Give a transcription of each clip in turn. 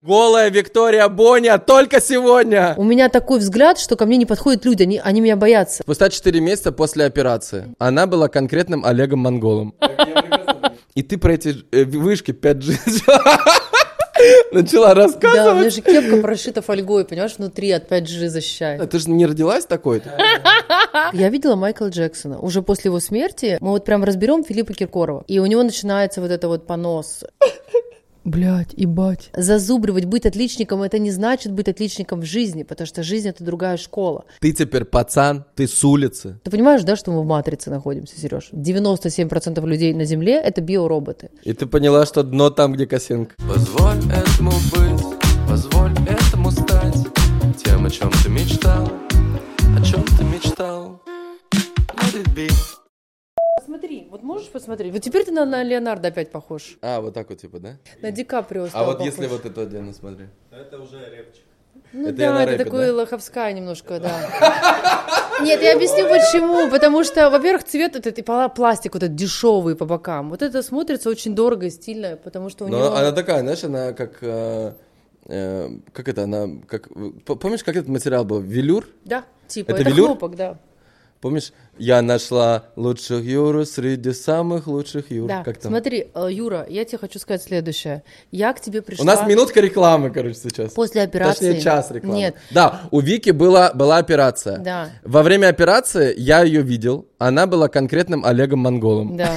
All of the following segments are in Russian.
Голая Виктория Боня только сегодня! У меня такой взгляд, что ко мне не подходят люди, они, они меня боятся. Спустя 4 месяца после операции она была конкретным Олегом Монголом. И ты про эти э, вышки 5G начала Да, у меня рассказывать. же кепка прошита фольгой, понимаешь, внутри от 5G защищает. Ты же не родилась такой-то? Я видела Майкла Джексона. Уже после его смерти мы вот прям разберем Филиппа Киркорова. И у него начинается вот это вот понос. Блять, ебать. Зазубривать, быть отличником, это не значит быть отличником в жизни, потому что жизнь это другая школа. Ты теперь пацан, ты с улицы. Ты понимаешь, да, что мы в матрице находимся, Сереж? 97% людей на Земле это биороботы. И ты поняла, что дно там, где косинка. Позволь этому быть, позволь этому стать Тем, о чем ты мечтал, о чем ты мечтал Let it be можешь посмотреть? Вот теперь ты на, на Леонардо опять похож. А, вот так вот типа, да? На Ди Каприо А вот похож. если вот это одену, смотри. Ну Это да, это рэпе, такое да? лоховская немножко, да. Нет, я объясню почему. Потому что, во-первых, цвет этот и пла- пластик вот этот дешевый по бокам. Вот это смотрится очень дорого и стильно, потому что у Но него... она такая, знаешь, она как... э, э, как это, она... Как, п- помнишь, как этот материал был? Велюр? Да, типа, Это это, велюр? хлопок, да. Помнишь? Я нашла лучших Юру среди самых лучших Юр. Да, Как там? смотри, э, Юра, я тебе хочу сказать следующее. Я к тебе пришла... У нас минутка рекламы, короче, сейчас. После операции. Точнее, час рекламы. Нет. Да, у Вики была, была операция. Да. Во время операции я ее видел. Она была конкретным Олегом Монголом. Да.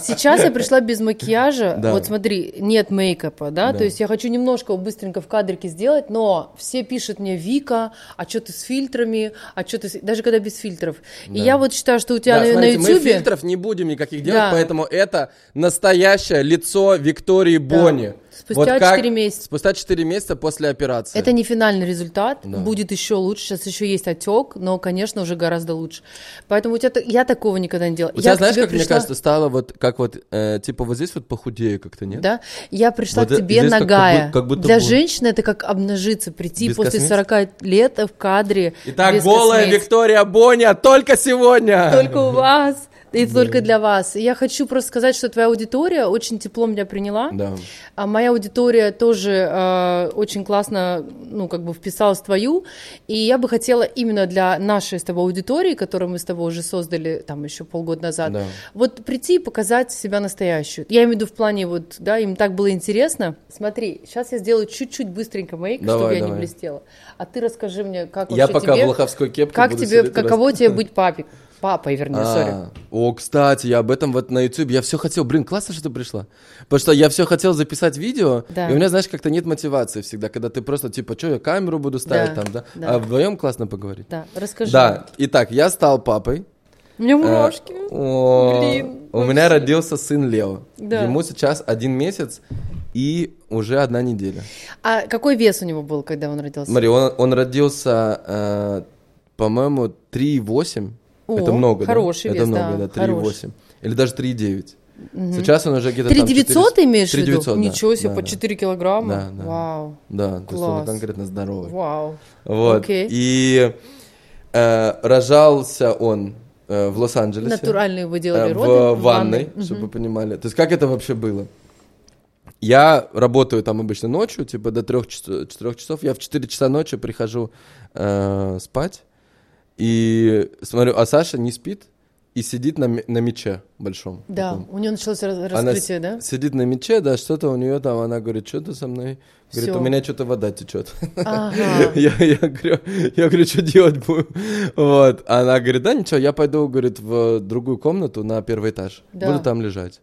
Сейчас я пришла без макияжа. Да. Вот смотри, нет мейкапа, да? Да. То есть я хочу немножко быстренько в кадрике сделать, но все пишут мне Вика, а что ты с фильтрами, а что ты с-» даже когда без фильтров. И я вот считаю, что у тебя Да, на, смотрите, на мы Ютубе фильтров не будем никаких делать, Да. поэтому это настоящее лицо Виктории Бони. Спустя как- 4 месяца. Спустя 4 месяца после операции. это не финальный результат, Да. будет еще лучше. Сейчас еще есть отек, но, конечно, уже гораздо лучше. Поэтому у тебя я такого никогда не делала. У тебя, я к знаешь, как мне пришла- кажется, стало вот, как вот, э, типа вот здесь вот похудее как-то, нет? Да, я пришла Вот к э- тебе здесь как- как будто- Для бы- женщины это как обнажиться, прийти Без после косметики? 40 лет в кадре. Итак, голая косметики. Виктория Боня только сегодня. Только у вас. И только для вас. Я хочу просто сказать, что твоя аудитория очень тепло меня приняла. Да. А моя аудитория тоже э, очень классно, ну, как бы вписалась в твою. И я бы хотела именно для нашей с тобой аудитории, которую мы с тобой уже создали там еще полгода назад, Да. вот прийти и показать себя настоящую. Я имею в виду в плане вот, да, им так было интересно. Смотри, сейчас я сделаю чуть-чуть быстренько мейк, Давай, чтобы я давай. не блестела. А ты расскажи мне, как Я вообще пока тебе... в лоховской кепке Как тебе, каково тебе быть папик? Папой, вернее, сори. А, О, кстати, я об этом вот на YouTube, я все хотел, блин, классно, что ты пришла. Потому что я все хотел записать видео, Да. и у меня, знаешь, как-то нет мотивации всегда, когда ты просто, типа, что, я камеру буду ставить Да, там, да? да. А вдвоем классно поговорить. Да, расскажи. Да, итак, я стал папой. У меня Э, мурашки. о, Блин, У меня родился сын Лео. Да. Ему сейчас один месяц и уже одна неделя. А какой вес у него был, когда он родился? Смотри, он, он родился, э, по-моему, 3,8. О, Это много, да? хороший Это вес, много, да, да, 3,8. хороший. Или даже 3,9. Сейчас он уже где-то Три там 900 ты имеешь в виду? 3900, да. Ничего себе, Да, по да. 4 килограмма? Да, да. Вау, Да, то есть он Класс. конкретно здоровый. вау. Вот. Окей. И э, рожался он э, в Лос-Анджелесе. Натуральные вы делали Э, роды? в ванной, чтобы вы понимали. То есть как это вообще было? Я работаю там обычно ночью, типа до 3-4 часов. Я в 4 часа ночи прихожу э, спать и смотрю, а Саша не спит и сидит на, на мече большом. Да, таком. у него началось Она раскрытие, с- да? сидит на мече, да, что-то у нее там, она говорит, что ты со мной? Говорит, Всё. у меня что-то вода течет. Ага. Я, я говорю, я говорю, что делать будем? Вот. Она говорит, да ничего, я пойду, говорит, в другую комнату на первый этаж. Да. Буду там лежать.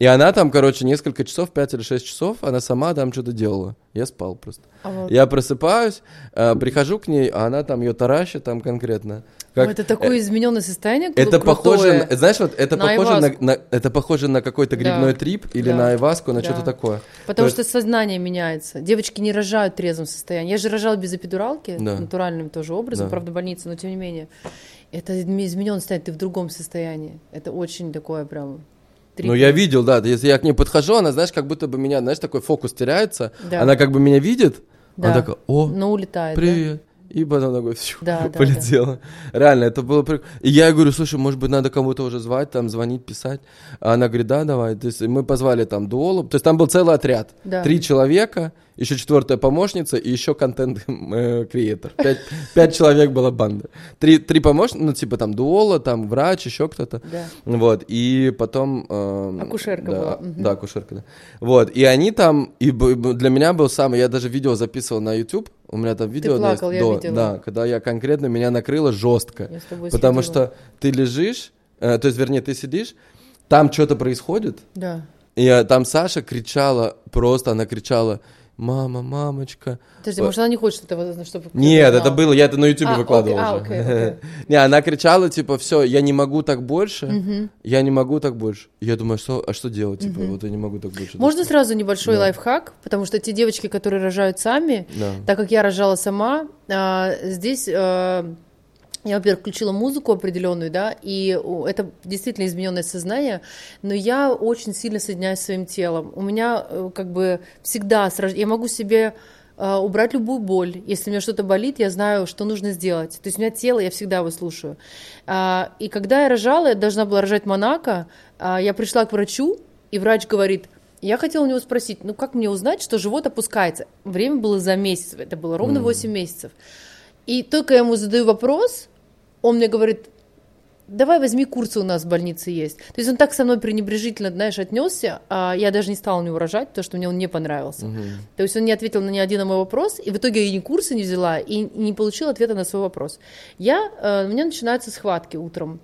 И она там, короче, несколько часов, 5 или 6 часов, она сама там что-то делала. Я спал просто. А вот- Я просыпаюсь, э, прихожу к ней, а она там ее таращит там конкретно. Как- Ой, это такое измененное состояние это крутое. похоже, на- знаешь, вот это На похоже на, на- это похоже на какой-то Да. грибной трип или Да. на айваску, на Да. что-то такое. Потому То что сознание меняется. Девочки не рожают в трезвом состоянии. Я же рожала без эпидуралки, Да. натуральным тоже образом, Да. правда, в больнице, но тем не менее. Это измененное состояние, ты в другом состоянии. Это очень такое прям... Ну, я видел, да, если я к ней подхожу, она, знаешь, как будто бы меня, знаешь, такой фокус теряется, Да. она как бы меня видит, она Да. такая, о, Но улетает. да? И потом ногой фью, Да, да, полетела. Реально, это было прик- И я говорю, слушай, может быть, надо кому-то уже звать, там, звонить, писать. А она говорит, да, давай. То есть мы позвали там Дуолу. То есть там был целый отряд. Да. Три человека, еще четвертая помощница и еще контент-креатор. Пять, пять человек была банда. Три, три помощника, ну, типа там Дуола, там врач, еще кто-то. Да. Вот, и потом... эм, Акушерка да, была. Да, акушерка, да. Вот, и они там, и для меня был самый, я даже видео записывал на YouTube, у меня там видео есть, плакал, я до- видела. да, когда я конкретно, меня накрыло жестко, потому следила. что ты лежишь, э, то есть, вернее, ты сидишь, там что-то происходит, Да. и э, там Саша кричала, просто она кричала, мама, мамочка. Подожди, Э, может, она не хочет этого, чтобы... Нет, это было, я это на YouTube А, выкладывал окей, а, уже. окей, окей. Не, она кричала, типа, все, я не могу так больше, я не могу так больше. Я думаю, что, а что делать, типа, вот я не могу так больше. Можно сразу небольшой Да. лайфхак, потому что те девочки, которые рожают сами, Да. так как я рожала сама, а, здесь а, я, во-первых, включила музыку определенную, да, и это действительно измененное сознание, но я очень сильно соединяюсь с своим телом. У меня э, как бы всегда, с рож- я могу себе а, убрать любую боль. Если у меня что-то болит, я знаю, что нужно сделать. То есть у меня тело, я всегда его слушаю. А, И когда я рожала, я должна была рожать Монако, а, я пришла к врачу, и врач говорит, я хотела у него спросить, ну как мне узнать, что живот опускается? Время было за месяц, это было ровно 8 месяцев. И только я ему задаю вопрос, он мне говорит, давай возьми курсы у нас в больнице есть. То есть он так со мной пренебрежительно, знаешь, отнесся, а я даже не стала у него рожать, потому что мне он не понравился. То есть он не ответил на ни один мой вопрос, и в итоге я ни курсы не взяла, и не получила ответа на свой вопрос. Я, э, у меня начинаются схватки утром.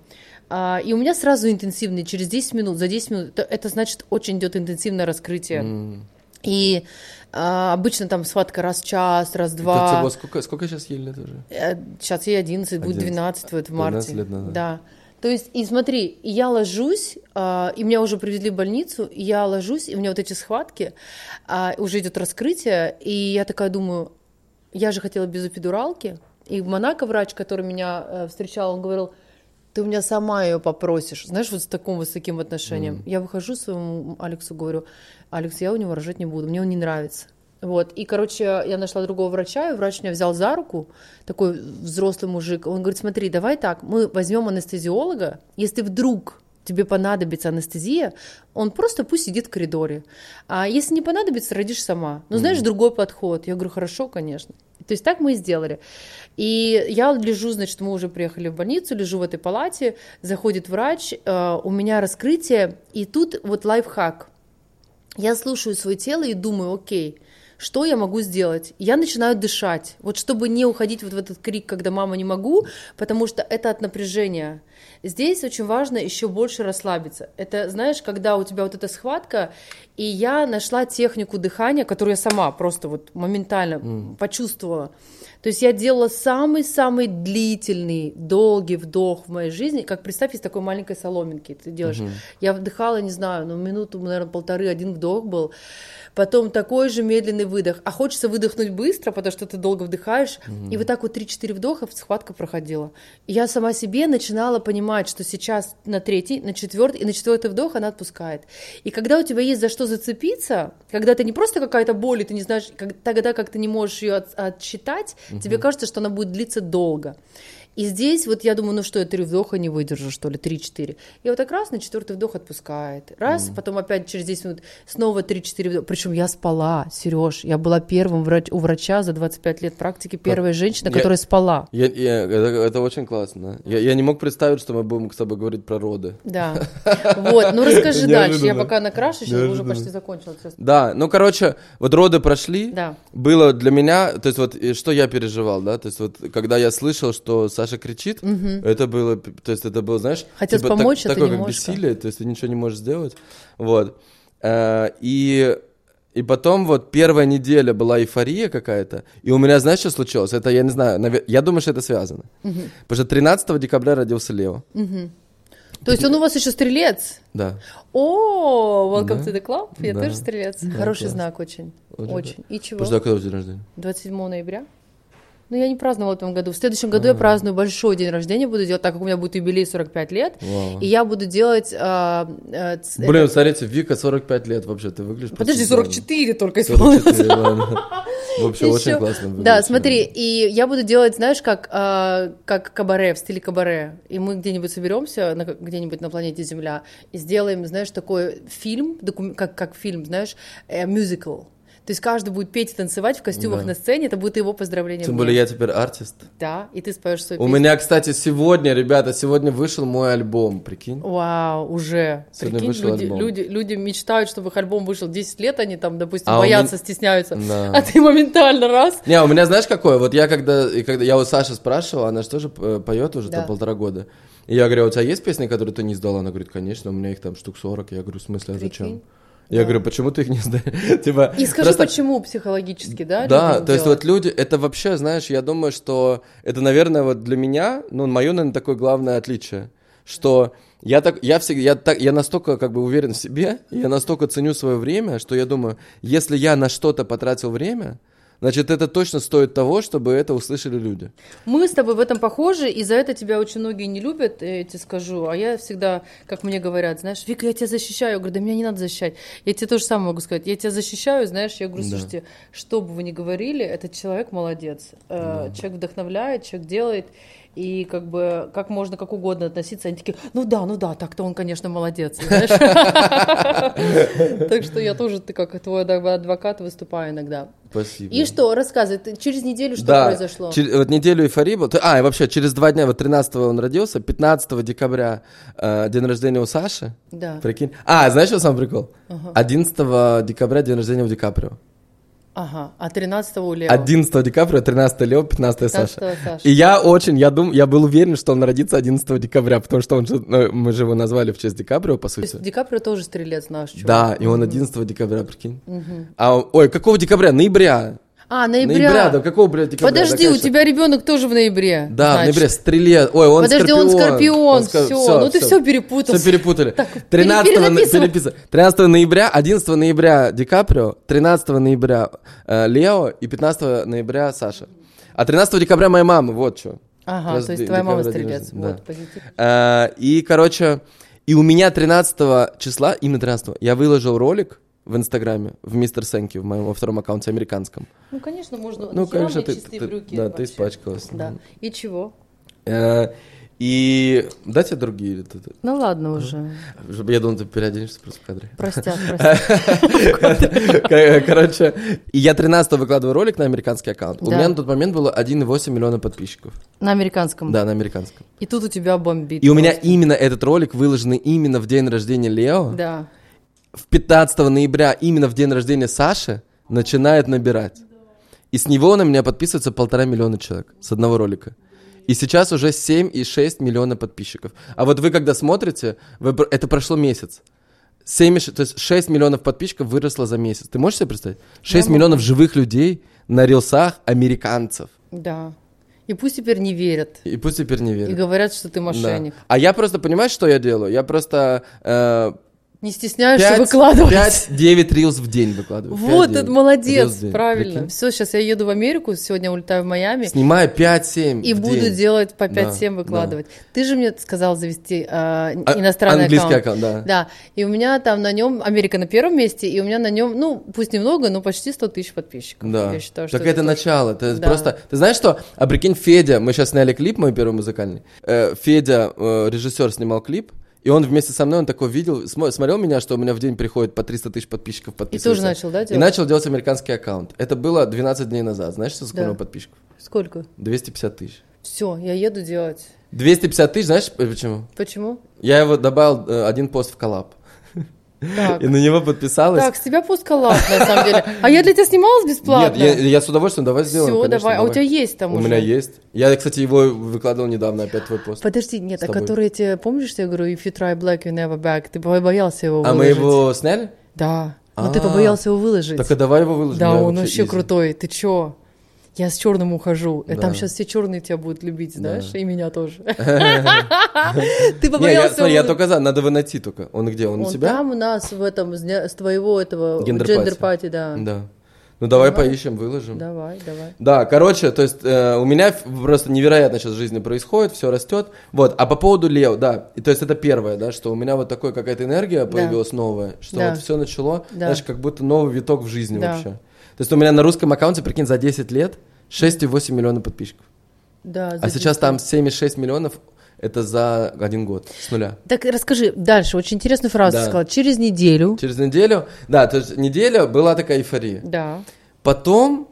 А, и у меня сразу интенсивные, через 10 минут, за 10 минут, это, это значит, очень идет интенсивное раскрытие. И а, обычно там схватка раз в час, раз в Это два. всего сколько, сколько сейчас ей лет уже? Сейчас ей 11, будет 11. 12 вот в марте. 12 лет назад. Да. То есть, и смотри, и я ложусь, а, и меня уже привезли в больницу, и я ложусь, и у меня вот эти схватки, а, уже идет раскрытие, и я такая думаю, я же хотела без эпидуралки, и в Монако врач, который меня э, встречал, он говорил, ты у меня сама ее попросишь, знаешь, вот с таким вот с таким отношением. Я выхожу своему Алексу, говорю, Алекс, я у него рожать не буду, мне он не нравится. Вот, и, короче, я нашла другого врача, и врач меня взял за руку, такой взрослый мужик, он говорит, смотри, давай так, мы возьмем анестезиолога, если вдруг тебе понадобится анестезия, он просто пусть сидит в коридоре. А если не понадобится, родишь сама. Ну, знаешь, другой подход. Я говорю, хорошо, конечно. То есть так мы и сделали. И я лежу, значит, мы уже приехали в больницу, лежу в этой палате, заходит врач, э, у меня раскрытие, и тут вот лайфхак. Я слушаю свое тело и думаю, окей, что я могу сделать? Я начинаю дышать, вот чтобы не уходить вот в этот крик, когда мама не могу, потому что это от напряжения. Здесь очень важно еще больше расслабиться. Это, знаешь, когда у тебя вот эта схватка, и я нашла технику дыхания, которую я сама просто вот моментально почувствовала. То есть я делала самый-самый длительный, долгий вдох в моей жизни, как представь, из такой маленькой соломинки ты делаешь. Я вдыхала, не знаю, ну минуту, наверное, полторы, один вдох был, потом такой же медленный выдох. А хочется выдохнуть быстро, потому что ты долго вдыхаешь, и вот так вот 3-4 вдоха схватка проходила. И я сама себе начинала понимать, что сейчас на третий, на четвертый, и на четвертый вдох она отпускает. И когда у тебя есть за что зацепиться, когда ты не просто какая-то боль, и ты не знаешь, как- тогда как ты не можешь ее от- отсчитать, тебе кажется, что она будет длиться долго. И здесь вот я думаю, ну что, я три вдоха не выдержу, что ли, три-четыре. И вот так раз на четвертый вдох отпускает. Раз, потом опять через 10 минут снова три-четыре вдоха. Причем я спала, Сереж, я была первым врач, у врача за 25 лет практики, первая женщина, Я- которая спала. Я, я- это, это очень классно. Я, я не мог представить, что мы будем с тобой говорить про роды. Да. Вот, ну расскажи дальше. Я пока накрашу, сейчас уже почти закончила. Да, ну, короче, вот роды прошли. Да. Было для меня, то есть вот, что я переживал, да, то есть вот, когда я слышал, что Саша кричит, это было, то есть это было, знаешь... Хотелось так- помочь, а ты такое, как можешь, да. бессилие, то есть ты ничего не можешь сделать, вот. Э, И, и потом вот первая неделя была эйфория какая-то, и у меня, знаешь, что случилось? Это, я не знаю, наве- я думаю, что это связано. Потому что 13 декабря родился Лео, То есть он у вас еще стрелец? да. О, welcome Да. to the club. Я Да. тоже стрелец. Хороший класс. знак очень. Очень Очень. И чего? Подожди, а когда у тебя день рождения? 27 ноября. Ну, я не праздновала в этом году. В следующем году я праздную большой день рождения, буду делать, так как у меня будет юбилей 45 лет. Вау. И я буду делать... а, а, ц- Блин, смотрите, Вика 45 лет вообще, ты выглядишь Подожди, просто 44 только исполнилось. 44, ладно. Вообще Ещё- очень классно выглядишь. Да, смотри, и я буду делать, знаешь, как, а, как кабаре, в стиле кабаре. И мы где-нибудь соберемся, на, где-нибудь на планете Земля, и сделаем, знаешь, такой фильм, докум- как, как фильм, знаешь, э, мюзикл. То есть каждый будет петь и танцевать в костюмах Да. на сцене, это будет его поздравление. Тем мне. более я теперь артист. Да, и ты споешь свою У песню. меня, кстати, сегодня, ребята, сегодня вышел мой альбом, прикинь. Вау, уже. Сегодня Прикинь, вышел люди, альбом. люди, люди мечтают, чтобы их альбом вышел 10 лет, они там, допустим, А боятся, мен- стесняются. Да. А ты моментально раз. Не, у меня знаешь какое? Вот я когда, и когда я у Саши спрашивал, она же тоже э, поет уже Да. там полтора года. И я говорю, а у тебя есть песни, которые ты не сдала? Она говорит, конечно, у меня их там штук 40. Я говорю, в смысле, а зачем? Прикинь. Я говорю, почему ты их не сдаешь? Типа, И скажи, просто- почему психологически, да? Да, то есть вот люди, это вообще, знаешь, я думаю, что это, наверное, вот для меня, ну, мое, наверное, такое главное отличие, что я так, я всегда, я так, я настолько как бы уверен в себе, я настолько ценю свое время, что я думаю, если я на что-то потратил время, значит, это точно стоит того, чтобы это услышали люди. Мы с тобой в этом похожи, и за это тебя очень многие не любят, я тебе скажу. А я всегда, как мне говорят, знаешь, Вика, я тебя защищаю. Я говорю, да меня не надо защищать. Я тебе то же самое могу сказать. Я тебя защищаю, знаешь, я говорю, Да. слушайте, что бы вы ни говорили, этот человек молодец. Э, Человек вдохновляет, человек делает. И как бы как можно как угодно относиться, они такие, ну да, ну да, так-то он, конечно, молодец. Так что я тоже, ты как твой адвокат, выступаю иногда. Спасибо. И что, рассказывай, через неделю что да, произошло? чер- вот неделю эйфории был. А, и вообще, через два дня, вот 13 он родился, 15 декабря э, день рождения у Саши. Да. Прикинь. А, знаешь, что сам прикол? 11 декабря день рождения у Ди Каприо. Ага, а 13 у Лео. 11 декабря, 13 Лео, 15 Саша. 15 Саша. И я очень, я дум, я был уверен, что он родится 11 декабря, потому что он же, ну, мы же его назвали в честь Ди Каприо, по То есть сути. Ди Каприо тоже стрелец наш, чувак. Да, и он 11 декабря, прикинь. А, он- ой, какого декабря? Ноября. А, ноября. да, какого, блядь, декабря? Подожди, Да, у тебя ребенок тоже в ноябре. Да, в значит. ноябре стрелец. Ой, он Подожди, он скорпион, скор- всё, ну ты всё перепутал. Все перепутали. Так, 13 на- перезаписывай. переписывай. 13 ноября, 11 ноября Ди Каприо, 13 ноября э, Лео и 15 ноября Саша. А 13 декабря моя мама, вот что. Ага, Раз то есть твоя мама стрелец. рождения, Вот, да. позитив. Э, И, короче, и у меня 13 числа, именно 13 я выложил ролик в Инстаграме, в Мистер Сэнки, в моем во втором аккаунте американском. Ну, конечно, можно. Ну, Нахера конечно, ты, чистые ты- брюки да, ты вообще? испачкалась. Да. И чего? Э, И дайте другие. или ты- ты- Ну ладно уже. Чтобы я думал, ты переоденешься просто в кадре. Простят, простят. Кор- Короче, и я 13 выкладываю ролик на американский аккаунт. У меня на тот момент было 1,8 миллиона подписчиков. На американском. Да, на американском. И тут у тебя бомбит. И у меня именно этот ролик выложенный именно в день рождения Лео. Да. В 15 ноября, именно в день рождения Саши, начинает набирать. И с него на меня подписывается полтора миллиона человек с одного ролика. И сейчас уже 7,6 миллиона подписчиков. А вот вы когда смотрите, вы, это прошло месяц. 7, и ш- то есть 6 миллионов подписчиков выросло за месяц. Ты можешь себе представить? 6 могу. миллионов живых людей на рилсах американцев. Да. И пусть теперь не верят. И пусть теперь не И верят. говорят, что ты Да. мошенник. А я просто, понимаешь, что я делаю? Я просто э, Не стесняешься 5, выкладывать. 5-9 рилс в день выкладываю. Вот, 5-9 это молодец, правильно. Все, сейчас я еду в Америку, сегодня улетаю в Майами. Снимаю 5-7 И буду день. делать по Да, 5-7 выкладывать. Ты же мне сказал завести а, А- иностранный английский аккаунт. аккаунт, да. Да, и у меня там на нем, Америка на первом месте, и у меня на нем, ну, пусть немного, но почти 100 тысяч подписчиков. Да. Я считаю, что так это, тоже- начало. Это Да. просто. Ты знаешь что? А прикинь, Федя, мы сейчас сняли клип, мой первый музыкальный. Э, Федя, э, режиссер, снимал клип. И он вместе со мной, он такой видел, смо- смотрел меня, что у меня в день приходит по 300 тысяч подписчиков И подписываются. тоже начал, да, И делать? начал делать американский аккаунт. Это было 12 дней назад. Знаешь, что сколько Да. подписчиков? Сколько? 250 тысяч. Все, я еду делать. 250 тысяч, знаешь почему? Почему? Я его добавил э, один пост в коллаб. Так. И на него подписалось. Так, с тебя пускалат, на самом деле. А я для тебя снималась бесплатно? Нет, я, я с удовольствием, давай сделаем. Все, давай. А у тебя есть там У уже? меня есть. Я, кстати, его выкладывал недавно, опять твой пост. Подожди, нет, а который тебе, помнишь, я говорю, if you try black, you never back, ты бо- боялся его А мы выложить? его сняли? Да, но ты А. побоялся его выложить. Так а давай его выложим. Да, он вообще крутой, ты чё? Я с черным ухожу. И Да. Там сейчас все черные тебя будут любить, знаешь, Да. и меня тоже. Ты побоялся. я его- только за, надо его найти только. Он где? Он, у тебя? там у нас в этом, с твоего этого gender party. да. Да. Ну давай, Давай. поищем, выложим. Давай, давай. Да, короче, то есть э, у меня просто невероятно сейчас в жизни происходит, все растет. Вот, а по поводу Лео, да, и, то есть это первое, да, что у меня вот такая какая-то энергия появилась новая, что Да. вот все начало, Да. знаешь, как будто новый виток в жизни Да. вообще. То есть у меня на русском аккаунте, прикинь, за 10 лет 6,8 миллионов подписчиков. Да, А сейчас 10 там лет. 7,6 миллионов, это за один год, с нуля. Так расскажи дальше, очень интересную фразу Да. сказала. Через неделю. Через неделю, да, то есть неделя была такая эйфория. Да. Потом,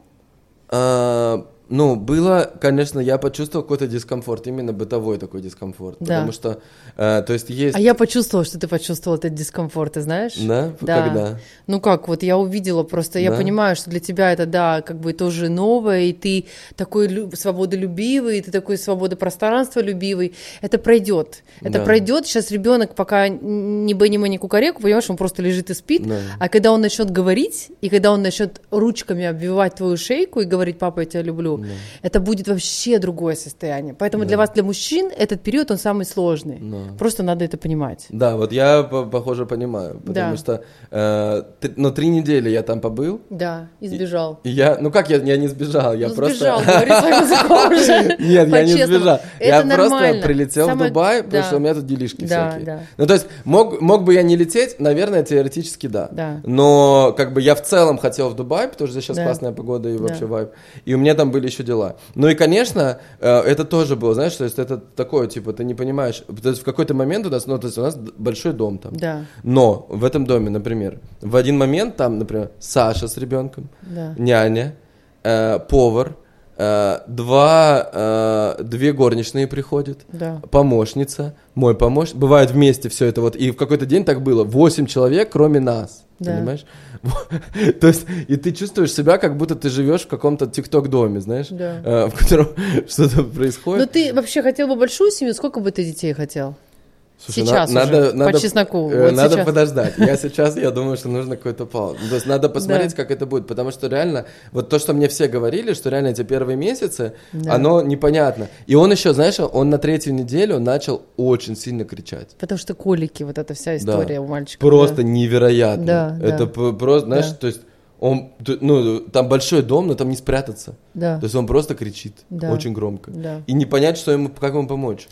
а, ну, было, конечно, я почувствовал какой-то дискомфорт, именно бытовой такой дискомфорт. Да. Потому что, э, то есть есть... А я почувствовала, что ты почувствовал этот дискомфорт, ты знаешь? Да? Да. Когда? Ну как, вот я увидела просто, я Да. понимаю, что для тебя это, да, как бы тоже новое, и ты такой лю- свободолюбивый, и ты такой свободопространство любивый. Это пройдет. Это Да. пройдет. Сейчас ребенок пока не бэнима, не кукареку, понимаешь, он просто лежит и спит. Да. А когда он начнет говорить, и когда он начнет ручками обвивать твою шейку и говорить, папа, я тебя люблю, это будет вообще другое состояние. Поэтому для вас, для мужчин, этот период, он самый сложный. Да. Просто надо это понимать. Да, вот я, по- похоже, понимаю. Потому Да. что, э, т- ну, три недели я там побыл. Да, избежал. И я, ну как я, я не сбежал, я ну, просто... сбежал, говори своим языком уже. Нет, я не сбежал. Я просто прилетел в Дубай, потому да. что у меня тут делишки Да, всякие. да. Ну, то есть, мог, мог бы я не лететь? Наверное, теоретически да. Да. Но, как бы, я в целом хотел в Дубай, потому что сейчас Да. классная погода и вообще Да. вайб. И у меня там были еще дела. Ну и, конечно, э, это тоже было, знаешь, то есть это такое, типа, ты не понимаешь. То есть в какой-то момент у нас, ну, то есть у нас большой дом там. Да, Но в этом доме, например, в один момент там, например, Саша с ребенком, да. няня, э, повар, два, э, две горничные приходят, Да. помощница, мой помощник. Бывает вместе все это вот. И в какой-то день так было. Восемь человек, кроме нас. Да. Понимаешь? То есть, и ты чувствуешь себя, как будто ты живешь в каком-то тикток-доме, знаешь, Да. э, в котором что-то Ну происходит. ты вообще хотел бы большую семью? Сколько бы ты детей хотел? Слушай, сейчас на- уже, по чесноку, э, вот надо сейчас. подождать. Я сейчас, я думаю, что нужно какой-то паузу. То есть надо посмотреть, Да. как это будет, потому что реально, вот то, что мне все говорили, что реально эти первые месяцы, Да. оно непонятно. И он еще, знаешь, он на третью неделю начал очень сильно кричать. Потому что колики, вот эта вся история у мальчика. Просто да. невероятно. Да, это да. просто, знаешь, Да. то есть он, ну, там большой дом, но там не спрятаться. Да, То есть он просто кричит Да. очень громко. да, И не понять, что ему, как ему помочь.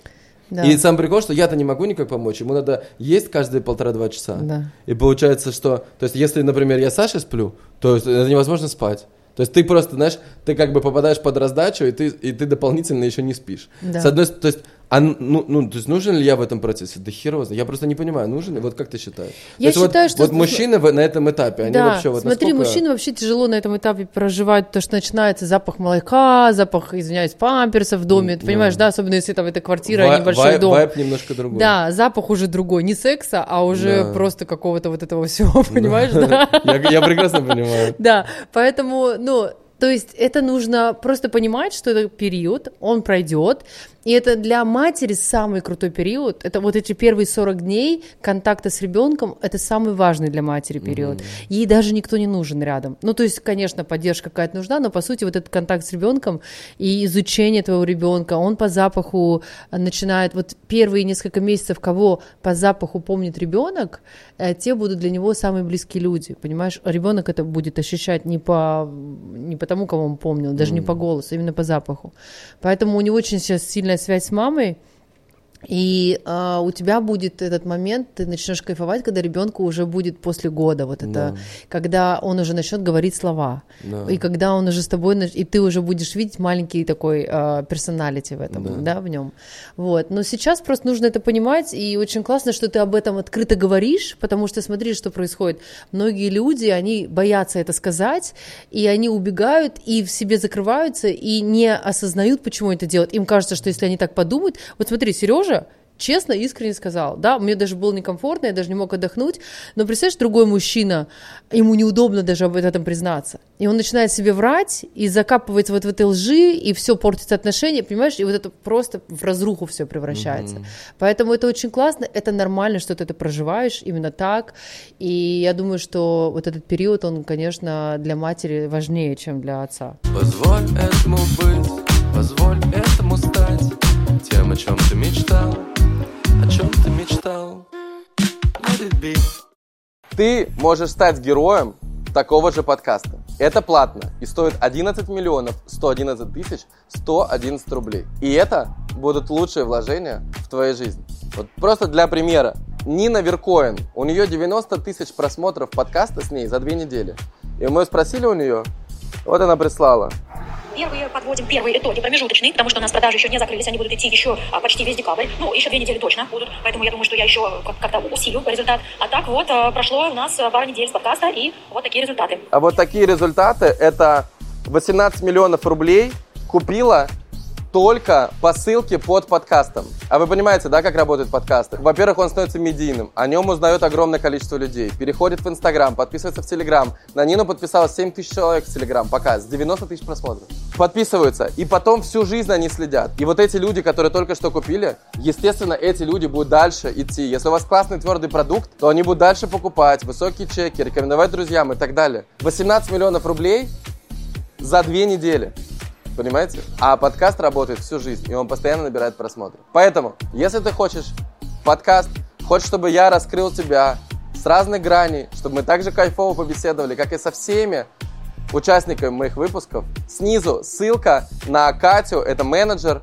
Да. И сам прикол, что я-то не могу никак помочь. Ему надо есть каждые полтора-два часа. Да. И получается, что... То есть, если, например, я с Сашей сплю, то это невозможно спать. То есть ты просто, знаешь, ты как бы попадаешь под раздачу, и ты, и ты дополнительно еще не спишь. Да. С одной то есть, а, ну, ну, то есть нужен ли я в этом процессе? Да хер. Я просто не понимаю, нужен ли? Вот как ты считаешь? Я есть вот- считаю, что- Вот мужчины в- на этом этапе, они да, вообще вот смотри, насколько- мужчины вообще тяжело на этом этапе проживать, то, что начинается запах молока, запах, извиняюсь, памперсов в доме, ты да. понимаешь, да, особенно если там это квартира, Вай- а небольшой вайб- дом. Вайб немножко другой. Да, запах уже другой, не секса, а уже Да. просто какого-то вот этого всего, понимаешь, да? Я, я прекрасно понимаю. Да, поэтому, ну, то есть это нужно просто понимать, что это период, он пройдет, и это для матери самый крутой период. Это вот эти первые 40 дней контакта с ребенком, это самый важный для матери период. Ей даже никто не нужен рядом. Ну, то есть, конечно, поддержка какая-то нужна, но по сути вот этот контакт с ребенком и изучение твоего ребенка, он по запаху начинает, вот первые несколько месяцев, кого по запаху помнит ребенок, э, те будут для него самые близкие люди, понимаешь? Ребенок это будет ощущать не по не по тому, кого он помнил, даже не по голосу, именно по запаху. Поэтому у него очень сейчас сильная связь с мамой, и а, у тебя будет этот момент, ты начнешь кайфовать, когда ребенку уже будет после года, вот это, Да. когда он уже начнет говорить слова, Да. и когда он уже с тобой, и ты уже будешь видеть маленький такой персоналити в этом, Да. да. в нем. Вот. Но сейчас просто нужно это понимать, и очень классно, что ты об этом открыто говоришь, потому что смотри, что происходит. Многие люди, они боятся это сказать, и они убегают, и в себе закрываются, и не осознают, почему это делают. Им кажется, что если они так подумают, вот смотри, Сережа честно, искренне сказал, да, мне даже было некомфортно, я даже не мог отдохнуть, но представляешь, другой мужчина, ему неудобно даже об этом признаться, и он начинает себе врать и закапывается вот в этой лжи, и все портится отношения, понимаешь, и вот это просто в разруху все превращается. Поэтому это очень классно, это нормально, что ты это проживаешь именно так, и я думаю, что вот этот период, он, конечно, для матери важнее, чем для отца. Позволь этому быть, позволь этому стать Тем, о чем ты мечтал, о чем ты мечтал Let it be Ты можешь стать героем такого же подкаста. Это платно и стоит 11 миллионов 111 тысяч 111 рублей. И это будут лучшие вложения в твоей жизни. Вот просто для примера. Нина Веркоин, у нее 90 тысяч просмотров подкаста с ней за две недели. И мы спросили у нее, вот она прислала. Первые подводим первые итоги промежуточные, потому что у нас продажи еще не закрылись, они будут идти еще а, почти весь декабрь. Ну, еще две недели точно будут, поэтому я думаю, что я еще как- как-то усилю результат. А так вот, а, прошло у нас а, пара недель с подкаста, и вот такие результаты. А вот такие результаты, это 18 миллионов рублей купила только по ссылке под подкастом. А вы понимаете, да, как работают подкасты? Во-первых, он становится медийным, о нем узнает огромное количество людей, переходит в Инстаграм, подписывается в Телеграм. На Нину подписалось 7 тысяч человек в Телеграм, пока, с 90 тысяч просмотров. Подписываются, и потом всю жизнь они следят. И вот эти люди, которые только что купили, естественно, эти люди будут дальше идти. Если у вас классный твердый продукт, то они будут дальше покупать, высокие чеки, рекомендовать друзьям и так далее. 18 миллионов рублей за две недели. Понимаете? А подкаст работает всю жизнь, и он постоянно набирает просмотры. Поэтому, если ты хочешь подкаст, хочешь, чтобы я раскрыл тебя с разных граней, чтобы мы также кайфово побеседовали, как и со всеми участниками моих выпусков, снизу ссылка на Катю, это менеджер.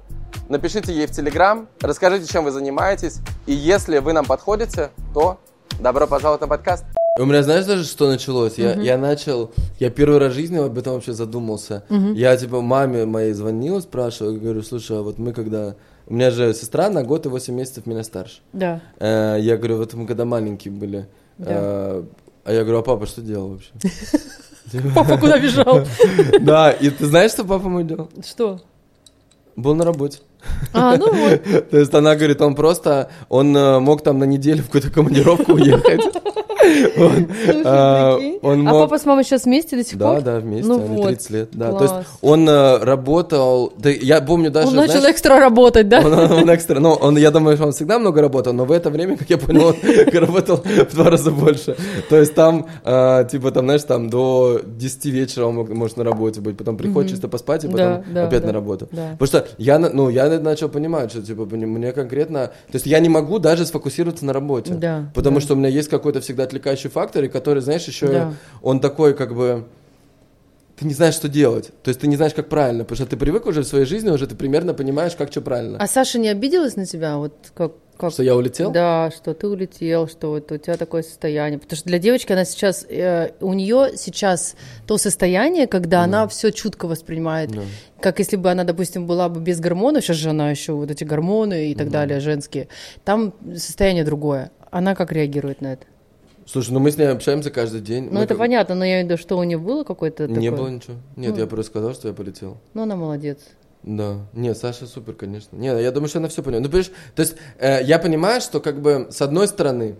Напишите ей в Телеграм, расскажите, чем вы занимаетесь, и если вы нам подходите, то добро пожаловать на подкаст. У меня, знаешь, даже что началось? Я, я начал, я первый раз в жизни об этом вообще задумался. Я, типа, маме моей звонил, спрашивал, говорю, слушай, а вот мы когда... У меня же сестра на год и 8 месяцев меня старше. Да. Э, Я говорю, вот мы когда маленькие были. Да. э, А я говорю, а папа что делал вообще? Папа куда бежал? Да, и ты знаешь, что папа мой делал? Что? Был на работе. А, ну вот. То есть она говорит, он просто, он э, мог там на неделю в какую-то командировку уехать. Он, а, он А мог- папа с мамой сейчас вместе до сих Да, пор? да, вместе, Ну они вот, 30 лет. Да. То есть он э, работал, да, я помню даже, Он начал экстра работать, да? он, он экстра, ну, он, я думаю, что он всегда много работал, но в это время, как я понял, он работал в два раза больше. То есть там, э, типа, там, знаешь, там до 10 вечера он мог- может на работе быть, потом приходит чисто поспать и потом Да, да, опять да, на работу. да. Потому что я, ну, я начал понимать, что, типа, мне- мне конкретно, то есть я не могу даже сфокусироваться на работе. Да, Потому да. что у меня есть какой-то всегда отвлекающий фактор, и который, знаешь, еще Да. он такой, как бы, ты не знаешь, что делать. То есть ты не знаешь, как правильно, потому что ты привык уже в своей жизни, уже ты примерно понимаешь, как что правильно. А Саша не обиделась на тебя? Вот как, как... Что я улетел? Да, что ты улетел, что вот у тебя такое состояние. Потому что для девочки она сейчас, э, у нее сейчас то состояние, когда она все чутко воспринимает. Как если бы она, допустим, была бы без гормонов, сейчас же она еще вот эти гормоны и так далее, женские. Там состояние другое. Она как реагирует на это? Слушай, ну мы с ней общаемся каждый день. Ну, Мы это понятно, но я имею в виду, что у нее было какое-то Не такое? было ничего. Нет, я просто сказал, что я полетел. Ну, она молодец. Да. Не, Саша супер, конечно. Не, я думаю, что она все поняла. Ну, понимаешь, то есть э, я понимаю, что как бы с одной стороны,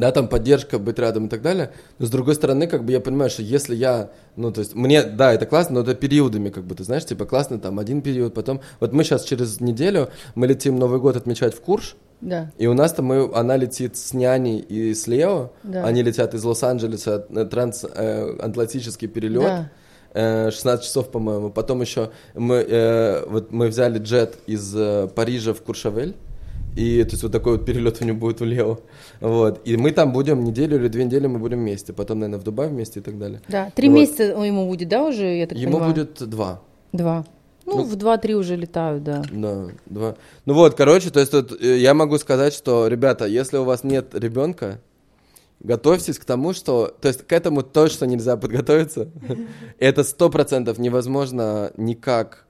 да, там поддержка, быть рядом и так далее, но с другой стороны, как бы я понимаю, что если я, ну, то есть мне, да, это классно, но это периодами, как бы, ты знаешь, типа классно там один период, потом, вот мы сейчас через неделю, мы летим Новый год отмечать в Курш, Да. и у нас там мы, она летит с няней и с Лео. Да. Они летят из Лос-Анджелеса, э, трансатлантический перелет. Да. э, 16 часов, по-моему. Потом еще мы, э, вот мы взяли джет из э, Парижа в Куршавель. И то есть вот такой вот перелет у него будет у Лео. Вот. И мы там будем неделю или две недели мы будем вместе. Потом, наверное, в Дубай вместе и так далее. Да. Три Вот. месяца ему будет, да, уже, я так Ему понимаю? будет два. Два. Ну, Ну, в два-три уже летают, да. Да, два. Ну вот, короче, то есть тут, э, я могу сказать, что, ребята, если у вас нет ребенка, готовьтесь к тому, что... То есть к этому точно нельзя подготовиться. Это сто процентов невозможно никак...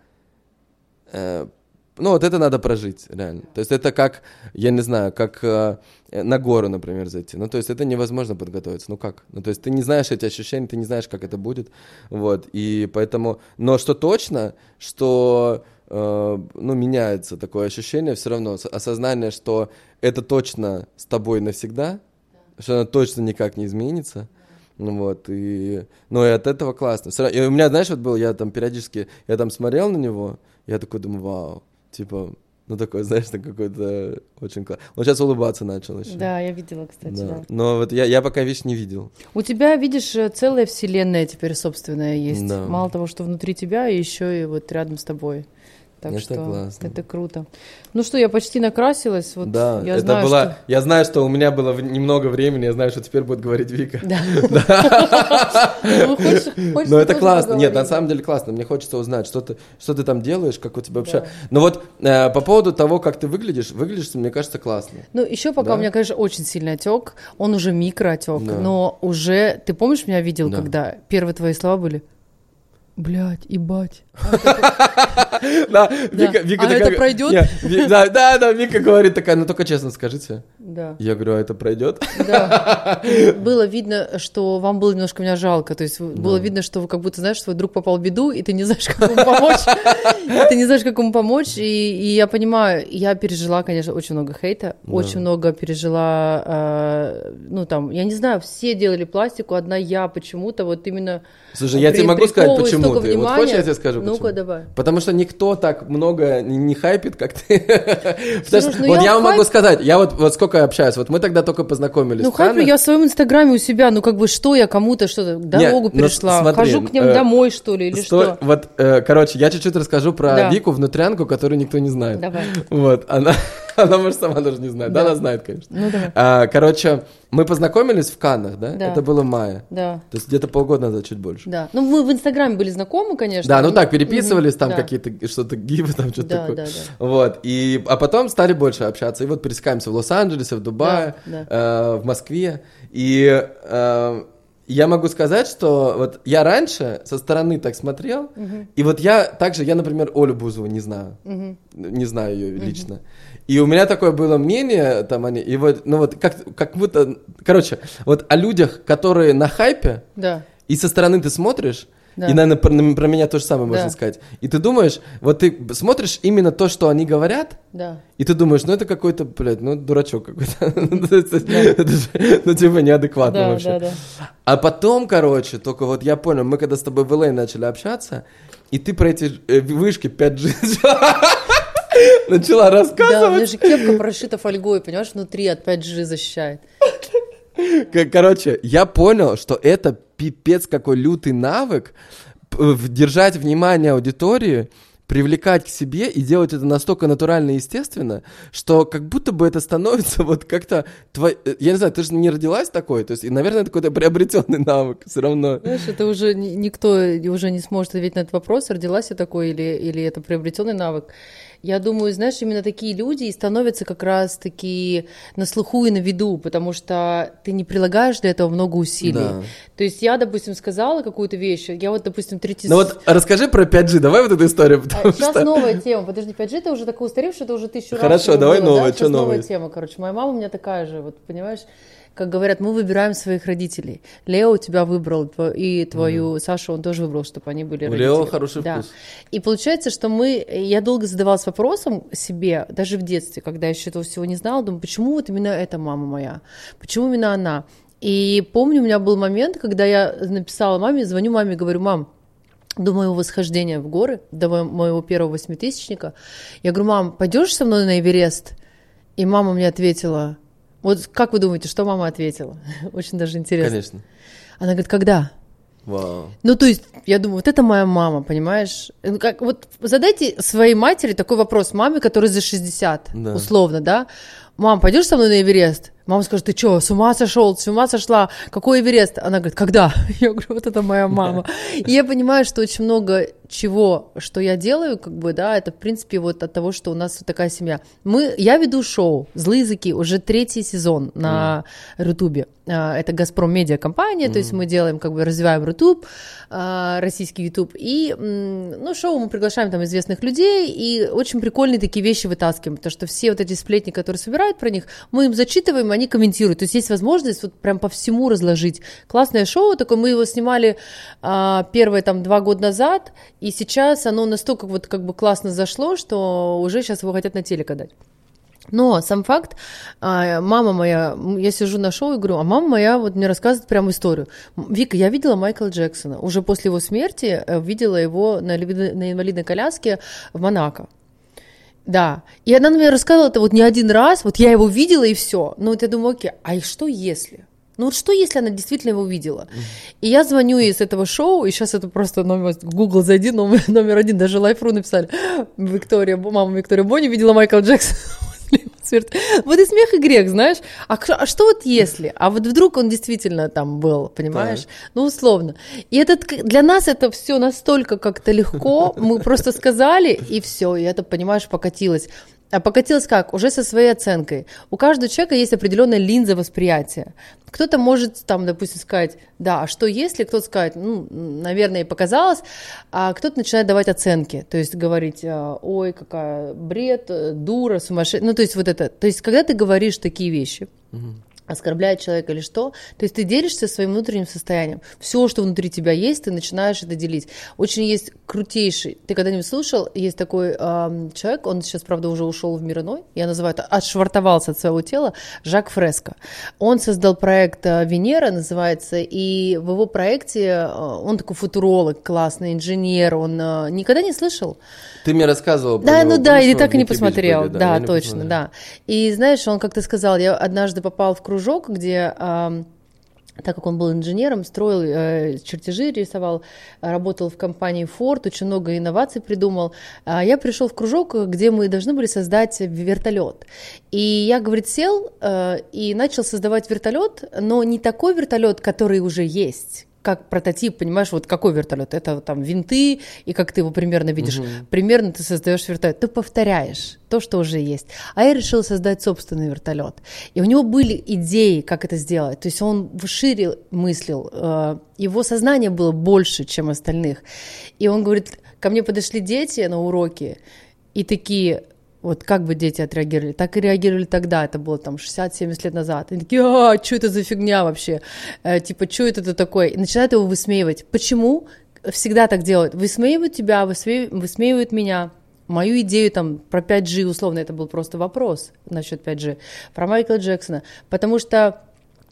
Ну, вот это надо прожить, реально. То есть это как, я не знаю, как э, на гору, например, зайти. Ну, то есть это невозможно подготовиться. Ну, как? Ну, то есть ты не знаешь эти ощущения, ты не знаешь, как это будет. Вот, и поэтому... Но что точно, что, э, ну, меняется такое ощущение все равно, осознание, что это точно с тобой навсегда, что она точно никак не изменится. Ну вот, и, ну, и от этого классно. И у меня, знаешь, вот был, я там периодически, я там смотрел на него, я такой думаю, вау, типа, ну, такой, знаешь, так какой-то очень класс. Он сейчас улыбаться начал еще. Да, я видела, кстати, Да. да. Но вот я, я пока, видишь, не видел. У тебя, видишь, э, целая вселенная теперь собственная есть. Да. Мало того, что внутри тебя, еще и вот рядом с тобой. Так Это что классно. это круто. Ну что, я почти накрасилась. Вот да, я это знаю, была... что- Я знаю, что у меня было немного времени, я знаю, что теперь будет говорить Вика. Да. Ну, Но это классно. Нет, на самом деле классно. Мне хочется узнать, что ты, что ты там делаешь, как у тебя вообще. Но вот э, по поводу того, как ты выглядишь, выглядишь, мне кажется, классно. Ну, еще пока у меня, конечно, очень сильный отек. Он уже микроотек, но уже. Ты помнишь, меня видел, Да. когда первые твои слова были? Блять, ебать. Да, Вика, А такая- это пройдет? Да, да, да, Вика говорит такая, ну только честно скажите. Да. Я говорю, а это пройдет? Да. Было видно, что вам было немножко меня жалко. То есть было видно, что вы как будто знаешь, что твой друг попал в беду, и ты не знаешь, как ему помочь. Ты не знаешь, как ему помочь. И, и я понимаю, я пережила, конечно, очень много хейта, очень много пережила, э, ну там, я не знаю, все делали пластику, одна я почему-то вот именно Слушай, я тебе могу сказать, почему ты. Вот внимания. хочешь, я тебе скажу, Ну-ка, почему? давай. Потому что никто так много не, хайпит, как ты. Что- ну вот я вам хайп- могу сказать, я вот, вот сколько общаюсь, вот мы тогда только познакомились. Ну, Каннах. я в своем инстаграме у себя, ну, как бы, что я кому-то что-то, дорогу ну, перешла, смотри, хожу к ним э, домой, что ли, или Сто- что? Вот, э, короче, я чуть-чуть расскажу про Да. Вику, внутрянку, которую никто не знает. Давай. Вот, она, она, может, сама даже не знает. Да, Да. она знает, конечно. Ну, давай. А, короче, мы познакомились в Каннах, да? Да. Это было в мае. Да, То есть где-то полгода назад, чуть больше. да. Ну, мы в инстаграме были знакомы, конечно. Да, ну так, переписывались, там да. какие-то, что-то гивы, там что-то Да, такое. да, да. Вот, и, а потом стали больше общаться. И вот пересекаемся в Лос-Анджелесе, в Дубае, Да, э, в Москве. И э, я могу сказать, что вот я раньше со стороны так смотрел, и вот я также, я, например, Олю Бузову не знаю. Не знаю ее лично. И у меня такое было мнение, там они, и вот, ну вот, как, как будто, короче, вот о людях, которые на хайпе, Да. и со стороны ты смотришь, Да. и, наверное, про, про меня то же самое можно Да. сказать. И ты думаешь, вот ты смотришь именно то, что они говорят, Да. и ты думаешь, ну это какой-то, блядь, ну дурачок какой-то. Ну, ну типа неадекватно вообще. А потом, короче, только вот я понял, мы когда с тобой в LA начали общаться, и ты про эти э, вышки 5G начала Да, у меня рассказывать. же кепка прошита фольгой, понимаешь, внутри от 5G защищает. Короче, я понял, что это пипец какой лютый навык держать внимание аудитории, привлекать к себе и делать это настолько натурально и естественно, что как будто бы это становится вот как-то... твой- э, Я не знаю, ты же не родилась такой, то есть, и, наверное, это какой-то приобретенный навык все равно. Знаешь, это уже ни- никто уже не сможет ответить на этот вопрос, родилась я такой или, или это приобретенный навык. Я думаю, знаешь, именно такие люди и становятся как раз-таки на слуху и на виду, потому что ты не прилагаешь для этого много усилий. Да. То есть я, допустим, сказала какую-то вещь, я вот, допустим, третий... Ну вот расскажи про 5G, давай вот эту историю, потому Сейчас что... новая тема. Подожди, 5G это уже такое устаревшее, это уже тысячу раз. Хорошо, давай было, новое, да? новое новая есть? тема, короче. Моя мама у меня такая же, вот понимаешь, как говорят, мы выбираем своих родителей. Лео тебя выбрал, и твою Сашу он тоже выбрал, чтобы они были У родители. Лео хороший Да. вкус. И получается, что мы, я долго задавалась вопросом себе, даже в детстве, когда я еще этого всего не знала, думаю, почему вот именно эта мама моя, почему именно она? И помню, у меня был момент, когда я написала маме, звоню маме, говорю, мам, до моего восхождения в горы, до мо- моего первого восьмитысячника, я говорю, мам, пойдешь со мной на Эверест? И мама мне ответила, вот как вы думаете, что мама ответила? Очень даже интересно. Конечно. Она говорит, когда? Вау. Ну, то есть, я думаю, вот это моя мама, понимаешь? Ну, Как, вот задайте своей матери такой вопрос, маме, которой за 60, Да. условно, да? Мам, пойдешь со мной на Эверест? Мама скажет, ты что, с ума сошел, с ума сошла? Какой Эверест? Она говорит, когда? Я говорю, вот это моя мама. И я понимаю, что очень много чего, что я делаю, как бы, да, это, в принципе, вот от того, что у нас вот такая семья. Мы, я веду шоу «Злые языки», уже третий сезон на Рутубе. А, Это «Газпром Медиа» компания, то есть мы делаем, как бы, развиваем Рутуб, а, российский Ютуб, и, ну, шоу мы приглашаем там известных людей, и очень прикольные такие вещи вытаскиваем, потому что все вот эти сплетни, которые собирают про них, мы им зачитываем, они комментируют, то есть есть возможность вот прям по всему разложить. Классное шоу такое, мы его снимали а, первое там два года назад, и сейчас оно настолько вот как бы классно зашло, что уже сейчас его хотят на телек отдать. Но сам факт, а, мама моя, я сижу на шоу и говорю, а мама моя вот мне рассказывает прям историю. Вика, я видела Майкла Джексона, уже после его смерти э, видела его на, на инвалидной коляске в Монако. Да, и она мне рассказывала это вот не один раз, вот я его видела и все. Ну вот я думаю, окей, а что если? Ну вот что, если она действительно его увидела? И я звоню ей с этого шоу, и сейчас это просто номер, Google зайди, номер, номер один, даже Лайфру написали. Виктория, мама Виктория Бонни видела Майкла Джексона. Смерть. Вот и смех, и грех, знаешь. А, а что вот если? А вот вдруг он действительно там был, понимаешь? Ну, условно. И этот, для нас это все настолько как-то легко. Мы просто сказали, и все, и это, понимаешь, покатилось. А покатилось как? Уже со своей оценкой. У каждого человека есть определенная линза восприятия. Кто-то может там, допустим, сказать, да, а что если? Кто-то скажет, ну, наверное, и показалось, а кто-то начинает давать оценки, то есть говорить, а, ой, какая бред, э, дура, сумасшедшая, ну, то есть вот это. То есть когда ты говоришь такие вещи, оскорбляет человека или что, то есть ты делишься своим внутренним состоянием. Все, что внутри тебя есть, ты начинаешь это делить. Очень есть крутейший, ты когда-нибудь слушал, есть такой ам, человек, он сейчас, правда, уже ушел в мир иной, я называю это, отшвартовался от своего тела, Жак Фреско. Он создал проект а, «Венера», называется, и в его проекте, а, он такой футуролог, классный инженер, он а, никогда не слышал? Ты мне рассказывал про Да, ну да, мы так и не посмотрел. были, да, не точно, посмотрел. да. И знаешь, он как-то сказал, я однажды попал в кружок, где так как он был инженером, строил э, чертежи, рисовал, работал в компании Ford, очень много инноваций придумал. А я пришел в кружок, где мы должны были создать вертолет. И я, говорит, сел э, и начал создавать вертолет, но не такой вертолет, который уже есть, как прототип, понимаешь, вот какой вертолет? Это там винты, и как ты его примерно видишь. Примерно ты создаешь вертолет. Ты повторяешь то, что уже есть. А я решила создать собственный вертолет. И у него были идеи, как это сделать. То есть он шире мыслил. э, Его сознание было больше, чем остальных. И он говорит, ко мне подошли дети на уроки, и такие, вот как бы дети отреагировали? Так и реагировали тогда, это было там 60-70 лет назад. Они такие, а, что это за фигня вообще? Э, типа, что это ты такой? И начинают его высмеивать. Почему? Всегда так делают. Высмеивают тебя, высме- высмеивают меня. Мою идею там про 5G, условно, это был просто вопрос насчет 5G, про Майкла Джексона. Потому что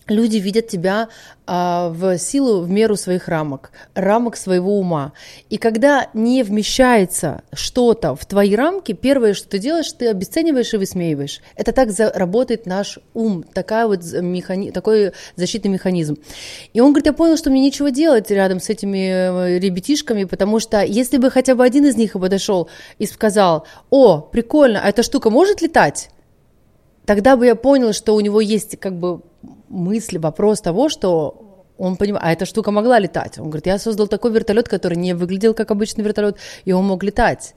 Люди видят тебя а, в силу, в меру своих рамок, рамок своего ума. И когда не вмещается что-то в твои рамки, первое, что ты делаешь, ты обесцениваешь и высмеиваешь. Это так работает наш ум, такая вот механи- такой защитный механизм. И он говорит, я понял, что мне нечего делать рядом с этими э, ребятишками, потому что если бы хотя бы один из них подошел и сказал, о, прикольно, а эта штука может летать? тогда бы я понял, что у него есть как бы мысль, вопрос того, что он понимает, а эта штука могла летать. Он говорит, я создал такой вертолет, который не выглядел как обычный вертолет, и он мог летать.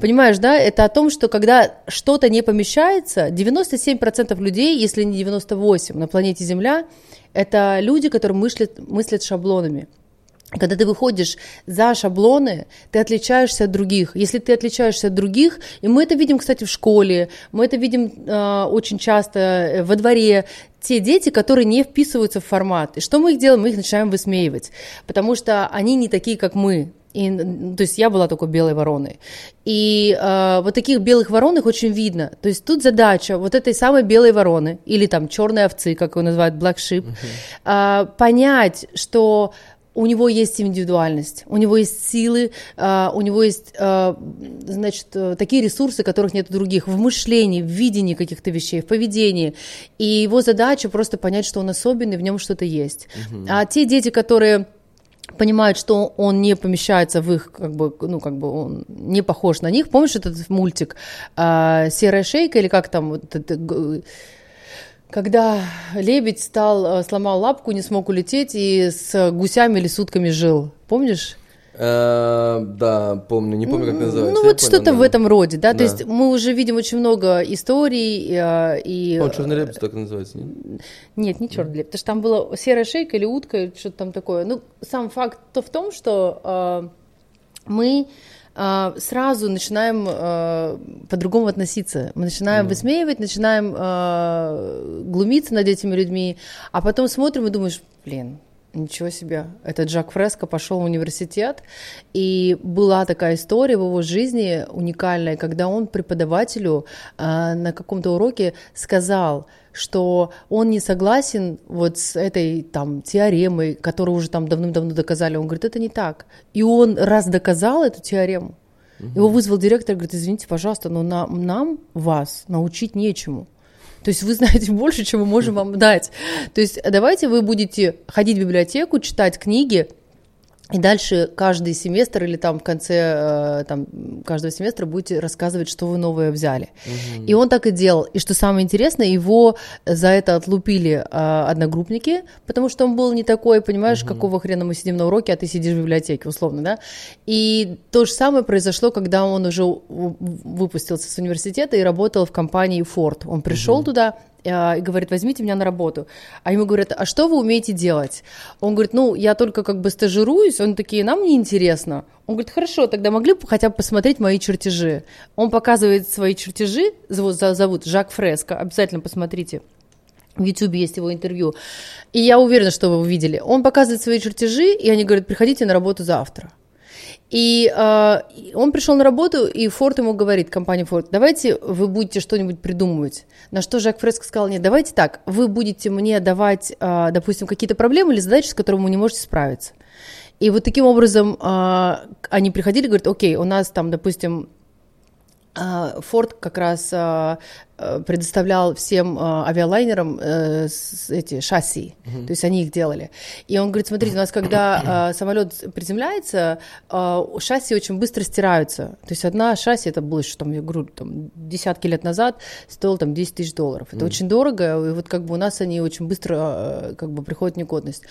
Понимаешь, да? Это о том, что когда что-то не помещается, 97% людей, если не 98% на планете Земля, это люди, которые мыслят, мыслят шаблонами. Когда ты выходишь за шаблоны, ты отличаешься от других. Если ты отличаешься от других, и мы это видим, кстати, в школе, мы это видим э, очень часто э, во дворе, те дети, которые не вписываются в формат. И что мы их делаем? Мы их начинаем высмеивать, потому что они не такие, как мы. И, то есть я была такой белой вороной. И э, вот таких белых ворон их очень видно. То есть тут задача вот этой самой белой вороны, или там черной овцы, как его называют, black sheep, э, понять, что у него есть индивидуальность, у него есть силы, а, у него есть, а, значит, э, такие ресурсы, которых нет у других, в мышлении, в видении каких-то вещей, в поведении. И его задача просто понять, что он особенный, в нем что-то есть. А те дети, которые понимают, что он не помещается в их, как бы, ну, как бы он не похож на них. Помнишь этот мультик а, «Серая шейка» или как там, вот это, г- когда лебедь стал, э, сломал лапку, не смог улететь и с гусями или с утками жил. Помнишь? Э, Да, помню, не помню, как называется. Ну, вот что-то в этом роде, да? То есть мы уже видим очень много историй э, и... О, черный репс так называется. не? Нет, не черный лебедь, потому что там была серая шейка или утка, или что-то там такое. Ну, сам факт то в том, что мы сразу начинаем э, по-другому относиться. Мы начинаем высмеивать, начинаем э, глумиться над этими людьми, а потом смотрим и думаешь, блин, Ничего себе. Этот Жак Фреско пошел в университет, и была такая история в его жизни уникальная, когда он преподавателю э, на каком-то уроке сказал, что он не согласен вот с этой там теоремой, которую уже там давным-давно доказали. Он говорит, это не так. И он раз доказал эту теорему, его вызвал директор, говорит, извините, пожалуйста, но нам, нам вас научить нечему. То есть вы знаете больше, чем мы можем вам дать. То есть давайте вы будете ходить в библиотеку, читать книги, и дальше каждый семестр или там в конце э, там, каждого семестра будете рассказывать, что вы новое взяли. Угу. И он так и делал. И что самое интересное, его за это отлупили э, одногруппники, потому что он был не такой, понимаешь, угу. какого хрена мы сидим на уроке, а ты сидишь в библиотеке, условно, да? И то же самое произошло, когда он уже выпустился с университета и работал в компании Ford. Он пришел угу. туда, а, и говорит, возьмите меня на работу. А ему говорят, а что вы умеете делать? Он говорит, ну, я только как бы стажируюсь. Он такие, нам не интересно. Он говорит, хорошо, тогда могли бы хотя бы посмотреть мои чертежи. Он показывает свои чертежи, зовут, зовут Жак Фреско, обязательно посмотрите. В YouTube есть его интервью. И я уверена, что вы увидели. Он показывает свои чертежи, и они говорят, приходите на работу завтра. И э, он пришел на работу, и Форд ему говорит, компания Форд, давайте вы будете что-нибудь придумывать. На что Жак Фреско сказал, нет, давайте так, вы будете мне давать, э, допустим, какие-то проблемы или задачи, с которыми вы не можете справиться. И вот таким образом э, они приходили, говорят, окей, у нас там, допустим, Форд как раз предоставлял всем э, авиалайнерам э, эти шасси, uh-huh. то есть они их делали. И он говорит, смотрите, у нас когда э, самолет приземляется, э, шасси очень быстро стираются. То есть одна шасси, это было еще, там, я говорю, там, десятки лет назад, стоило там 10 тысяч долларов. Это uh-huh. очень дорого, и вот как бы у нас они очень быстро э, как бы приходят в негодность.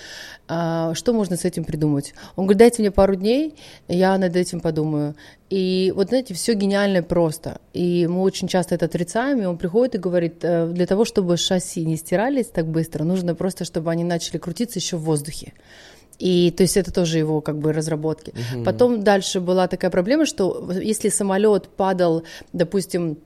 А, что можно с этим придумать? Он говорит, дайте мне пару дней, я над этим подумаю. И вот, знаете, все гениально просто. И мы очень часто это отрицаем, и он приходит и говорит, «Э, для того, чтобы шасси не стирались так быстро, нужно просто, чтобы они начали крутиться еще в воздухе. И то есть это тоже его как бы разработки. Угу. Потом дальше была такая проблема, что если самолет падал, допустим,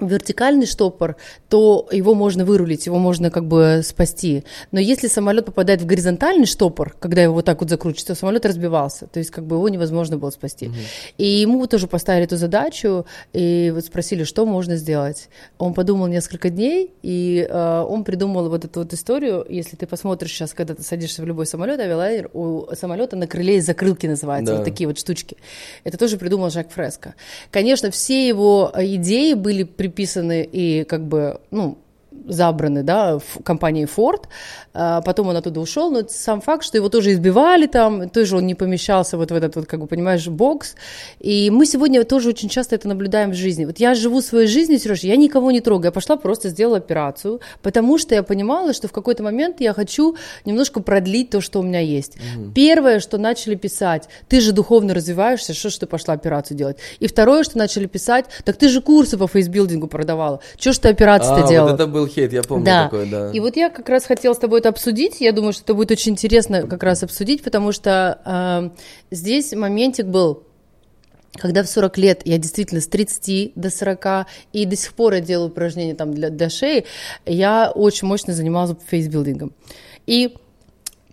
вертикальный штопор, то его можно вырулить, его можно как бы спасти. Но если самолет попадает в горизонтальный штопор, когда его вот так вот закручивается, то самолет разбивался, то есть как бы его невозможно было спасти. Угу. И ему тоже поставили эту задачу и вот спросили, что можно сделать. Он подумал несколько дней и э, он придумал вот эту вот историю. Если ты посмотришь сейчас, когда ты садишься в любой самолет, авиалайнер, у самолета на крыле есть закрылки называются, да. вот такие вот штучки. Это тоже придумал Жак Фреско. Конечно, все его идеи были приписаны и как бы, ну, забраны, да, в компании Ford, а потом он оттуда ушел, но сам факт, что его тоже избивали там, тоже он не помещался вот в этот вот, как бы, понимаешь, бокс, и мы сегодня тоже очень часто это наблюдаем в жизни. Вот я живу своей жизнью, Сереж, я никого не трогаю, я пошла просто сделала операцию, потому что я понимала, что в какой-то момент я хочу немножко продлить то, что у меня есть. Угу. Первое, что начали писать, ты же духовно развиваешься, что ж ты пошла операцию делать? И второе, что начали писать, так ты же курсы по фейсбилдингу продавала, что ж ты операцию-то а, делала? Вот это был хейт, я помню да. такое, да. И вот я как раз хотела с тобой это обсудить. Я думаю, что это будет очень интересно как раз обсудить, потому что э, здесь моментик был когда в 40 лет я действительно с 30 до 40, и до сих пор я делаю упражнения там для, для шеи, я очень мощно занималась фейсбилдингом. И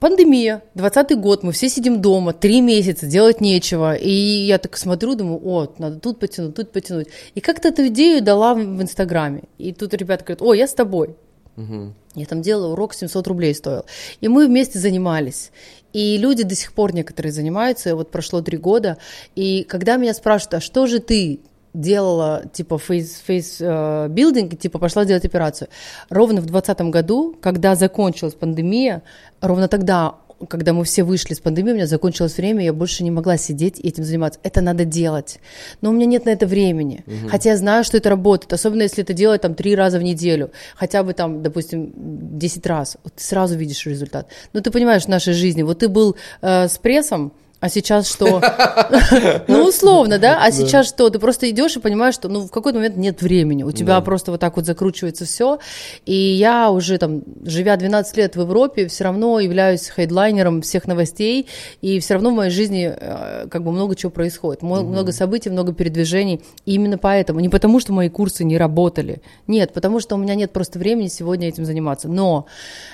пандемия, 20 год, мы все сидим дома, три месяца, делать нечего. И я так смотрю, думаю, о, надо тут потянуть, тут потянуть. И как-то эту идею дала в Инстаграме. И тут ребята говорят, о, я с тобой. Угу. Я там делала урок, 700 рублей стоил. И мы вместе занимались. И люди до сих пор некоторые занимаются, вот прошло три года. И когда меня спрашивают, а что же ты делала типа face, face э, building, типа пошла делать операцию. Ровно в 2020 году, когда закончилась пандемия, ровно тогда когда мы все вышли с пандемии, у меня закончилось время, я больше не могла сидеть и этим заниматься. Это надо делать. Но у меня нет на это времени. Угу. Хотя я знаю, что это работает. Особенно если это делать там три раза в неделю. Хотя бы там, допустим, 10 раз. Вот ты сразу видишь результат. Но ты понимаешь в нашей жизни. Вот ты был э, с прессом, а сейчас что? Ну, условно, да? А сейчас что? Ты просто идешь и понимаешь, что ну, в какой-то момент нет времени. У тебя просто вот так вот закручивается все. И я уже там, живя 12 лет в Европе, все равно являюсь хедлайнером всех новостей. И все равно в моей жизни э, как бы много чего происходит. Много событий, много передвижений. И именно поэтому. Не потому, что мои курсы не работали. Нет, потому что у меня нет просто времени сегодня этим заниматься. Но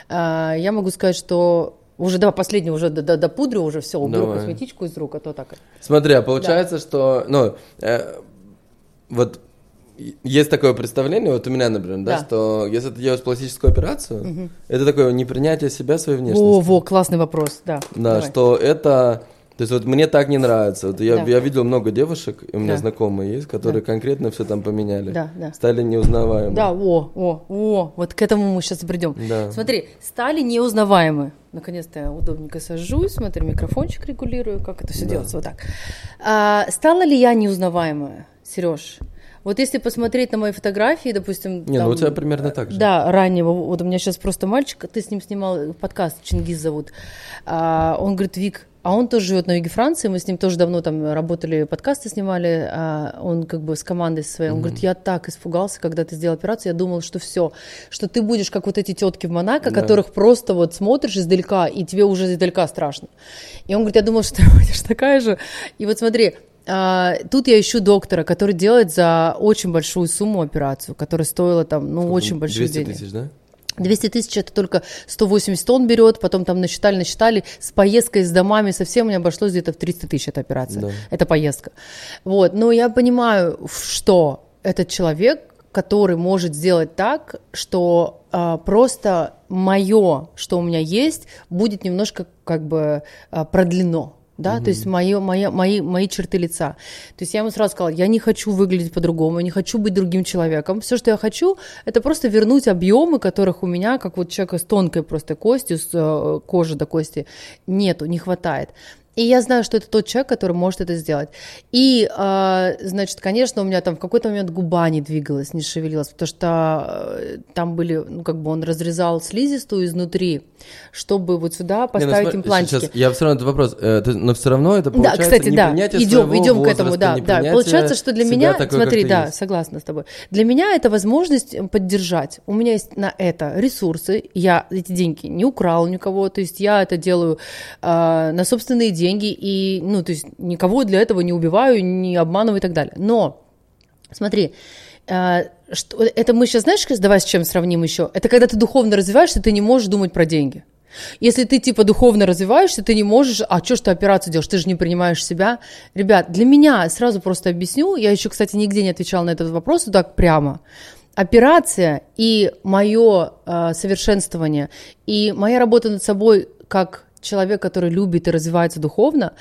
э, я могу сказать, что уже, да, последний уже до, до, до пудры уже все, уберу Давай. косметичку из рук, а то так. Смотри, а получается, да. что, ну, э, вот есть такое представление, вот у меня, например, да, да что если ты делаешь пластическую операцию, угу. это такое непринятие себя, своей внешности. О, во, классный вопрос, да. Да, Давай. что это То есть вот мне так не нравится. Вот я, Да. я видел много девушек, у меня Да. знакомые есть, которые конкретно все там поменяли. Да, да. Стали неузнаваемы. Да, о, о, о, вот к этому мы сейчас придем. Да. Смотри, стали неузнаваемы. Наконец-то я удобненько сажусь, смотри, микрофончик регулирую, как это все Да. делается, вот так. А, стала ли я неузнаваемая, Сереж? Вот если посмотреть на мои фотографии, допустим... Не, ну там, у тебя примерно так же. Да, раннего. Вот у меня сейчас просто мальчик, ты с ним снимал подкаст, Чингиз зовут. А, он говорит, Вик, а он тоже живет на юге Франции, мы с ним тоже давно там работали, подкасты снимали, а он как бы с командой своей, он говорит, я так испугался, когда ты сделал операцию, я думал, что все, что ты будешь как вот эти тетки в Монако, Да. которых просто вот смотришь издалека, и тебе уже издалека страшно. И он говорит, я думал, что ты будешь такая же. И вот смотри, а, тут я ищу доктора, который делает за очень большую сумму операцию, которая стоила там, ну, очень большие 200 деньги. тысяч, да? 200 тысяч это только 180 тонн берет, потом там насчитали, насчитали, с поездкой, с домами совсем мне обошлось где-то в 300 тысяч эта операция, Да. эта поездка. Вот, но я понимаю, что этот человек, который может сделать так, что а, просто мое, что у меня есть, будет немножко как бы а, продлено. Да, то есть моё, моя, мои, мои черты лица. То есть я ему сразу сказала, я не хочу выглядеть по-другому, я не хочу быть другим человеком. Все, что я хочу, это просто вернуть объемы, которых у меня, как вот человека с тонкой просто костью, с э, кожи до кости, нету, не хватает. И я знаю, что это тот человек, который может это сделать. И, э, значит, конечно, у меня там в какой-то момент губа не двигалась, не шевелилась, потому что э, там были, ну, как бы он разрезал слизистую изнутри, чтобы вот сюда Не, ну, поставить имплантики. Сейчас, я все равно этот вопрос, э, ты- но все равно это Да, получается кстати, да. Идем, идем к этому, да, да. Получается, что для меня, такой, смотри, да, есть. согласна с тобой. Для меня это возможность поддержать. У меня есть на это ресурсы. Я эти деньги не украл никого, то есть я это делаю а, на собственные деньги и, ну, то есть никого для этого не убиваю, не обманываю и так далее. Но Смотри, э, что, это мы сейчас, знаешь, давай с чем сравним еще? Это когда ты духовно развиваешься, ты не можешь думать про деньги. Если ты типа духовно развиваешься, ты не можешь, а что ж ты операцию делаешь, ты же не принимаешь себя. Ребят, для меня, сразу просто объясню, я еще, кстати, нигде не отвечала на этот вопрос вот так прямо. Операция и мое э, совершенствование, и моя работа над собой как человек, который любит и развивается духовно,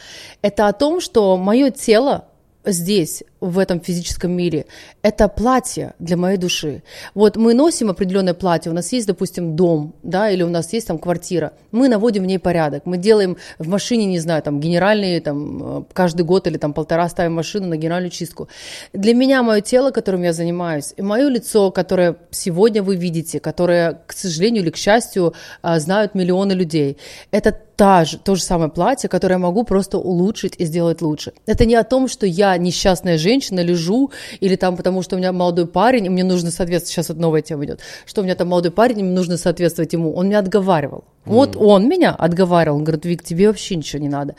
это о том, что мое тело здесь, в этом физическом мире, это платье для моей души. Вот мы носим определенное платье, у нас есть, допустим, дом, да, или у нас есть там квартира, мы наводим в ней порядок, мы делаем в машине, не знаю, там, генеральные, там, э, каждый год или там полтора ставим машину на генеральную чистку. Для меня мое тело, которым я занимаюсь, и мое лицо, которое сегодня вы видите, которое, к сожалению или к счастью, а, знают миллионы людей, это та же, то же самое платье, которое я могу просто улучшить и сделать лучше. Это не о том, что я несчастная женщина, лежу, или там потому, что у меня молодой парень, и мне нужно соответствовать, сейчас вот новая тема идет, что у меня там молодой парень, и мне нужно соответствовать ему. Он меня отговаривал. Вот он меня отговаривал, он говорит, Вик, тебе вообще ничего не надо.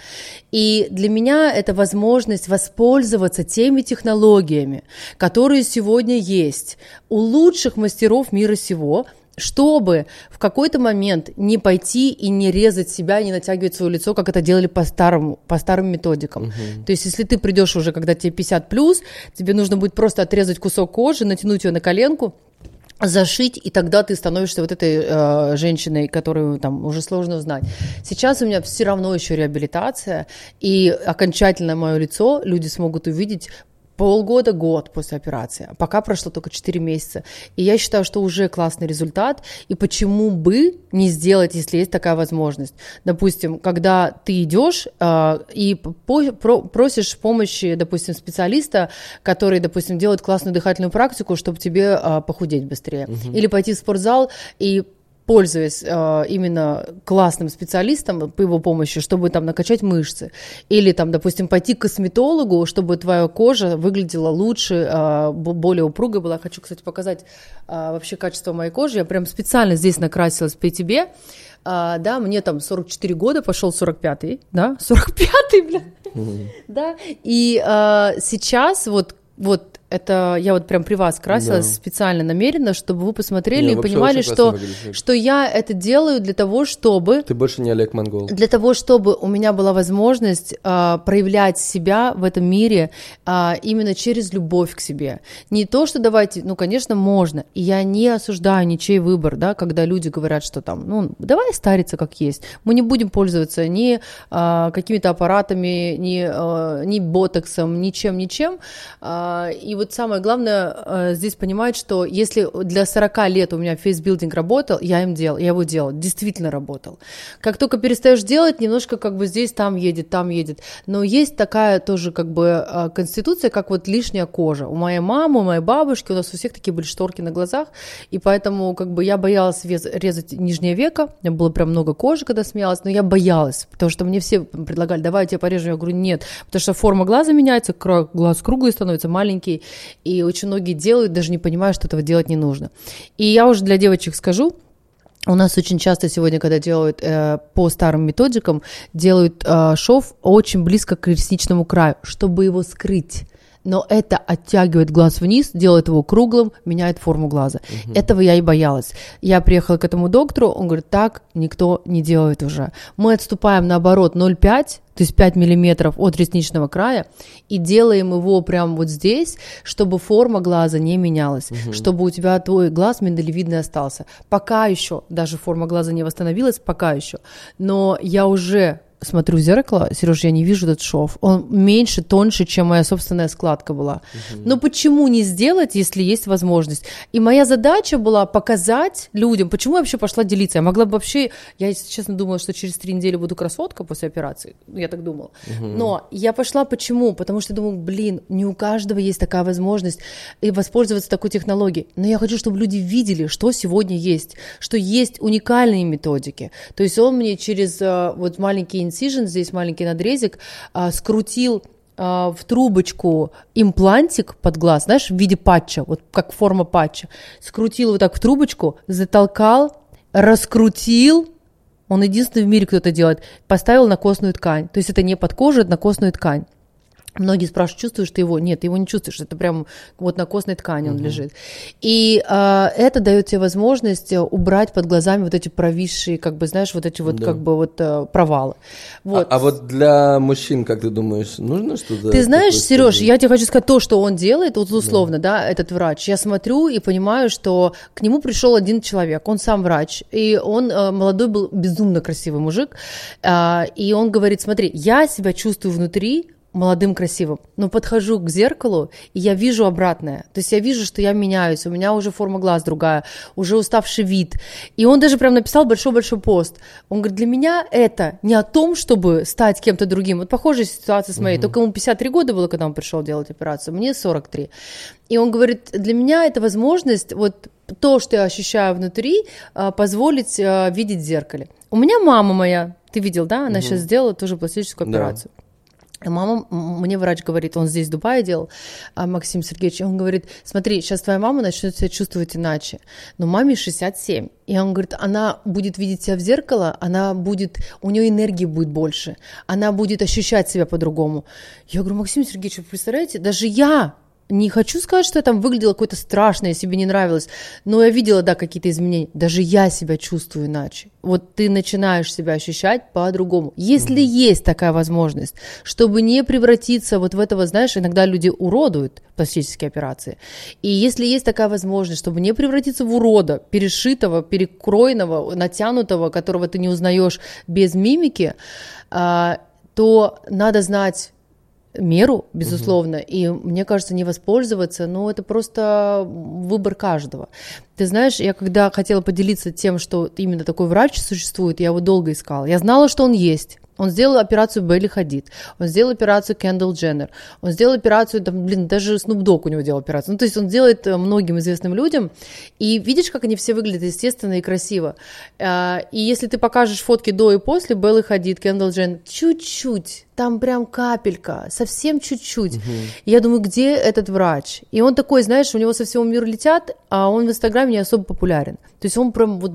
И для меня это возможность воспользоваться теми технологиями, которые сегодня есть у лучших мастеров мира сего, чтобы в какой-то момент не пойти и не резать себя, не натягивать свое лицо, как это делали по старому, по старым методикам. То есть, если ты придешь уже, когда тебе 50 плюс, тебе нужно будет просто отрезать кусок кожи, натянуть ее на коленку, зашить, и тогда ты становишься вот этой э, женщиной, которую там уже сложно узнать. Сейчас у меня все равно еще реабилитация, и окончательно мое лицо люди смогут увидеть полгода, год после операции. А Пока прошло только 4 месяца. И я считаю, что уже классный результат. И почему бы не сделать, если есть такая возможность? Допустим, когда ты идешь э, и по- про- просишь помощи, допустим, специалиста, который, допустим, делает классную дыхательную практику, чтобы тебе э, похудеть быстрее. Или пойти в спортзал и пользуясь э, именно классным специалистом по его помощи, чтобы там накачать мышцы, или там, допустим, пойти к косметологу, чтобы твоя кожа выглядела лучше, э, бо- более упругой была. Хочу, кстати, показать э, вообще качество моей кожи. Я прям специально здесь накрасилась при тебе. А, да, мне там 44 года, пошел 45-й, да, 45-й, бля. Да, и э, сейчас вот, вот Это я вот прям при вас красилась Да. специально, намеренно, чтобы вы посмотрели Не, и понимали, что, что я это делаю для того, чтобы Ты больше не Олег Монгол. для того, чтобы у меня была возможность а, проявлять себя в этом мире а, именно через любовь к себе. Не то, что давайте, ну, конечно, можно. И я не осуждаю ничей выбор, да, когда люди говорят, что там, ну, давай стариться как есть. Мы не будем пользоваться ни а, какими-то аппаратами, ни, а, ни ботоксом, ничем, ничем. А, и вот самое главное а, здесь понимать, что если для 40 лет у меня фейсбилдинг работал, я им делал, я его делал, действительно работал. Как только перестаешь делать, немножко как бы здесь, там едет, там едет. Но есть такая тоже как бы а, конституция, как вот лишняя кожа. У моей мамы, у моей бабушки, у нас у всех такие были шторки на глазах, и поэтому как бы я боялась резать нижнее веко, у меня было прям много кожи, когда смеялась, но я боялась, потому что мне все предлагали, давай я тебе порежу, я говорю, нет, потому что форма глаза меняется, глаз круглый становится, маленький, и очень многие делают, даже не понимая, что этого делать не нужно. И я уже для девочек скажу, у нас очень часто сегодня, когда делают э, по старым методикам, делают э, шов очень близко к ресничному краю, чтобы его скрыть. Но это оттягивает глаз вниз, делает его круглым, меняет форму глаза. Этого я и боялась. Я приехала к этому доктору, он говорит, так никто не делает уже. Мы отступаем наоборот 0,5, то есть 5 миллиметров от ресничного края, и делаем его прямо вот здесь, чтобы форма глаза не менялась, чтобы у тебя твой глаз миндалевидный остался. Пока еще, даже форма глаза не восстановилась, пока еще. Но я уже смотрю в зеркало, Сереж, я не вижу этот шов. Он меньше, тоньше, чем моя собственная складка была. Но почему не сделать, если есть возможность? И моя задача была показать людям, почему я вообще пошла делиться. Я могла бы вообще, я, если честно, думала, что через три недели буду красотка после операции. Я так думала. Но я пошла почему? Потому что я думаю, блин, не у каждого есть такая возможность и воспользоваться такой технологией. Но я хочу, чтобы люди видели, что сегодня есть, что есть уникальные методики. То есть он мне через э, вот маленький incision, здесь маленький надрезик, а, скрутил а, в трубочку имплантик под глаз, знаешь, в виде патча, вот как форма патча. Скрутил вот так в трубочку, затолкал, раскрутил, он единственный в мире, кто это делает, поставил на костную ткань. То есть это не под кожу, это на костную ткань. Многие спрашивают, чувствуешь ты его? Нет, ты его не чувствуешь, это прям вот на костной ткани он лежит. И а, это дает тебе возможность э, убрать под глазами вот эти провисшие, как бы, знаешь, вот эти вот Да. как бы вот э, провалы. Вот. А, а вот для мужчин, как ты думаешь, нужно что-то? Ты знаешь, Сереж, я тебе хочу сказать то, что он делает, вот условно, да. этот врач. Я смотрю и понимаю, что к нему пришел один человек, он сам врач, и он э, молодой был, безумно красивый мужик, а, и он говорит, смотри, я себя чувствую внутри молодым, красивым, но подхожу к зеркалу, и я вижу обратное. То есть я вижу, что я меняюсь, у меня уже форма глаз другая, уже уставший вид. И он даже прям написал большой-большой пост. Он говорит, для меня это не о том, чтобы стать кем-то другим. Вот похожая ситуация с моей. Только ему 53 года было, когда он пришел делать операцию, мне 43. И он говорит, для меня это возможность вот то, что я ощущаю внутри, а, позволить а, видеть в зеркале. У меня мама моя, ты видел, да, она сейчас сделала тоже пластическую Да. операцию. И Мама, мне врач говорит, он здесь в Дубае делал, а Максим Сергеевич, он говорит, смотри, сейчас твоя мама начнет себя чувствовать иначе, но маме 67, и он говорит, она будет видеть себя в зеркало, она будет, у нее энергии будет больше, она будет ощущать себя по-другому. Я говорю, Максим Сергеевич, вы представляете, даже я не хочу сказать, что я там выглядела какой-то страшной, себе не нравилось, но я видела, да, какие-то изменения. Даже я себя чувствую иначе. Вот ты начинаешь себя ощущать по-другому. Если есть такая возможность, чтобы не превратиться вот в этого, знаешь, иногда люди уродуют пластические операции. И если есть такая возможность, чтобы не превратиться в урода, перешитого, перекроенного, натянутого, которого ты не узнаешь без мимики, а, то надо знать меру, безусловно, и мне кажется, не воспользоваться, но это просто выбор каждого. Ты знаешь, я когда хотела поделиться тем, что именно такой врач существует, я его долго искала. Я знала, что он есть. Он сделал операцию Белли Хадид, он сделал операцию Кендалл Дженнер, он сделал операцию, там, блин, даже Snoop Dogg у него делал операцию. Ну, то есть он делает э, многим известным людям, и видишь, как они все выглядят естественно и красиво. А, И если ты покажешь фотки до и после Беллы Хадид, Кендалл Дженнер, чуть-чуть, там прям капелька, совсем чуть-чуть. И я думаю, где этот врач? И он такой, знаешь, у него со всего мира летят, а он в Инстаграме не особо популярен. То есть он прям вот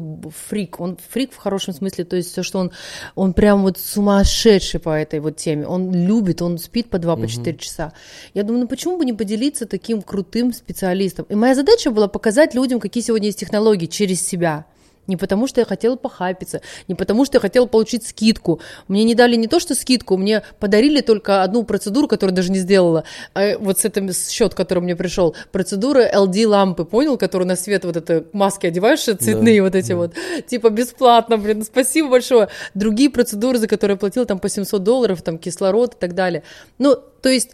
фрик, он фрик в хорошем смысле, то есть все, что он, он прям вот сумасшедший по этой вот теме, он любит, он спит по 2 по 4 часа. Я думаю, ну почему бы не поделиться таким крутым специалистом? И моя задача была показать людям, какие сегодня есть технологии через себя. Не потому, что я хотела похайпиться, не потому, что я хотела получить скидку. Мне не дали не то, что скидку, мне подарили только одну процедуру, которую даже не сделала. А вот с этим счет, который мне пришел, процедура LD-лампы, понял, которую на свет вот это маски одеваешь, цветные Да, вот эти да. вот, типа бесплатно, блин, спасибо большое. Другие процедуры, за которые я платила там по 700 долларов, там кислород и так далее. Ну, то есть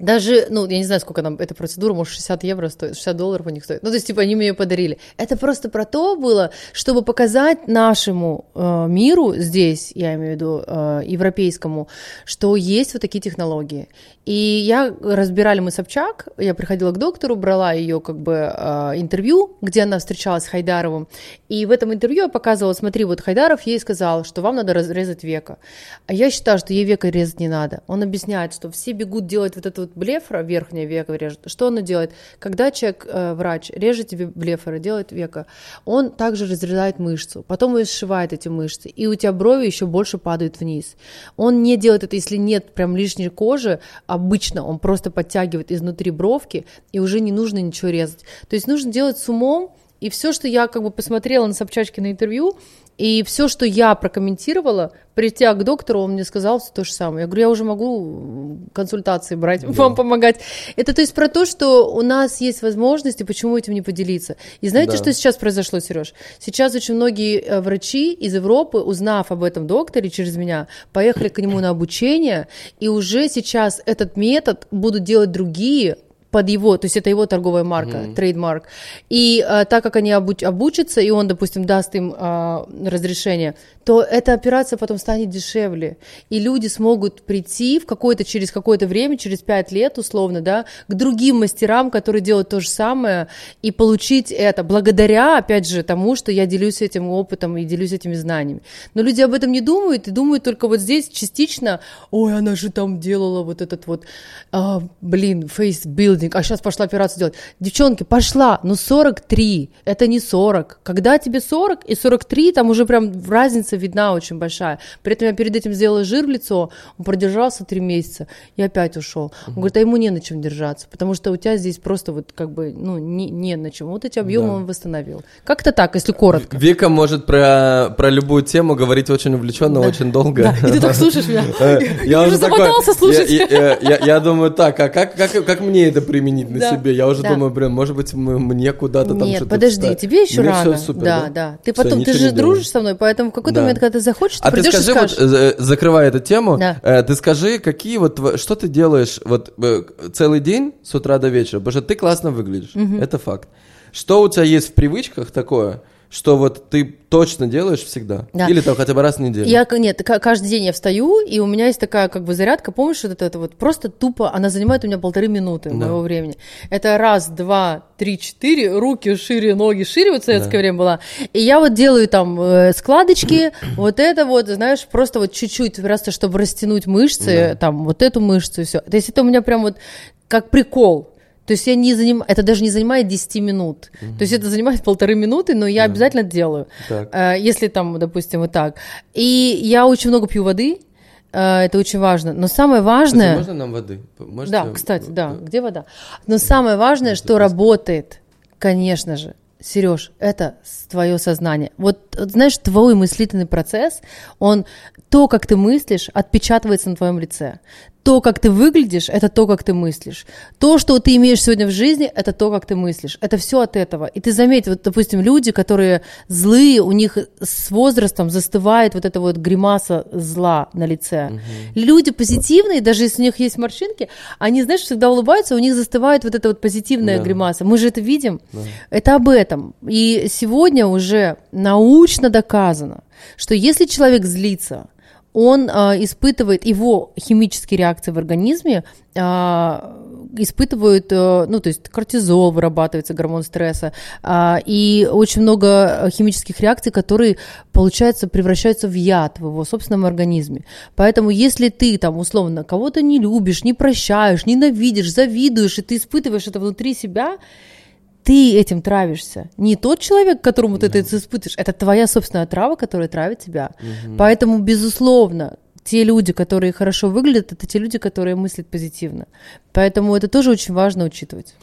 даже, ну, я не знаю, сколько нам эта процедура, может, 60 евро стоит, 60 долларов у них стоит. Ну, то есть, типа, они мне ее подарили. Это просто про то было, чтобы показать нашему э, миру здесь, я имею в виду э, европейскому, что есть вот такие технологии. И я разбирали мы Собчак, я приходила к доктору, брала ее как бы э, интервью, где она встречалась с Хайдаровым, и в этом интервью я показывала, смотри, вот Хайдаров ей сказал, что вам надо разрезать века. А я считаю, что ей века резать не надо. Он объясняет, что все бегут делать вот это вот блефра, верхнее веко режет. Что он делает? Когда человек, э, врач, режет тебе блефора, делает века, он также разрезает мышцу, потом и сшивает эти мышцы, и у тебя брови еще больше падают вниз. Он не делает это, если нет прям лишней кожи, обычно он просто подтягивает изнутри бровки, и уже не нужно ничего резать. То есть нужно делать с умом, и все, что я как бы посмотрела на Собчачки на интервью, и все, что я прокомментировала, придя к доктору, он мне сказал всё то же самое. Я говорю, я уже могу консультации брать, вам помогать. Это то есть про то, что у нас есть возможности, почему этим не поделиться. И знаете, Да. что сейчас произошло, Сереж? Сейчас очень многие э, врачи из Европы, узнав об этом докторе через меня, поехали к нему на обучение, и уже сейчас этот метод будут делать другие под его, то есть это его торговая марка, трейдмарк. И э, так как они обуч- обучатся, и он, допустим, даст им э, разрешение, то эта операция потом станет дешевле. И люди смогут прийти в какое-то, через какое-то время, через пять лет, условно, да, к другим мастерам, которые делают то же самое, и получить это благодаря, опять же, тому, что я делюсь этим опытом и делюсь этими знаниями. Но люди об этом не думают, и думают только вот здесь частично, ой, она же там делала вот этот вот, а, блин, фейсбилдинг, а сейчас пошла операцию делать. Девчонки, пошла, но 43, это не 40. Когда тебе 40 и 43, там уже прям разница видна очень большая. При этом я перед этим сделала жир в лицо, он продержался 3 месяца и опять ушел. Он говорит, а ему не на чем держаться, потому что у тебя здесь просто вот как бы, ну, не, не на чем. Вот эти объемы Да. он восстановил. Как-то так, если коротко. Вика может про, про любую тему говорить очень увлеченно, очень долго. Да, и ты так слушаешь меня. Э, Я уже замотался слушать. Я, думаю, так, а как, как, как мне это применить на Да, себе? Я уже да. думаю, блин, может быть, мне куда-то там что-то подожди, вставить. тебе еще Мне рано. супер, да, да. Ты Всё, потом, ты же дружишь со мной, поэтому в какой-то Да. момент, когда ты захочешь, ты А ты придешь и скажи, вот, скажешь. э, закрывая эту тему, Да. э, ты скажи, какие вот, что ты делаешь вот э, целый день с утра до вечера, потому что ты классно выглядишь, это факт. Что у тебя есть в привычках такое, что вот ты точно делаешь всегда? Да. Или там хотя бы раз в неделю? Я, нет, каждый день я встаю, и у меня есть такая как бы зарядка, помнишь, вот это, это вот просто тупо, она занимает у меня полторы минуты Да. моего времени. Это раз, два, три, четыре, руки шире, ноги шире, вот в советское Да. время была. И я вот делаю там э, складочки, вот это вот, знаешь, просто вот чуть-чуть, просто чтобы растянуть мышцы, там вот эту мышцу и все. То есть это у меня прям вот как прикол. То есть я не заним... это даже не занимает 10 минут. То есть это занимает полторы минуты, но я обязательно делаю. Так. Э, Если там, допустим, вот так. И я очень много пью воды, э, это очень важно. Но самое важное... Можно нам воды? Можете- Да, кстати, да. Где вода? Но самое важное, что работает, конечно же, Сереж, это твое сознание. Вот знаешь, твой мыслительный процесс, он то, как ты мыслишь, отпечатывается на твоем лице. То, как ты выглядишь, это то, как ты мыслишь. То, что ты имеешь сегодня в жизни, это то, как ты мыслишь. Это все от этого. И ты заметь, вот, допустим, люди, которые злые, у них с возрастом застывает вот эта вот гримаса зла на лице. Люди позитивные, даже если у них есть морщинки, они, знаешь, всегда улыбаются, у них застывает вот эта вот позитивная Да. гримаса. Мы же это видим. Это об этом. И сегодня уже научно доказано, что если человек злится, он а, испытывает его химические реакции в организме, а, испытывают, э, ну, то есть кортизол вырабатывается, гормон стресса, а, и очень много химических реакций, которые, получается, превращаются в яд в его собственном организме. Поэтому, если ты там, условно, кого-то не любишь, не прощаешь, ненавидишь, завидуешь, и ты испытываешь это внутри себя, ты этим травишься. Не тот человек, которому ты это испытываешь, это твоя собственная трава, которая травит тебя. Поэтому, безусловно, те люди, которые хорошо выглядят, это те люди, которые мыслят позитивно. Поэтому это тоже очень важно учитывать.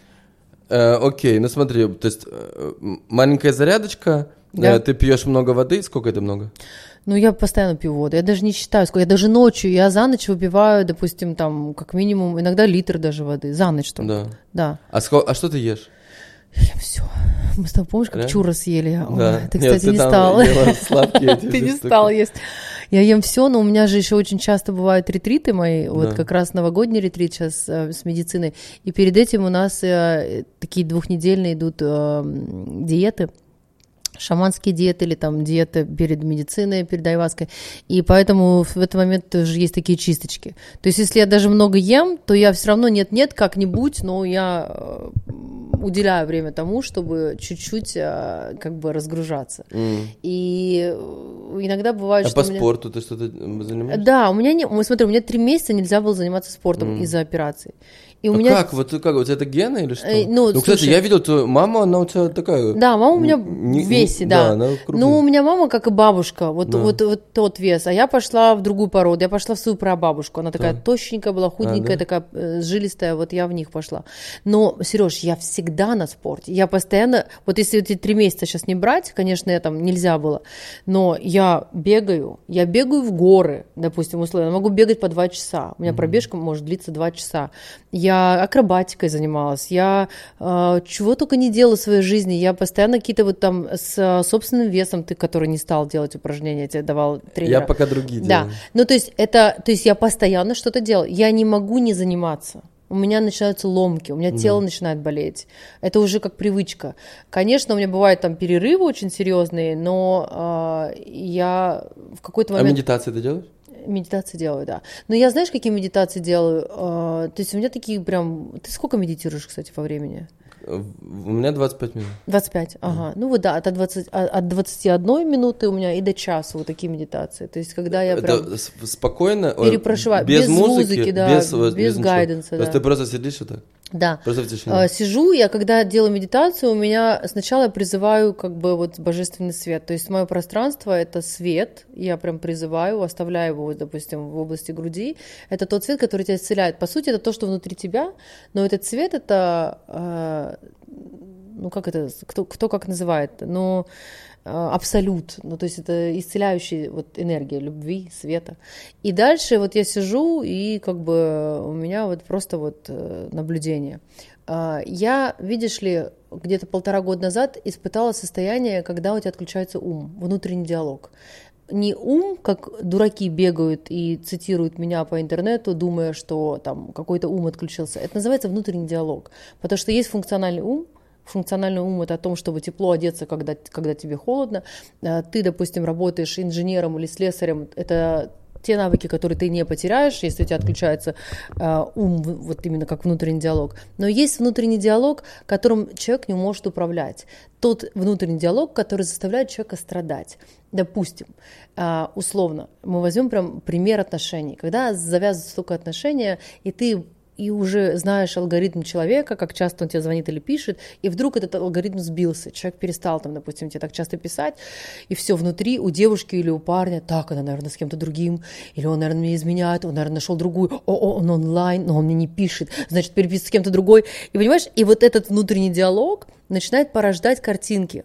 Э, окей, ну смотри, то есть э, маленькая зарядочка, Да. э, ты пьешь много воды, сколько это много? Ну, я постоянно пью воду. Я даже не считаю, сколько. Я даже ночью, я за ночь выпиваю, допустим, там, как минимум, иногда литр даже воды. За ночь только. Да. Да. А, ско- а что ты ешь? Все. Мы с тобой, помнишь, как Реально? чура съели? Ой, Да. Ты, Нет, кстати, не стал. Ты не стал есть. Я ем все, но у меня же еще очень часто бывают ретриты мои, вот Да. как раз новогодний ретрит сейчас э, с медициной. И перед этим у нас э, такие двухнедельные идут э, диеты, шаманские диеты или там диета перед медициной, перед айваской. И поэтому в этот момент тоже есть такие чисточки. То есть если я даже много ем, то я все равно нет-нет, как-нибудь, но я э, уделяю время тому, чтобы чуть-чуть э, как бы разгружаться. М. И э, иногда бывает, А что по меня- спорту ты что-то занимаешься? Да, у меня не... Смотри, у меня три месяца нельзя было заниматься спортом из-за операции. И у А меня... как? Вот как? Тебя это гены или что? Э, ну, кстати, слушай. я видел твою маму, она у тебя такая... Да, мама у меня Не- в весе, не- да. да, она ну, у меня мама, как и бабушка, вот, Да. вот, вот тот вес. А я пошла в другую породу, я пошла в свою прабабушку. Она такая Да. тощенькая была, худенькая, да? такая э, жилистая, вот я в них пошла. Но, Сереж, я всегда на спорте. Я постоянно, вот если эти три месяца сейчас не брать, конечно, я там нельзя было, но я бегаю, я бегаю в горы, допустим, условно, могу бегать по два часа. У меня пробежка может длиться два часа. Я акробатикой занималась, я э, чего только не делала в своей жизни. Я постоянно какие-то вот там с э, собственным весом, ты, который не стал делать упражнения, я тебе давал тренера. Я пока другие Да, делаю. ну то есть это, то есть я постоянно что-то делаю. Я не могу не заниматься. У меня начинаются ломки, у меня тело начинает болеть. Это уже как привычка. Конечно, у меня бывают там перерывы очень серьезные, но э, я в какой-то А момент медитации ты делаешь? Медитации делаю, да. Но я знаешь, какие медитации делаю? Э, то есть у меня такие прям. Ты сколько медитируешь, кстати, по времени? Э, У меня 25 минут. 25, ага. Ну вот да, от, 20, а- от 21 минуты у меня и до часа вот такие медитации. То есть когда я прям... Это спокойно, ой, Перепрошиваю. без, Без музыки, музыки, да, без, вот, без ничего. гайденса, То есть да. ты просто сидишь вот так, Да. просто в тишине. А, Сижу, я когда делаю медитацию, у меня сначала я призываю как бы вот божественный свет. То есть мое пространство — это свет, я прям призываю, оставляю его, допустим, в области груди. Это тот свет, который тебя исцеляет. По сути, это то, что внутри тебя, но этот свет — это, а, ну как это, кто, кто как называет, а, абсолют, ну то есть это исцеляющая вот энергия любви, света. И дальше вот я сижу и как бы у меня вот просто вот э, наблюдение. А, Я, видишь ли, где-то полтора года назад испытала состояние, когда у тебя отключается ум, внутренний диалог. Не ум, как дураки бегают и цитируют меня по интернету, думая, что там какой-то ум отключился. Это называется внутренний диалог. Потому что есть функциональный ум, Функциональный ум это о том, чтобы тепло одеться, когда, когда тебе холодно. А Ты, допустим, работаешь инженером или слесарем, это те навыки, которые ты не потеряешь, если у тебя отключается э, ум, вот именно как внутренний диалог. Но есть внутренний диалог, которым человек не может управлять. Тот внутренний диалог, который заставляет человека страдать. Допустим, э, условно, мы возьмем прям пример отношений. Когда завязываются только отношения, и ты и уже знаешь алгоритм человека, как часто он тебе звонит или пишет, и вдруг этот алгоритм сбился, человек перестал там, допустим, тебе так часто писать, и все внутри у девушки или у парня, так, она, наверное, с кем-то другим, или он, наверное, мне изменяет, он, наверное, нашел другую, о, о, он онлайн, но он мне не пишет, значит, переписывается с кем-то другой, и понимаешь, и вот этот внутренний диалог начинает порождать картинки,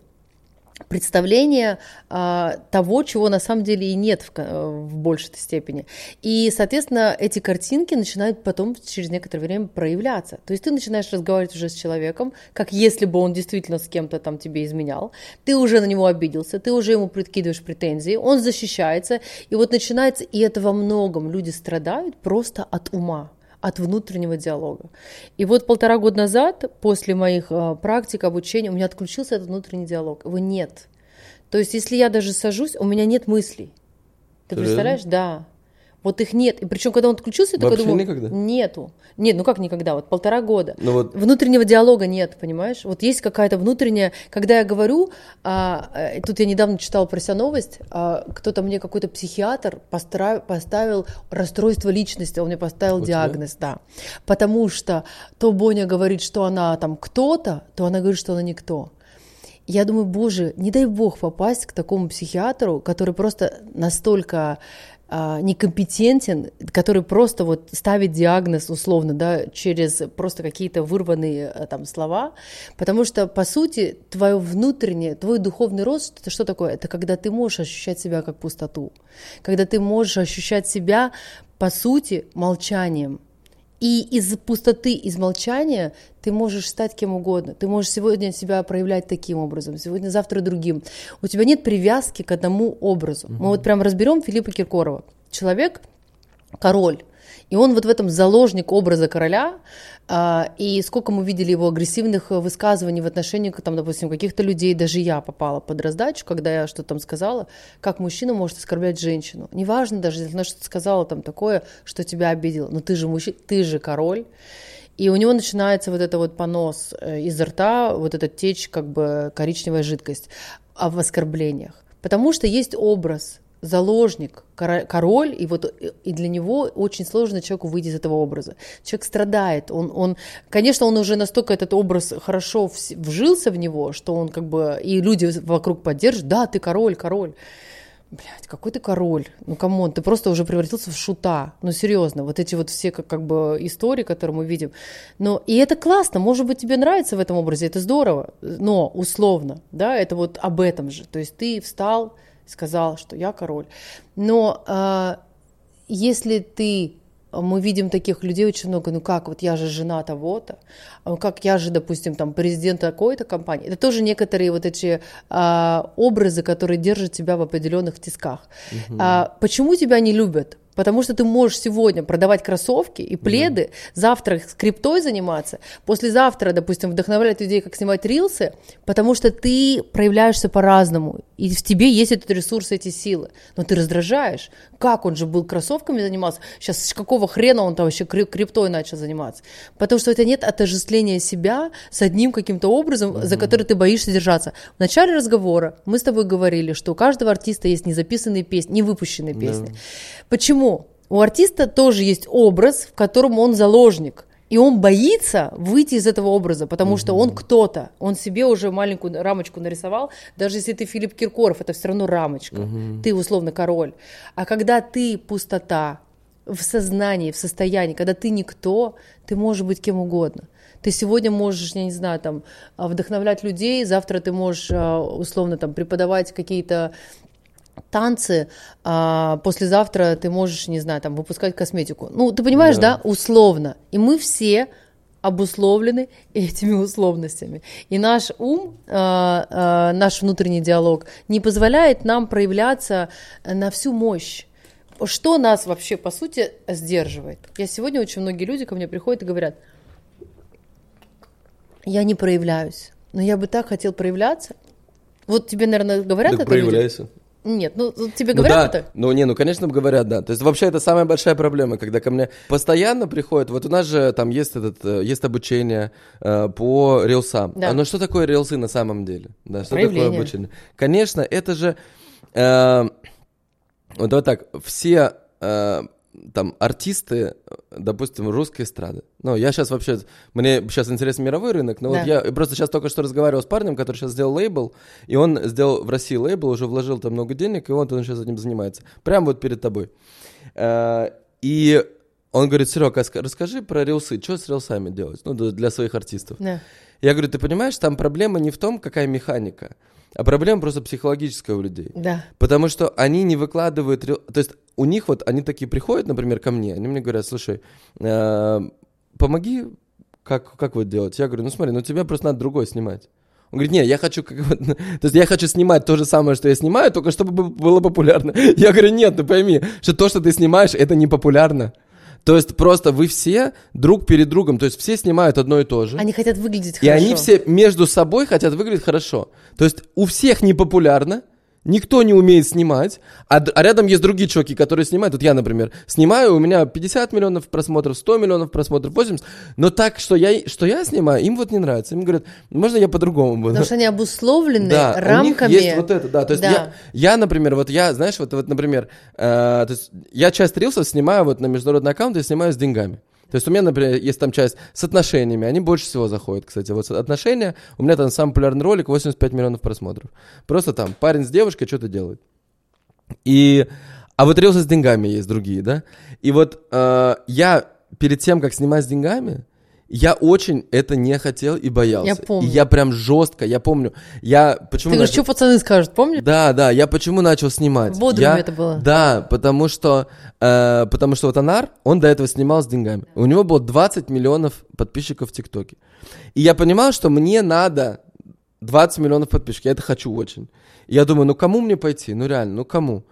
представление а, того, чего на самом деле и нет в, э, в большей степени. И, соответственно, эти картинки начинают потом через некоторое время проявляться. То есть ты начинаешь разговаривать уже с человеком, как если бы он действительно с кем-то там тебе изменял. Ты уже на него обиделся, ты уже ему прикидываешь претензии, он защищается. И вот начинается, и это во многом люди страдают просто от ума от внутреннего диалога. И вот полтора года назад, после моих э, практик, обучения, у меня отключился этот внутренний диалог. Его нет. То есть, если я даже сажусь, у меня нет мыслей. Ты представляешь? Да. Вот их нет. И причем, когда он отключился, я такой думаю, никогда? нету. Нет, ну как никогда, вот полтора года. Ну вот Внутреннего диалога нет, понимаешь? Вот есть какая-то внутренняя... Когда я говорю, а, э, тут я недавно читала про себя новость, а, кто-то мне, какой-то психиатр постра- поставил расстройство личности, он мне поставил тебя? диагноз, да. Потому что то Боня говорит, что она там кто-то, то она говорит, что она никто. Я думаю, боже, не дай бог попасть к такому психиатру, который просто настолько а, некомпетентен, который просто вот ставит диагноз условно, да, через просто какие-то вырванные а, там слова, потому что, по сути, твое внутреннее, твой духовный рост, это что такое? Это когда ты можешь ощущать себя как пустоту, когда ты можешь ощущать себя, по сути, молчанием, и из пустоты, из молчания ты можешь стать кем угодно. Ты можешь сегодня себя проявлять таким образом, сегодня, завтра другим. У тебя нет привязки к одному образу. Мы вот прям разберем Филиппа Киркорова. Человек король. И он вот в этом заложник образа короля, и сколько мы видели его агрессивных э, высказываний в отношении, там, допустим, каких-то людей, даже я попала под раздачу, когда я что-то там сказала, как мужчина может оскорблять женщину. Неважно даже, если она что-то сказала там такое, что тебя обидело, но ты же мужчина, ты же король. И у него начинается вот это вот понос э, изо рта, вот эта течь, как бы коричневая жидкость а в оскорблениях. Потому что есть образ, заложник, король, и вот и- для него очень сложно человеку выйти из этого образа. Человек страдает, он, он, конечно, он уже настолько этот образ хорошо вжился в него, что он как бы, и люди вокруг поддерживают, да, ты король, король. Блядь, какой ты король? Ну, come on, ты просто уже превратился в шута. Ну, серьезно, вот эти вот все как, как бы истории, которые мы видим. Но, и это классно, может быть, тебе нравится в этом образе, это здорово, но условно, да, это вот об этом же. То есть ты встал, сказал, что я король. Но а, если ты мы видим таких людей очень много, ну как, вот я же жена того-то, а как я же, допустим, там президент такой-то компании. Это тоже некоторые вот эти а, образы, которые держат тебя в определенных тисках. А, почему тебя не любят? Потому что ты можешь сегодня продавать кроссовки и пледы, завтра с криптой заниматься, послезавтра, допустим, вдохновлять людей, как снимать рилсы, потому что ты проявляешься по-разному, и в тебе есть этот ресурс, эти силы. Но ты раздражаешь. Как он же был кроссовками занимался? Сейчас с какого хрена он там вообще крип- криптой начал заниматься? Потому что это нет отождествления себя с одним каким-то образом, за который ты боишься держаться. В начале разговора мы с тобой говорили, что у каждого артиста есть незаписанные песни, невыпущенные песни. Почему? У артиста тоже есть образ, в котором он заложник. И он боится выйти из этого образа, потому что он кто-то. Он себе уже маленькую рамочку нарисовал. Даже если ты Филипп Киркоров, это все равно рамочка. Ты условно король. А когда ты пустота в сознании, в состоянии, когда ты никто, ты можешь быть кем угодно. Ты сегодня можешь, я не знаю, там, вдохновлять людей, завтра ты можешь а, условно там преподавать какие-то танцы, а послезавтра ты можешь, не знаю, там, выпускать косметику. Ну, ты понимаешь, да, условно. И мы все обусловлены этими условностями. И наш ум, а, а, наш внутренний диалог не позволяет нам проявляться на всю мощь. Что нас вообще, по сути, сдерживает? Я сегодня очень многие люди ко мне приходят и говорят, я не проявляюсь, но я бы так хотел проявляться. Вот тебе, наверное, говорят Так это люди? Нет, ну ну, тебе Ну говорят да, это? ну не, ну конечно говорят, да. То есть вообще это самая большая проблема, когда ко мне постоянно приходят, вот у нас же там есть этот, э, есть обучение э, по рилсам. Да. А ну что такое рилсы на самом деле? Да, что такое Проявление. обучение? Конечно, это же, э, вот давай так, все э, там артисты, допустим, русской эстрады. Ну, я сейчас вообще, мне сейчас интересен мировой рынок, но Да. вот я просто сейчас только что разговаривал с парнем, который сейчас сделал лейбл, и он сделал в России лейбл, уже вложил там много денег, и вот он сейчас этим занимается. Прямо вот перед тобой. Э, И он говорит, Серега, расскажи про рилсы, что с рилсами делать, ну, для своих артистов. Да. Я говорю, ты понимаешь, там проблема не в том, какая механика, а проблема просто психологическая у людей. Да. Потому что они не выкладывают... То есть у них вот, они такие приходят, например, ко мне, они мне говорят, слушай, э, помоги, как, как вы делаете? Я говорю, ну смотри, ну тебе просто надо другой снимать. Он говорит, не, я хочу как вот, то есть я хочу снимать то же самое, что я снимаю, только чтобы бы- было популярно. Я говорю, нет, ты пойми, что то, что ты снимаешь, это не популярно. То есть просто вы все друг перед другом, то есть все снимают одно и то же. Они хотят выглядеть И хорошо. они все между собой хотят выглядеть хорошо. То есть у всех не популярно, Никто не умеет снимать, а, а рядом есть другие чуваки, которые снимают. Вот я, например, снимаю, у меня 50 миллионов просмотров, 100 миллионов просмотров, 80. Но так, что я, что я снимаю, им вот не нравится. Им говорят, можно я по-другому буду? Потому что они обусловлены Да, у них рамками. есть вот это, да. То есть Да. Я, я, например, вот я, знаешь, вот, вот например, э, то есть я часть рилсов снимаю вот на международный аккаунт, я снимаю с деньгами. То есть у меня, например, есть там часть с отношениями, они больше всего заходят, кстати. Вот отношения, у меня там самый популярный ролик, 85 миллионов просмотров. Просто там парень с девушкой что-то делает. И, а вот рилсы с деньгами есть другие, да? И вот э, я перед тем, как снимать с деньгами, я очень это не хотел и боялся. Я помню. И я прям жестко, я помню, я почему... Ты говоришь, начал- что пацаны скажут, помнишь? да, да, я почему начал снимать? В Бодруме Я- это было. Да, потому что, э, потому что вот Анар, он до этого снимал с деньгами. У него было 20 миллионов подписчиков в ТикТоке. И я понимал, что мне надо 20 миллионов подписчиков. Я это хочу очень. И я думаю, ну кому мне пойти? Ну реально, ну кому?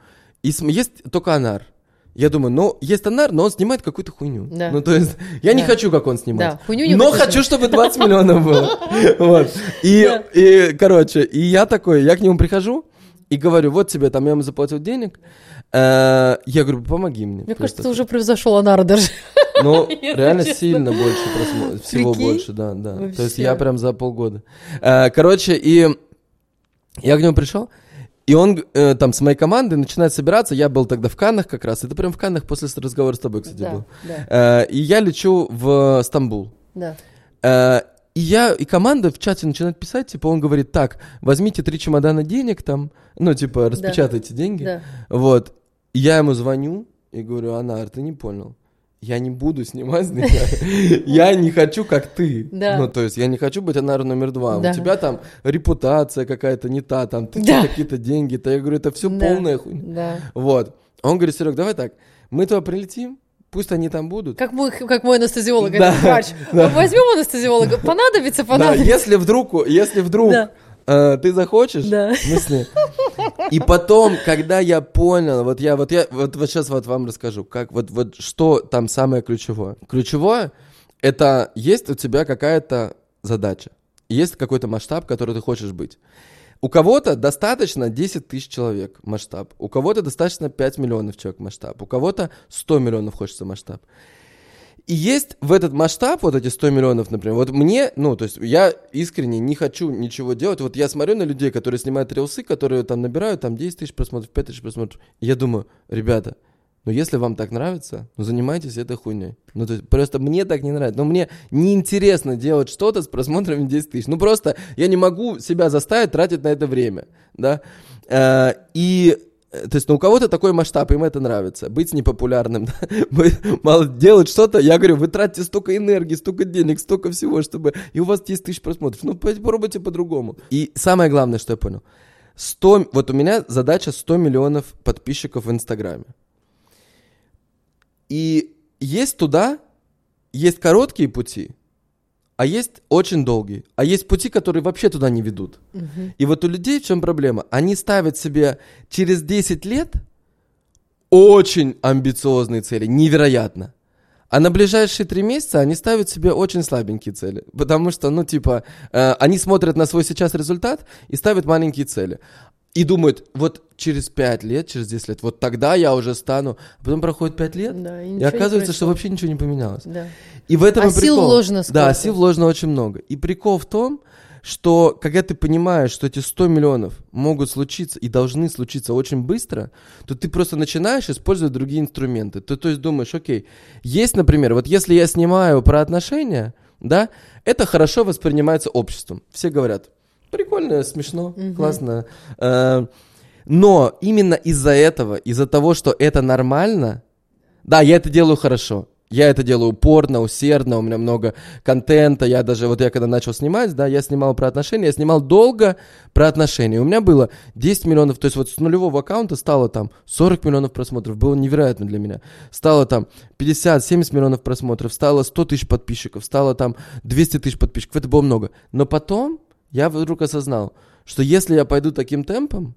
И есть только Анар. Я думаю, ну, есть Анар, но он снимает какую-то хуйню. Да. Ну, то есть, я не Да. хочу, как он снимает. Да, хуйню не Но хочу хочу, чтобы 20 миллионов было. Вот. И, и, короче, и я такой, я к нему прихожу и говорю, вот тебе, там, я ему заплатил денег. Э, Я говорю, помоги мне. Мне Просто кажется, ты уже превзошел Анара даже. ну, реально честно. сильно больше просмотров. Всего Прикинь? больше, да, да. То есть Вообще. я прям за полгода. Э, Короче, и я к нему пришел, и он э, там с моей командой начинает собираться. Я был тогда в Каннах как раз. Это прям в Каннах после разговора с тобой, кстати, Да, был. да, Э, И я лечу в Стамбул. да. Э, И я, и команда в чате начинает писать, типа, он говорит, так, возьмите три чемодана денег там, ну, типа, распечатайте деньги. да. Вот. И я ему звоню и говорю, Анар, ты не понял. Я не буду снимать с тебя. Я не хочу, как ты. Да. Ну, то есть, я не хочу быть Анар номер два. Да. У тебя там репутация какая-то не та, там, ты Да. какие-то деньги-то. Я говорю, это все Да. полная хуйня. Да. Вот. Он говорит, Серег, давай так, мы туда прилетим, пусть они там будут. Как мой, как мой анестезиолог, Да, врач. да. Возьмем анестезиолога. Понадобится, Да, понадобится. если вдруг, если вдруг Да. э, ты захочешь, Да. мы с ней. И потом, когда я понял, вот я, вот я, вот, вот сейчас вот вам расскажу, как вот, вот что там самое ключевое. Ключевое это есть у тебя какая-то задача, есть какой-то масштаб, который ты хочешь быть. У кого-то достаточно 10 тысяч человек масштаб, у кого-то достаточно 5 миллионов человек масштаб, у кого-то 100 миллионов хочется масштаб. И есть в этот масштаб, вот эти 100 миллионов, например, вот мне, ну, то есть я искренне не хочу ничего делать. Вот я смотрю на людей, которые снимают рилсы, которые там набирают там 10 тысяч просмотров, 5 тысяч просмотров. И я думаю, ребята, ну если вам так нравится, ну занимайтесь этой хуйней. Ну то есть просто мне так не нравится. Но мне неинтересно делать что-то с просмотрами 10 тысяч. Ну просто я не могу себя заставить тратить на это время, да. Э, И то есть, ну, у кого-то такой масштаб, им это нравится. Быть непопулярным, мало делать что-то. Я говорю, вы тратите столько энергии, столько денег, столько всего, чтобы... И у вас 10 тысяч просмотров. Ну, попробуйте по-другому. И самое главное, что я понял. 100... Вот у меня задача 100 миллионов подписчиков в Инстаграме. И есть туда, есть короткие пути, а есть очень долгие. А есть пути, которые вообще туда не ведут. И вот у людей в чем проблема? Они ставят себе через 10 лет очень амбициозные цели, невероятно. А на ближайшие три месяца они ставят себе очень слабенькие цели. Потому что, ну, типа, э, они смотрят на свой сейчас результат и ставят маленькие цели. И думают, вот через 5 лет, через 10 лет, вот тогда я уже стану. А потом проходит 5 лет, Да, и и, оказывается, что вообще ничего не поменялось. Да. И в этом А и сил прикол. вложено Да, сколько? сил вложено очень много. И прикол в том, что когда ты понимаешь, что эти 100 миллионов могут случиться и должны случиться очень быстро, то ты просто начинаешь использовать другие инструменты. Ты, то есть думаешь, окей, есть, например, вот если я снимаю про отношения, да, это хорошо воспринимается обществом. Все говорят, прикольно, смешно, классно. Э, Но именно из-за этого, из-за того, что это нормально, да, я это делаю хорошо. Я это делаю упорно, усердно, у меня много контента. Я даже, вот я когда начал снимать, да, я снимал про отношения, я снимал долго про отношения. У меня было 10 миллионов, то есть вот с нулевого аккаунта стало там 40 миллионов просмотров, было невероятно для меня. Стало там 50-70 миллионов просмотров, стало 100 тысяч подписчиков, стало там 200 тысяч подписчиков, это было много. Но потом я вдруг осознал, что если я пойду таким темпом,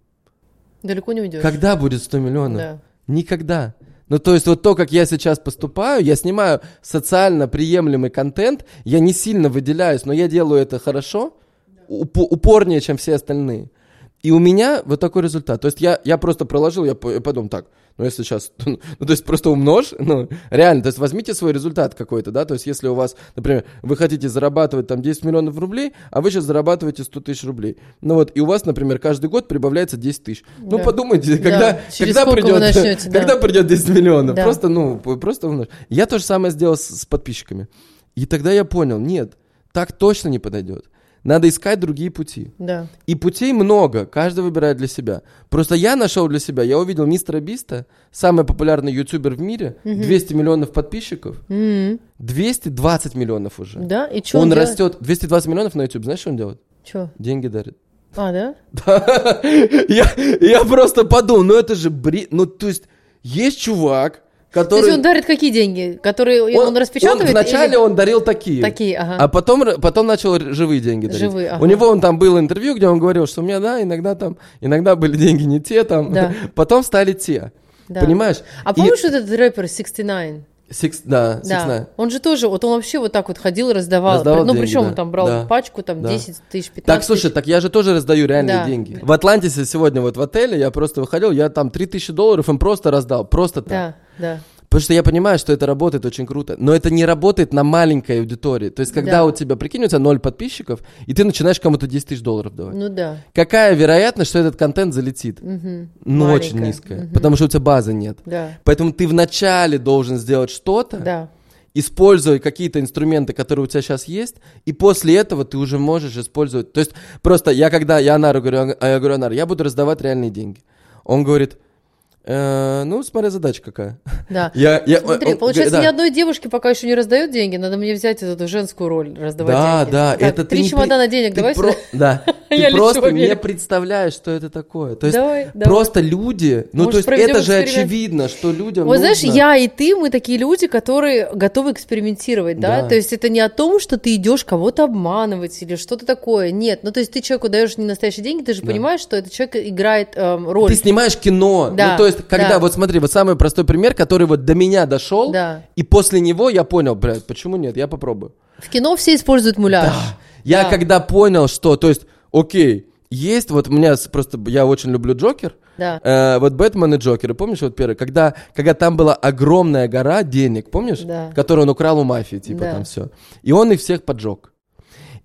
Далеко не уйдешь. когда будет 100 миллионов? Да. Никогда. Ну, то есть вот то, как я сейчас поступаю, я снимаю социально приемлемый контент, я не сильно выделяюсь, но я делаю это хорошо, упо- упорнее, чем все остальные. И у меня вот такой результат. То есть я, я просто проложил, я, по- я подумал, так, ну если сейчас, ну то есть просто умножь, ну реально, то есть возьмите свой результат какой-то, да, то есть если у вас, например, вы хотите зарабатывать там 10 миллионов рублей, а вы сейчас зарабатываете 100 тысяч рублей. Ну вот, и у вас, например, каждый год прибавляется 10 тысяч. Ну Да. подумайте, Да. когда, Через когда придет, начнете, да. когда придет 10 миллионов, Да. просто, ну, просто умножь. Я то же самое сделал с, с подписчиками. И тогда я понял, нет, так точно не подойдет. Надо искать другие пути. Да. И путей много, каждый выбирает для себя. Просто я нашел для себя, я увидел мистера Биста, самый популярный ютубер в мире, 200 миллионов подписчиков, М, 220 миллионов уже. Да, и что он растет, 220 миллионов на YouTube, знаешь, что он делает? Че? Деньги дарит. А, да? Да. Я, я просто подумал, ну это же бред. Ну, то есть, есть чувак, То который... есть он дарит какие деньги? Которые он, распечатывает? вначале или- он дарил такие. Такие, ага. А потом, потом начал живые деньги дарить. Живые, ага. У него он там было интервью, где он говорил, что у меня, да, иногда там, иногда были деньги не те там, Да. потом стали те. Да. Понимаешь? А И- помнишь этот рэпер 69? Six- да, Six Да, Nine. он же тоже, вот он вообще вот так вот ходил раздавал. Раздавал ну, деньги, причем да, он там брал да, пачку, там да. 10 тысяч, 15 Так, слушай, так я же тоже раздаю реальные Да. деньги. В Атлантисе сегодня вот в отеле я просто выходил, я там 3000 долларов им просто раздал, просто так. Да, да. Потому что я понимаю, что это работает очень круто. Но это не работает на маленькой аудитории. То есть, когда Да. у тебя, прикинь, у тебя ноль подписчиков, и ты начинаешь кому-то 10 тысяч долларов давать. Ну да. Какая вероятность, что этот контент залетит? Мгм. Ну, Маленькая. очень низкая. Потому что у тебя базы нет. Да. Поэтому ты вначале должен сделать что-то, Да. используя какие-то инструменты, которые у тебя сейчас есть, и после этого ты уже можешь использовать. То есть просто я когда я Анару говорю, я говорю, Анар, я буду раздавать реальные деньги. Он говорит, «Э, ну, смотря задача какая. Да. Я, я, Смотри, он- получается, да. ни одной девушке пока еще не раздает деньги, надо мне взять эту женскую роль, раздавать Да, деньги. да, Так, это три чемодана при- денег, ты давай про-. Да, ты просто не представляешь, что это такое. То есть Давай, давай. просто люди, ну Может, то есть это же очевидно, что людям Вот знаешь, нужно- я и ты, мы такие люди, которые готовы экспериментировать, да? Да. То есть это не о том, что ты идешь кого-то обманывать или что-то такое. Нет, ну то есть ты человеку даешь не настоящие деньги, ты же понимаешь, что этот человек играет эм, роль. Ты снимаешь кино. Да, ну, то есть, когда, да. вот смотри, вот самый простой пример, который вот до меня дошел, Да. и после него я понял, блядь, почему нет, я попробую. В кино все используют муляж. Я Да. когда понял, что, то есть, окей, есть, вот у меня просто, я очень люблю Джокер, Да. Э, вот Бэтмен и Джокер, и помнишь, вот первый, когда, когда там была огромная гора денег, помнишь? Да. Которую он украл у мафии, типа Да. там все. И он их всех поджег.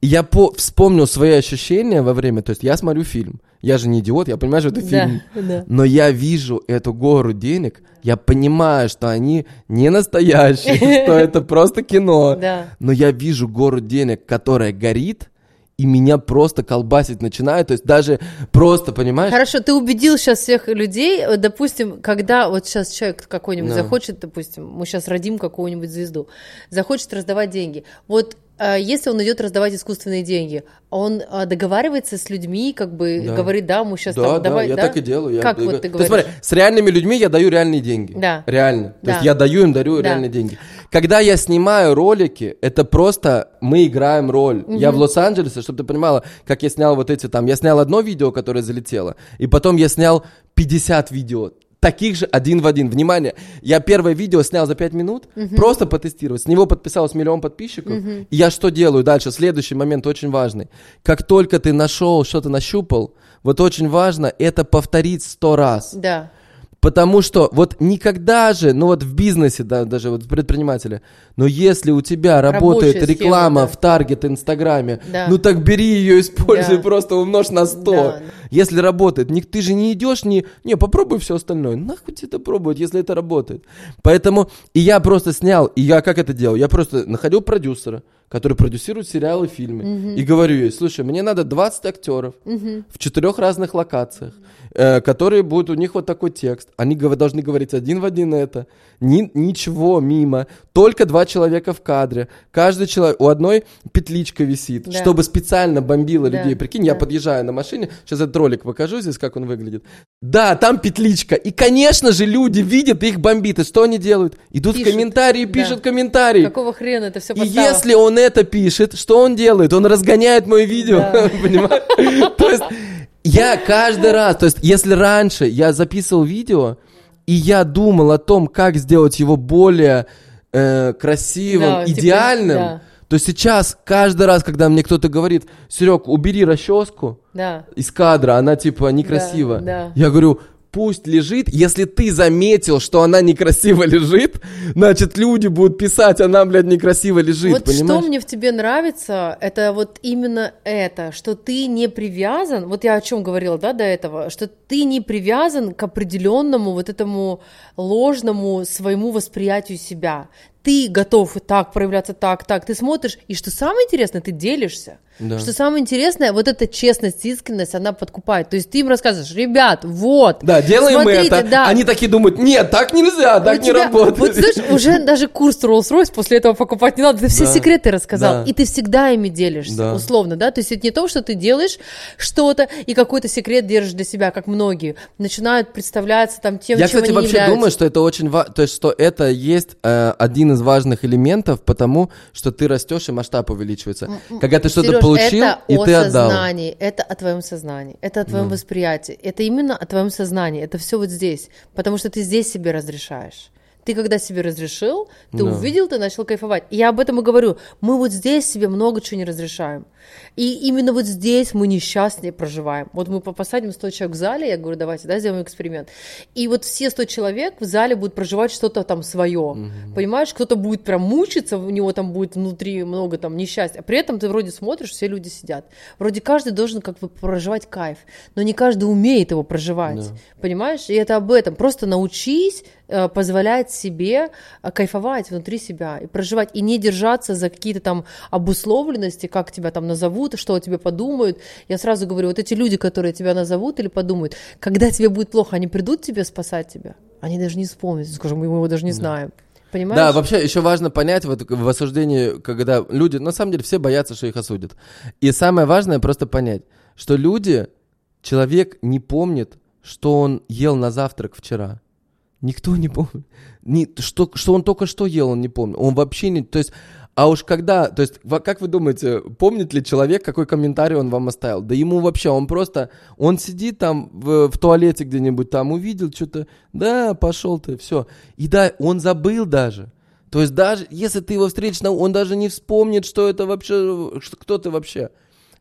И я по- вспомнил свои ощущения во время, то есть я смотрю фильм, я же не идиот, я понимаю, что это Да, фильм. да. Но я вижу эту гору денег, я понимаю, что они не настоящие, что это просто кино. Да. Но я вижу гору денег, которая горит, и меня просто колбасить начинает. То есть даже просто, понимаешь? Хорошо, ты убедил сейчас всех людей, э, допустим, когда вот сейчас человек какой-нибудь Да. захочет, допустим, мы сейчас родим какую-нибудь звезду, захочет раздавать деньги. Вот если он идет раздавать искусственные деньги, он э, договаривается с людьми, как бы Да. говорит, да, мы сейчас Да, там, да, давай, я да? так и делаю. Я, Как я- вот ты То есть, говоришь? смотри, с реальными людьми я даю реальные деньги. Да. Реально. То Да. есть я даю им, дарю Да. реальные деньги. Когда я снимаю ролики, это просто мы играем роль. Я в Лос-Анджелесе, чтобы ты понимала, как я снял вот эти там. Я снял одно видео, которое залетело, и потом я снял 50 видео. Таких же один в один. Внимание, я первое видео снял за 5 минут, просто потестировать. С него подписалось миллион подписчиков. И я что делаю дальше? Следующий момент очень важный. Как только ты нашел, что-то нащупал, вот очень важно это повторить сто раз. Да. Потому что вот никогда же, ну вот в бизнесе, да, даже вот предприниматели, но если у тебя работает Рабочая схема, реклама да. в Таргет, Инстаграме, Да. ну так бери ее, используй, Да. просто умножь на 100. Да. Если работает, не, ты же не идешь, не, не, попробуй все остальное. Нахуй тебе это пробовать, если это работает. Поэтому, и я просто снял, и я как это делал? Я просто находил продюсера, который продюсирует сериалы, фильмы, и говорю ей, слушай, мне надо 20 актеров в четырех разных локациях, э, которые будут, у них вот такой текст. Они гов- должны говорить один в один это. Ни- ничего мимо. Только два человека в кадре. Каждый человек, у одной петличка висит, Да. чтобы специально бомбило Да, людей. Прикинь, я да. подъезжаю на машине, сейчас этот ролик покажу здесь, как он выглядит. Да, там петличка. И, конечно же, люди видят, их бомбит. И что они делают? Идут Пишут. в комментарии, Да. пишут комментарии. Какого хрена это все И если он это пишет, что он делает? Он разгоняет мое видео, понимаешь? То есть я каждый раз, то есть если раньше я записывал видео, и я думал о том, как сделать его более э, красивым, Да, типа, идеальным, да. То сейчас, каждый раз, когда мне кто-то говорит, Серег, убери расческу Да. из кадра, она типа некрасива. да. Я говорю, пусть лежит. Если ты заметил, что она некрасиво лежит, значит, люди будут писать, она, блядь, некрасиво лежит, вот понимаешь? что мне в тебе нравится, это вот именно это, что ты не привязан, вот я о чем говорила, да, до этого, что ты не привязан к определенному вот этому ложному своему восприятию себя. Ты готов так проявляться так, так. Ты смотришь, и что самое интересное, ты делишься. Да. Что самое интересное, вот эта честность, искренность, она подкупает. То есть ты им рассказываешь, ребят, вот. Да, делаем смотрите, это. да. Они такие думают, нет, так нельзя, так У не тебя- работает. Вот знаешь, уже даже курс Rolls-Royce после этого покупать не надо. Ты все Да, секреты рассказал. да. И ты всегда ими делишься, Да. условно, да? То есть это не то, что ты делаешь что-то и какой-то секрет держишь для себя, как многие. Начинают представляться там тем, Я, чем кстати, они вообще являются. думаю, что это очень важно, то есть, что это есть э, один из важных элементов, потому что ты растешь и масштаб увеличивается. Когда ты что-то получил, это и о ты отдал. сознании, это о твоем сознании, это о твоем восприятии, это именно о твоем сознании, это все вот здесь, потому что ты здесь себе разрешаешь. Ты когда себе разрешил, ты Да. увидел, ты начал кайфовать. И я об этом и говорю. Мы вот здесь себе много чего не разрешаем. И именно вот здесь мы несчастнее проживаем. Вот мы по- посадим 100 человек в зале, я говорю, давайте, да, сделаем эксперимент. И вот все 100 человек в зале будут проживать что-то там свое. Понимаешь, кто-то будет прям мучиться, у него там будет внутри много там несчастья. При этом ты вроде смотришь, все люди сидят. Вроде каждый должен как бы проживать кайф, но не каждый умеет его проживать. Понимаешь? И это об этом. Просто научись э, позволять себе э, кайфовать внутри себя и проживать, и не держаться за какие-то там обусловленности, как тебя там назовут, что о тебе подумают. Я сразу говорю, вот эти люди, которые тебя назовут или подумают, когда тебе будет плохо, они придут тебе спасать тебя? Они даже не вспомнят, скажем, мы его даже не знаем. Понимаешь? Да, вообще еще важно понять вот в осуждении, когда люди, на самом деле все боятся, что их осудят. И самое важное просто понять, что люди, человек не помнит, что он ел на завтрак вчера. Никто не помнит. Ни, что, что он только что ел, он не помнит. Он вообще не... То есть, а уж когда... То есть, как вы думаете, помнит ли человек, какой комментарий он вам оставил? Да ему вообще, он просто... Он сидит там в, в туалете где-нибудь там, увидел что-то, да, пошел ты, все. И да, он забыл даже. То есть даже если ты его встретишь, он даже не вспомнит, что это вообще, что, кто ты вообще.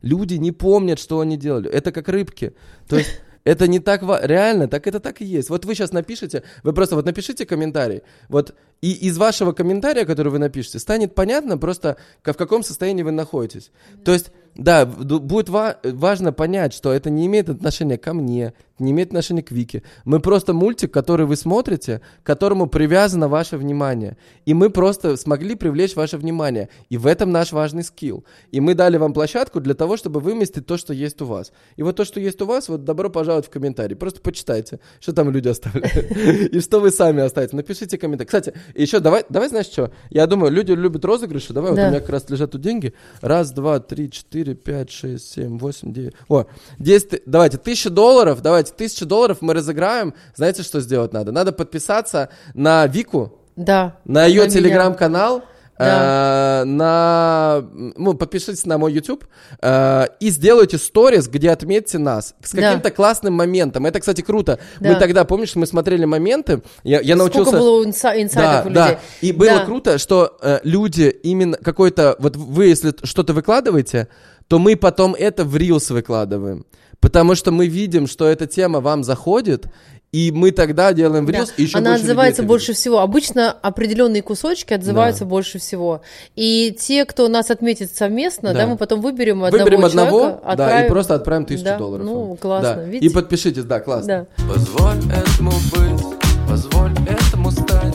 Люди не помнят, что они делали. Это как рыбки. То есть это не так ва- реально, так это так и есть. Вот вы сейчас напишите, вы просто вот напишите комментарий. Вот и из вашего комментария, который вы напишете, станет понятно просто, в каком состоянии вы находитесь. То есть, да, будет ва- важно понять, что это не имеет отношения ко мне, не имеет отношения к Вике. Мы просто мультик, который вы смотрите, к которому привязано ваше внимание. И мы просто смогли привлечь ваше внимание. И в этом наш важный скилл. И мы дали вам площадку для того, чтобы выместить то, что есть у вас. И вот то, что есть у вас, вот добро пожаловать в комментарии. Просто почитайте, что там люди оставляют. И что вы сами оставите. Напишите комментарий. Кстати, еще давай, давай знаешь что? Я думаю, люди любят розыгрыши. Давай, вот у меня как раз лежат тут деньги. Раз, два, три, четыре, пять, шесть, семь, восемь, девять. О, 10, ты- давайте, тысяча долларов, давайте, тысяча долларов мы разыграем. Знаете, что сделать надо? Надо подписаться на Вику, Да. на ее телеграм-канал, Да. э, на, ну, подпишитесь на мой YouTube э, и сделайте сторис, где отметьте нас с Да. каким-то классным моментом. Это, кстати, круто. Мы Да. тогда, помнишь, мы смотрели моменты, я, я научился... Сколько было инса- инсайтов у людей. Да, и было Да. круто, что э, люди именно какой-то, вот вы если что-то выкладываете, то мы потом это в Reels выкладываем. Потому что мы видим, что эта тема вам заходит, и мы тогда делаем в Да. Reels, и еще Она больше людей отзывается это больше видит. всего. Обычно определенные кусочки отзываются больше всего. И те, кто нас отметит совместно, да, Да. мы потом выберем одного Выберем одного, человека, да, и отправим- просто отправим тысячу Да, долларов. Ну, классно. Да. И подпишитесь, да, классно. Да. Позволь этому быть, позволь этому стать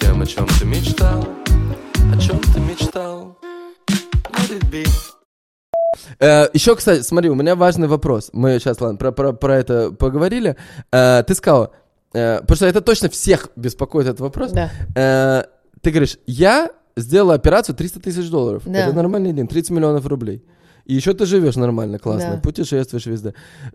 Тем, о чем ты мечтал, о чем ты мечтал Let it be Э, еще, кстати, смотри, у меня важный вопрос. Мы сейчас, ладно, про, про, про это поговорили. Э, ты сказал, э, потому что это точно всех беспокоит этот вопрос. Да. Э, ты говоришь, я сделала операцию 300 тысяч долларов. Да. Это нормальный день, 30 миллионов рублей. И еще ты живешь нормально, классно, Да. путешествуешь везде.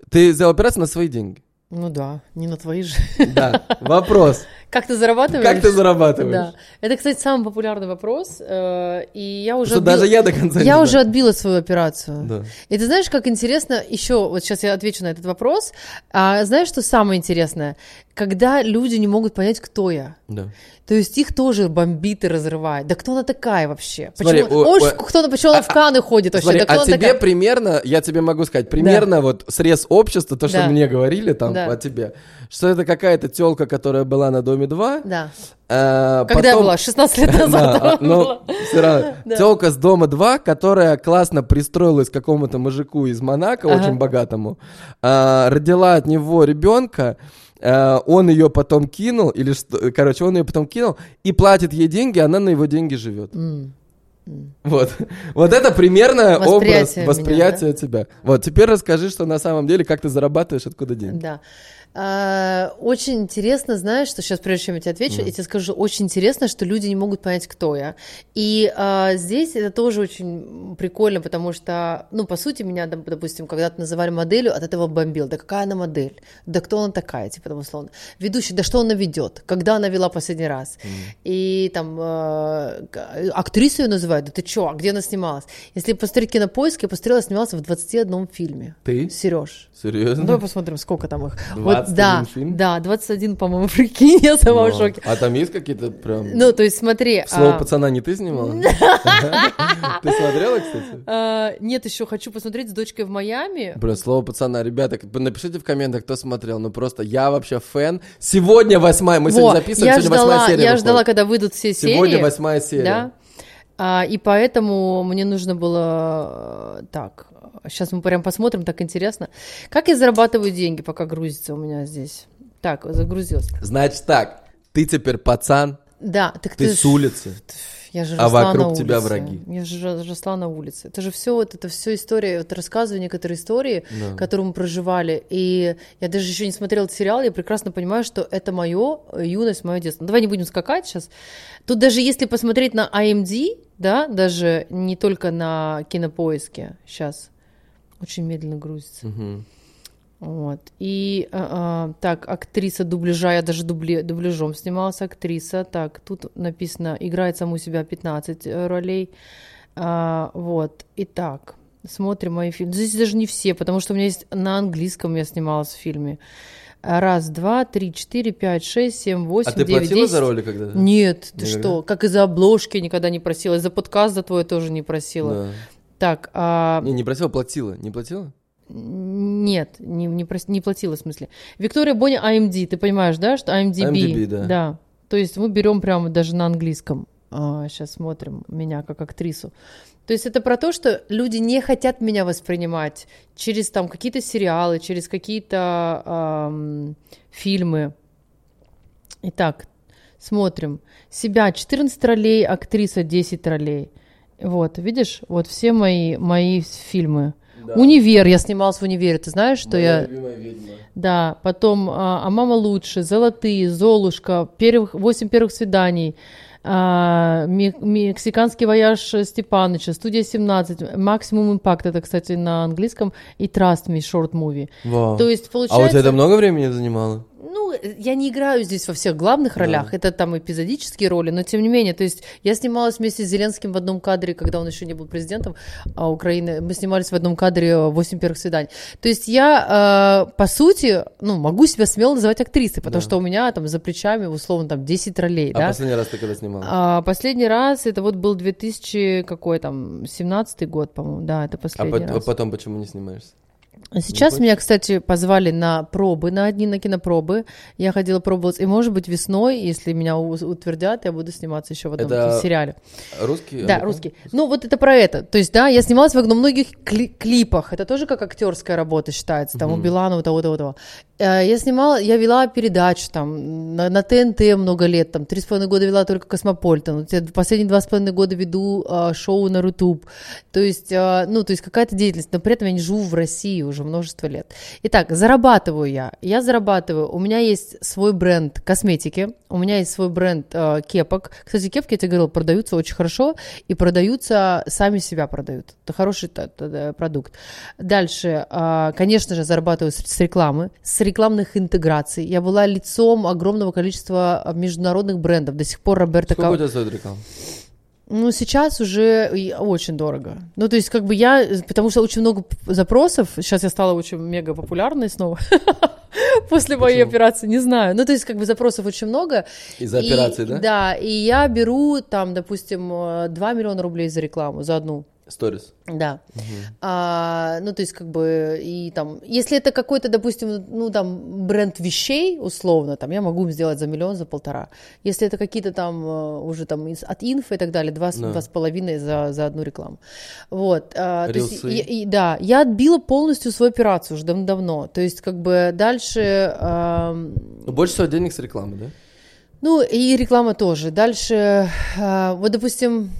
Ты сделал операцию на свои деньги. Ну да, не на твои же. Да. Вопрос. Как ты зарабатываешь? Как ты зарабатываешь? Да. Это, кстати, самый популярный вопрос. э, И я уже... Отбила- даже я до конца Я уже отбила свою операцию. Да. И ты знаешь, как интересно, еще, вот сейчас я отвечу на этот вопрос. А знаешь, что самое интересное? Когда люди не могут понять, кто я. Да. То есть их тоже бомбит и разрывает. Да кто она такая вообще? Смотри, Почему? о- Ой, о- кто она, почему она в Каны ходит вообще? Смотри, да кто а тебе такая? примерно, я тебе могу сказать, примерно вот срез общества, то, что Да. мне говорили там Да. о тебе, что это какая-то телка, которая была на Доме 2. Да. а, Когда я потом- была? 16 лет Да, назад. а, она но была. все равно. Да. Телка с Дома 2, которая классно пристроилась к какому-то мужику из Монако, Ага. очень богатому, а, родила от него ребенка, а, он ее потом кинул, или что, короче, он ее потом кинул и платит ей деньги, она на его деньги живет. М. Вот. Вот это примерно образ Восприятие меня, восприятия тебя. Вот, теперь расскажи, что на самом деле, как ты зарабатываешь, откуда деньги. Да. А, очень интересно, знаешь, что сейчас, прежде чем я тебе отвечу, я тебе скажу, очень интересно, что люди не могут понять, кто я. И а, здесь это тоже очень прикольно, потому что, ну, по сути, меня, доп- допустим, когда-то называли моделью, от этого бомбил. Да какая она модель? Да кто она такая, типа, там, условно. Ведущая, да что она ведет? Когда она вела последний раз? И там э, актрису ее называют, да ты чё, а где она снималась? Если посмотреть кинопоиск, я посмотрела, снималась в 21 фильме. Ты? Сереж. Серьезно? Ну, давай посмотрим, сколько там их. 21 вот, да, фильм? да, 21, по-моему, прикинь, я сама в Ну, шоке. А там есть какие-то прям... Ну, то есть смотри. Слово а, пацана не ты снимала? Ты смотрела, кстати? а, нет, еще хочу посмотреть с дочкой в Майами. Блин, слово пацана, ребята, напишите в комментах, кто смотрел. Ну просто я вообще фэн. Сегодня восьмая, мы сегодня записываем, сегодня восьмая серия я ждала, когда выйдут все серии. Сегодня восьмая серия. Да. А, и поэтому мне нужно было э, так. Сейчас мы прям посмотрим, так интересно. Как я зарабатываю деньги, пока грузится у меня здесь? Так, загрузилось. Значит так, ты теперь пацан, Да, так ты ты с улицы. Я же А вокруг на тебя улице. враги. Я же ро- росла на улице. Это же все, вот это все история, вот рассказываю некоторые истории, Да. которые мы проживали. И я даже еще не смотрела этот сериал, я прекрасно понимаю, что это мое юность, мое детство. Ну, давай не будем скакать сейчас. Тут даже если посмотреть на IMD, да, даже не только на кинопоиске сейчас, очень медленно грузится. Мгм. Вот. И а, а, так, актриса дубляжа, я даже дубле, дубляжом снималась, актриса. Так, тут написано, играет саму себя 15 э, ролей. А, вот. Итак, смотрим мои фильмы. Здесь даже не все, потому что у меня есть на английском я снималась в фильме. Раз, два, три, четыре, пять, шесть, семь, восемь, А ты девять, платила десять. за роли когда-то? Нет, ты Никогда? что? Как из-за обложки никогда не просила, из-за подкаста твой тоже не просила. Да. Так, а, Не, не просила, платила. Не платила? нет, не, не, прос- не платила, в смысле. Виктория Боня AMD, ты понимаешь, да, что IMDb? IMDb, да. То есть мы берем прямо даже на английском. сейчас смотрим меня как актрису. То есть это про то, что люди не хотят меня воспринимать через там какие-то сериалы, через какие-то ам, фильмы. Итак, смотрим. Себя 14 ролей, актриса 10 ролей. Вот, видишь, вот все мои, мои фильмы. Универ, я снималась в универе, ты знаешь, что я... Да, потом а, «А мама лучше», «Золотые», «Золушка», первых, «Восемь первых свиданий», а, «Ме- «Мексиканский вояж Степаныча», «Студия 17», «Максимум импакт», это, кстати, на английском, и «Trust Me». Вау. То есть, А получается... у тебя это много времени занимало? Ну, я не играю здесь во всех главных ролях, это там эпизодические роли, но тем не менее, то есть я снималась вместе с Зеленским в одном кадре, когда он еще не был президентом а, Украины, мы снимались в одном кадре «Восемь первых свиданий». То есть я, э, по сути, ну, могу себя смело называть актрисой, потому Да. что у меня там за плечами, условно, там 10 ролей, А да. последний раз ты когда снималась? А последний раз это вот был 2000, какой там, 17 год, по-моему, да, это А последний пот- раз. потом почему не снимаешься? Сейчас меня, кстати, позвали на пробы, на одни на кинопробы. Я ходила пробовать, и, может быть, весной, если меня утвердят, я буду сниматься еще в одном Это сериале. Русский? Да, русский. Ну, вот это про это. То есть, да, я снималась во многих кли- клипах. Это тоже как актерская работа считается. Там у Билана, у того, того, того. Э, Я снимала, я вела передачу там на, на ТНТ много лет, там три с половиной года вела только Космополитен. Вот последние два с половиной года веду а, шоу на Рутуб. То есть, а, ну, то есть какая-то деятельность, но при этом я не живу в России уже множество лет. Итак, зарабатываю я. Я зарабатываю. У меня есть свой бренд косметики, у меня есть свой бренд э, кепок. Кстати, кепки, я тебе говорила, продаются очень хорошо и продаются, сами себя продают. Это хороший продукт. Дальше, э, конечно же, зарабатываю с, с рекламы, с рекламных интеграций. Я была лицом огромного количества э, международных брендов. До сих пор Роберто Сколько тебя стоит реклама? ну, сейчас уже очень дорого. Ну, то есть, как бы я, потому что очень много запросов, сейчас я стала очень мега популярной снова, после моей Почему? операции, не знаю. Ну, то есть, как бы запросов очень много. Из-за операции, да? Да, и я беру там, допустим, э, 2 миллиона рублей за рекламу, за одну. Сторис. Да. А, ну, то есть, как бы, и там, если это какой-то, допустим, ну, там, бренд вещей, условно, там, я могу сделать за миллион, за полтора. Если это какие-то там э, уже там из- от инфо и так далее, два, Да. два с половиной за, за одну рекламу. Вот. а, то есть, и- и- да, я отбила полностью свою операцию уже давно. То есть, как бы, дальше... Ну, больше всего денег с рекламы, да? ну, и реклама тоже. Дальше, а, вот, допустим,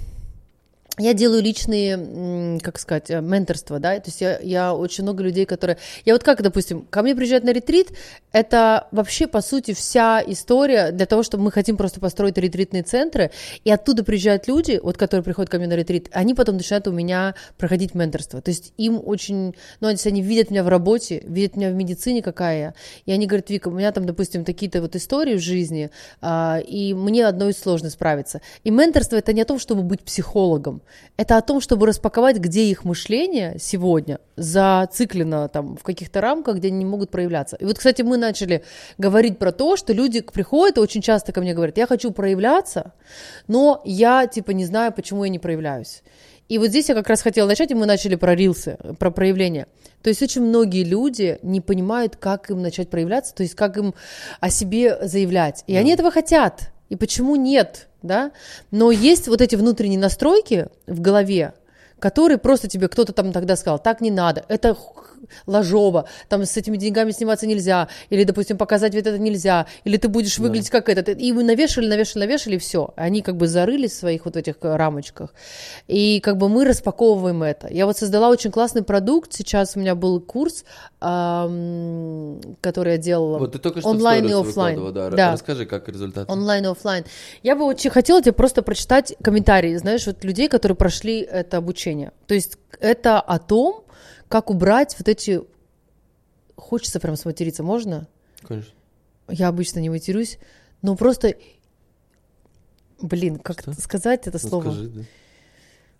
я делаю личные, как сказать, э, менторства, да, то есть я, я очень много людей, которые... Я вот как, допустим, ко мне приезжают на ретрит, это вообще, по сути, вся история для того, чтобы мы хотим просто построить ретритные центры, и оттуда приезжают люди, вот, которые приходят ко мне на ретрит, они потом начинают у меня проходить менторство, то есть им очень... Ну, они, они видят меня в работе, видят меня в медицине, какая я, и они говорят, Вика, у меня там, допустим, такие-то вот истории в жизни, а, и мне одной сложно справиться. И менторство это не о том, чтобы быть психологом, это о том, чтобы распаковать, где их мышление сегодня зациклено там в каких-то рамках, где они не могут проявляться. И вот, кстати, мы начали говорить про то, что люди приходят и очень часто ко мне говорят, я хочу проявляться, но я типа не знаю, почему я не проявляюсь. И вот здесь я как раз хотела начать, и мы начали про рилсы, про проявление. То есть очень многие люди не понимают, как им начать проявляться, то есть как им о себе заявлять. И они этого хотят. И почему нет, да? Но есть вот эти внутренние настройки в голове, которые просто тебе кто-то там тогда сказал, так не надо, это ложово, там с этими деньгами сниматься нельзя, или, допустим, показать вот это нельзя, или ты будешь выглядеть как этот. И мы навешали, навешали, навешали, и все. Они как бы зарылись в своих вот этих э, рамочках. И как бы мы распаковываем это. Я вот создала очень классный продукт. Сейчас у меня был курс, ам, который я делала. Вот ты только что онлайн и офлайн. да. Да. Расскажи, как результат. Онлайн и офлайн. Я бы очень хотела тебе просто прочитать комментарии, знаешь, вот людей, которые прошли это обучение. То есть это о том, как убрать вот эти... Хочется прям сматериться, можно? Конечно. Я обычно не матерюсь, но просто... Блин, как Что? сказать это Ну, слово? скажи, да.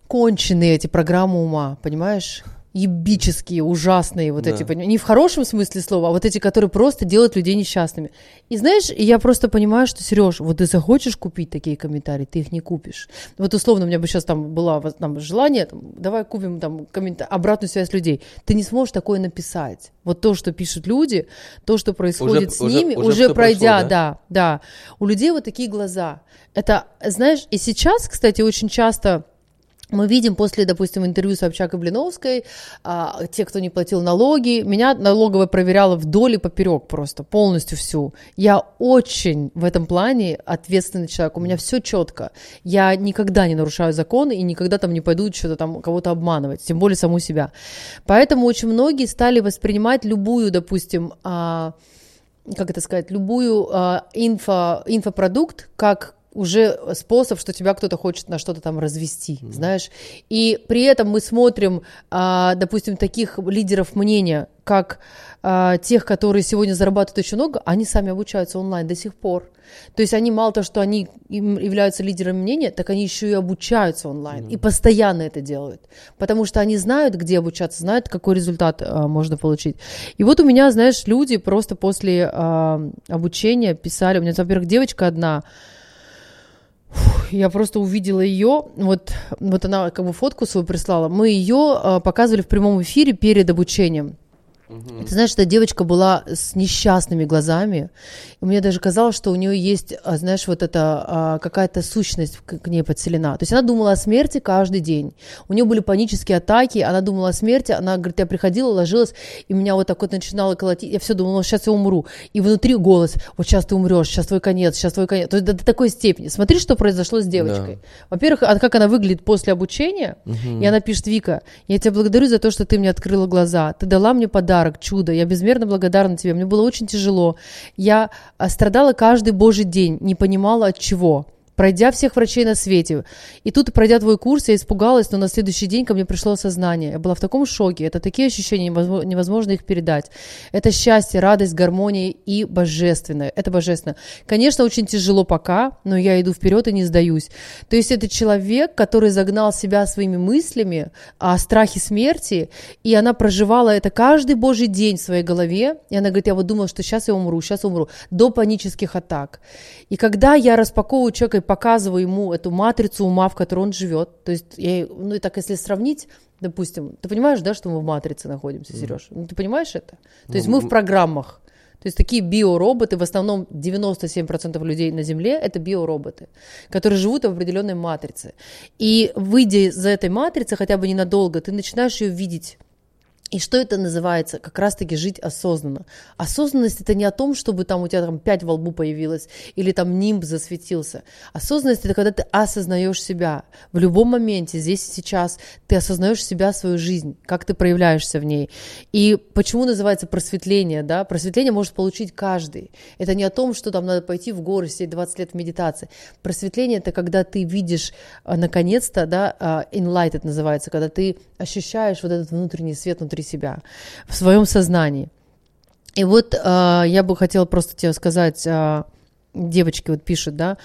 конченые эти программы ума, понимаешь? Ебические, ужасные вот Да. эти, не в хорошем смысле слова, а вот эти, которые просто делают людей несчастными. И знаешь, я просто понимаю, что, Сереж, вот ты захочешь купить такие комментарии, ты их не купишь. Вот условно у меня бы сейчас там было там, желание, там, давай купим там коммента- обратную связь людей. Ты не сможешь такое написать. Вот то, что пишут люди, то, что происходит с уже- ними, уже уже, пройдя, прошло, да? да, да. У людей вот такие глаза. Это, знаешь, и сейчас, кстати, очень часто мы видим после, допустим, интервью с Собчак и Блиновской, а, те, кто не платил налоги, меня налоговая проверяла вдоль и поперек просто, полностью всю. Я очень в этом плане ответственный человек, у меня все четко. Я никогда не нарушаю законы и никогда там не пойду что-то там кого-то обманывать, тем более саму себя. Поэтому очень многие стали воспринимать любую, допустим, а, как это сказать, любую а, инфо, инфопродукт как уже способ, что тебя кто-то хочет на что-то там развести, знаешь. И при этом мы смотрим, а, допустим, таких лидеров мнения, как а, тех, которые сегодня зарабатывают очень много, они сами обучаются онлайн до сих пор. То есть они мало того, что они им являются лидерами мнения, так они еще и обучаются онлайн. И постоянно это делают. Потому что они знают, где обучаться, знают, какой результат а, можно получить. И вот у меня, знаешь, люди просто после а, обучения писали, у меня, во-первых, девочка одна, я просто увидела ее, вот, вот она как бы фотку свою прислала, мы ее а, показывали в прямом эфире перед обучением. Ты знаешь, эта девочка была с несчастными глазами. И мне даже казалось, что у нее есть, а, знаешь, вот эта какая-то сущность к, ней подселена. То есть она думала о смерти каждый день. У нее были панические атаки, она думала о смерти. Она говорит, я приходила, ложилась, и меня вот так вот начинало колотить. Я все думала, сейчас я умру. И внутри голос, вот сейчас ты умрешь, сейчас твой конец, сейчас твой конец. То есть до, до такой степени. Смотри, что произошло с девочкой. Да. Во-первых, а как она выглядит после обучения. И она пишет, Вика, я тебя благодарю за то, что ты мне открыла глаза. Ты дала мне подарок, чудо. Я безмерно благодарна тебе. Мне было очень тяжело. Я а, страдала каждый божий день, не понимала от чего пройдя всех врачей на свете. И тут, пройдя твой курс, я испугалась, но на следующий день ко мне пришло осознание. Я была в таком шоке. Это такие ощущения, невозможно, их передать. Это счастье, радость, гармония и божественное. Это божественно. Конечно, очень тяжело пока, но я иду вперед и не сдаюсь. То есть это человек, который загнал себя своими мыслями о страхе смерти, и она проживала это каждый божий день в своей голове. И она говорит, я вот думала, что сейчас я умру, сейчас умру. До панических атак. И когда я распаковываю человека показываю ему эту матрицу ума, в которой он живет, то есть, я, ну и так если сравнить, допустим, ты понимаешь, да, что мы в матрице находимся, Сереж? Ну ты понимаешь это? То есть мы в программах. То есть такие биороботы, в основном 97% людей на Земле это биороботы, которые живут в определенной матрице. И выйдя из этой матрицы хотя бы ненадолго, ты начинаешь ее видеть. И что это называется? Как раз-таки жить осознанно. Осознанность это не о том, чтобы там у тебя там пять во лбу появилось или там нимб засветился. Осознанность это когда ты осознаешь себя. В любом моменте, здесь и сейчас, ты осознаешь себя, свою жизнь, как ты проявляешься в ней. И почему называется просветление? Да? Просветление может получить каждый. Это не о том, что там надо пойти в горы, сидеть 20 лет в медитации. Просветление это когда ты видишь а, наконец-то, да, а, enlightened называется, когда ты ощущаешь вот этот внутренний свет внутри себя, в своем сознании. И вот э, я бы хотела просто тебе сказать, э, девочки вот пишут, да,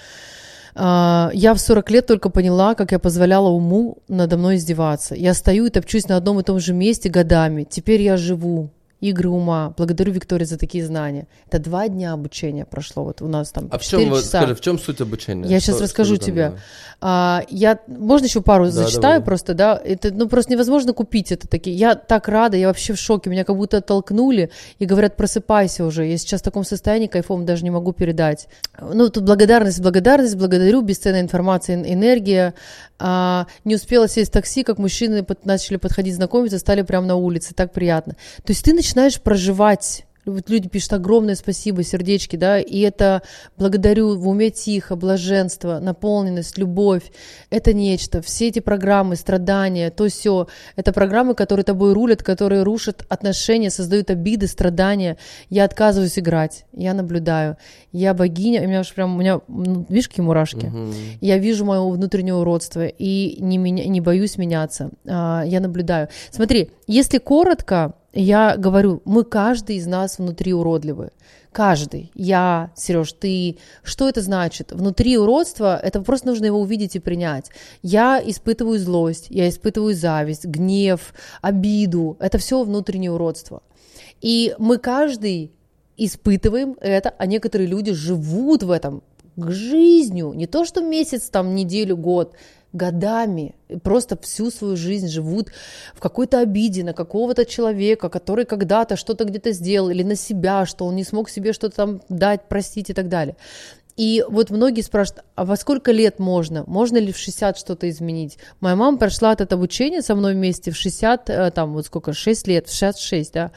э, я в 40 лет только поняла, как я позволяла уму надо мной издеваться. Я стою и топчусь на одном и том же месте годами. Теперь я живу, игры ума. Благодарю Викторию за такие знания. Это два дня обучения прошло. Вот у нас там А в 4 чем, часа. скажи, в чем суть обучения? Я сейчас Что- расскажу что там тебе. было? А, я, можно еще пару Да, зачитаю давай. просто, да? Это, ну, просто невозможно купить это такие. Я так рада, я вообще в шоке. Меня как будто оттолкнули и говорят, просыпайся уже. Я сейчас в таком состоянии кайфом даже не могу передать. Ну, тут благодарность, благодарность, благодарю, бесценная информация, эн- энергия. А, не успела сесть в такси, как мужчины под- начали подходить, знакомиться, стали прямо на улице. Так приятно. То есть ты начинаешь проживать вот люди пишут огромное спасибо, сердечки, да, и это благодарю в уме тихо, блаженство, наполненность, любовь. Это нечто. Все эти программы, страдания, то все, это программы, которые тобой рулят, которые рушат отношения, создают обиды, страдания. Я отказываюсь играть, я наблюдаю. Я богиня, у меня уж прям, у меня, ну, видишь, какие мурашки? Я вижу мое внутреннее уродство и не, меня, не боюсь меняться. А, я наблюдаю. Смотри, если коротко, я говорю, мы каждый из нас внутри уродливы. Каждый. Я, Сереж, ты. Что это значит? Внутри уродства, это просто нужно его увидеть и принять. Я испытываю злость, я испытываю зависть, гнев, обиду. Это все внутреннее уродство. И мы каждый испытываем это, а некоторые люди живут в этом к жизнью, не то что месяц, там, неделю, год, годами, просто всю свою жизнь живут в какой-то обиде на какого-то человека, который когда-то что-то где-то сделал, или на себя, что он не смог себе что-то там дать, простить и так далее. И вот многие спрашивают, а во сколько лет можно? Можно ли в 60 что-то изменить? Моя мама прошла это обучение со мной вместе в 60, э, там вот сколько, 6 лет, в 66, да.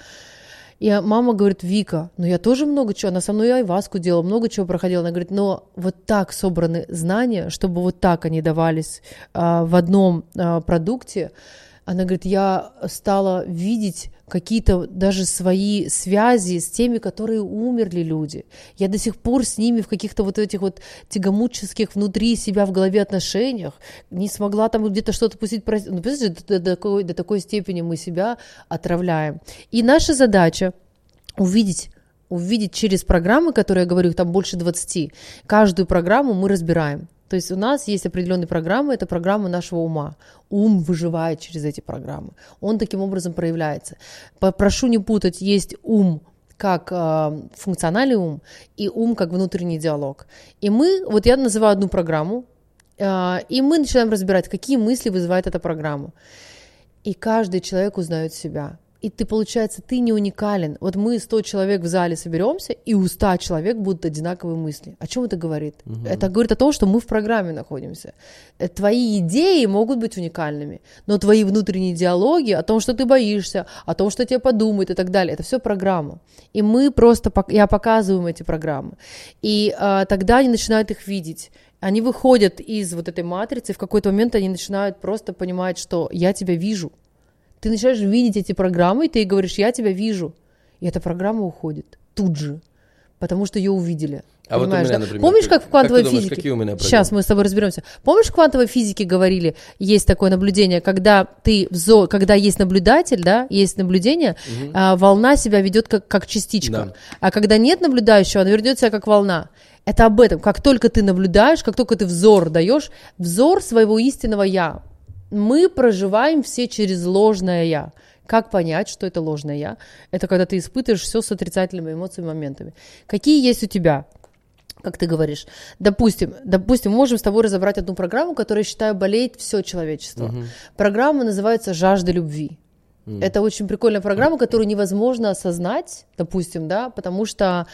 И мама говорит, Вика, ну я тоже много чего, она со мной айваску делала, много чего проходила. Она говорит, но вот так собраны знания, чтобы вот так они давались а, в одном а, продукте. Она говорит, я стала видеть какие-то даже свои связи с теми, которые умерли люди. Я до сих пор с ними в каких-то вот этих вот тягомуческих внутри себя в голове отношениях не смогла там где-то что-то пустить. Ну, представляете, до, до такой, до такой степени мы себя отравляем. И наша задача увидеть увидеть через программы, которые я говорю, там больше 20. Каждую программу мы разбираем. То есть у нас есть определенные программы, это программы нашего ума. Ум выживает через эти программы. Он таким образом проявляется. Прошу не путать, есть ум как э, функциональный ум и ум как внутренний диалог. И мы, вот я называю одну программу, э, и мы начинаем разбирать, какие мысли вызывает эта программа. И каждый человек узнает себя. И ты, получается, ты не уникален. Вот мы 100 человек в зале соберемся, и у 100 человек будут одинаковые мысли. О чем это говорит? Это говорит о том, что мы в программе находимся. Э, Твои идеи могут быть уникальными, но твои внутренние диалоги о том, что ты боишься, о том, что тебе подумают и так далее, это все программа. И мы просто, я показываю им эти программы. И а, тогда они начинают их видеть. Они выходят из вот этой матрицы, и в какой-то момент они начинают просто понимать, что я тебя вижу. Ты начинаешь видеть эти программы, и ты говоришь, я тебя вижу. И эта программа уходит тут же, потому что ее увидели. А вот у меня, да? например, Помнишь, как- как в как квантовой ты думаешь, физике? какие у меня Сейчас мы с тобой разберемся. Помнишь, в квантовой физике говорили, есть такое наблюдение, когда ты в зо... когда есть наблюдатель, да, есть наблюдение, а, волна себя ведет как, как частичка. Да. А когда нет наблюдающего, она ведет себя как волна. Это об этом. Как только ты наблюдаешь, как только ты взор даешь, взор своего истинного я. Мы проживаем все через ложное я. Как понять, что это ложное я? Это когда ты испытываешь все с отрицательными эмоциями, моментами. Какие есть у тебя? как ты говоришь. Допустим, допустим, можем с тобой разобрать одну программу, которая, я считаю, болеет все человечество. Программа называется «Жажда любви». Это очень прикольная программа, которую невозможно осознать, допустим, да, потому что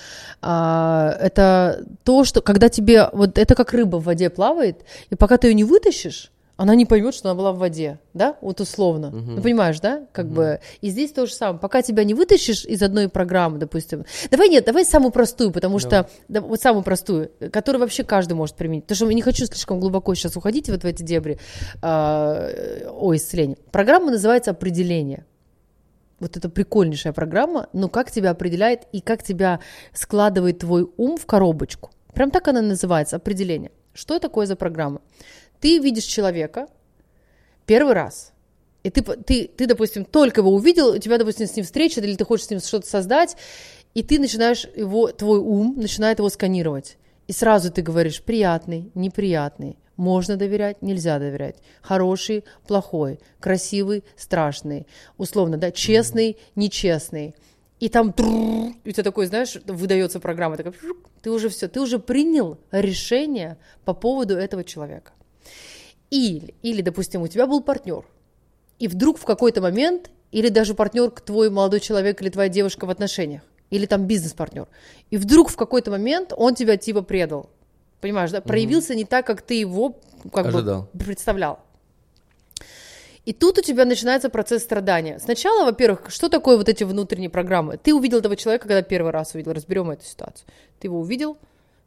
а, это то, что когда тебе вот это как рыба в воде плавает, и пока ты ее не вытащишь, она не поймет, что она была в воде, да, вот условно. Ну, понимаешь, да, как бы. И здесь то же самое. Пока тебя не вытащишь из одной программы, допустим. Давай нет, давай самую простую, потому что да, вот самую простую, которую вообще каждый может применить. Потому что я не хочу слишком глубоко сейчас уходить вот в эти дебри а, о исцелении. Программа называется определение. Вот это прикольнейшая программа, но как тебя определяет и как тебя складывает твой ум в коробочку. Прям так она называется, определение. Что такое за программа? Ты видишь человека первый раз, и ты, ты, ты, допустим, только его увидел, у тебя, допустим, с ним встреча, или ты хочешь с ним что-то создать, и ты начинаешь его, твой ум начинает его сканировать. И сразу ты говоришь, приятный, неприятный, можно доверять, нельзя доверять, хороший, плохой, красивый, страшный, условно, да, честный, нечестный. И там у тебя такой, знаешь, выдается программа, такая, ты уже все, ты уже принял решение по поводу этого человека. Или, или, допустим, у тебя был партнер, и вдруг в какой-то момент, или даже партнер, твой молодой человек или твоя девушка в отношениях, или там бизнес-партнер, и вдруг в какой-то момент он тебя типа предал. Понимаешь, да? Проявился не так, как ты его как Ожидал. бы представлял. И тут у тебя начинается процесс страдания. Сначала, во-первых, что такое вот эти внутренние программы? Ты увидел этого человека, когда первый раз увидел, разберем эту ситуацию. Ты его увидел,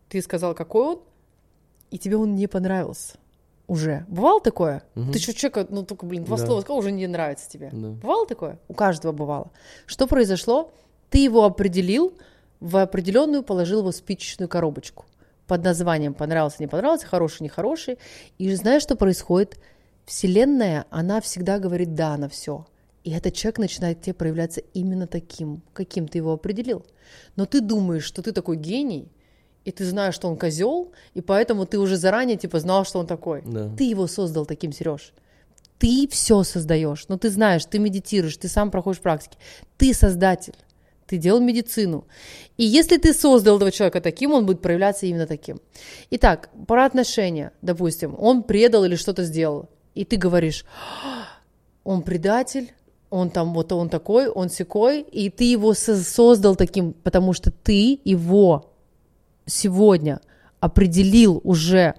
ты сказал, какой он, и тебе он не понравился уже. Бывало такое? Ты что, человека, ну только, блин, два Да. слова сказал, уже не нравится тебе. Да. Бывало такое? У каждого бывало. Что произошло? Ты его определил, в определенную положил его спичечную коробочку под названием «понравился, не понравился», «хороший, нехороший». И знаешь, что происходит? Вселенная, она всегда говорит «да» на все. И этот человек начинает тебе проявляться именно таким, каким ты его определил. Но ты думаешь, что ты такой гений, и ты знаешь, что он козел, и поэтому ты уже заранее типа знал, что он такой. Да. Ты его создал таким, Сереж. Ты все создаешь. Но ты знаешь, ты медитируешь, ты сам проходишь практики. Ты создатель. Ты делал медицину. И если ты создал этого человека таким, он будет проявляться именно таким. Итак, про отношения, допустим, он предал или что-то сделал. И ты говоришь, «А, он предатель, он там вот он такой, он секой, и ты его со- создал таким, потому что ты его сегодня определил уже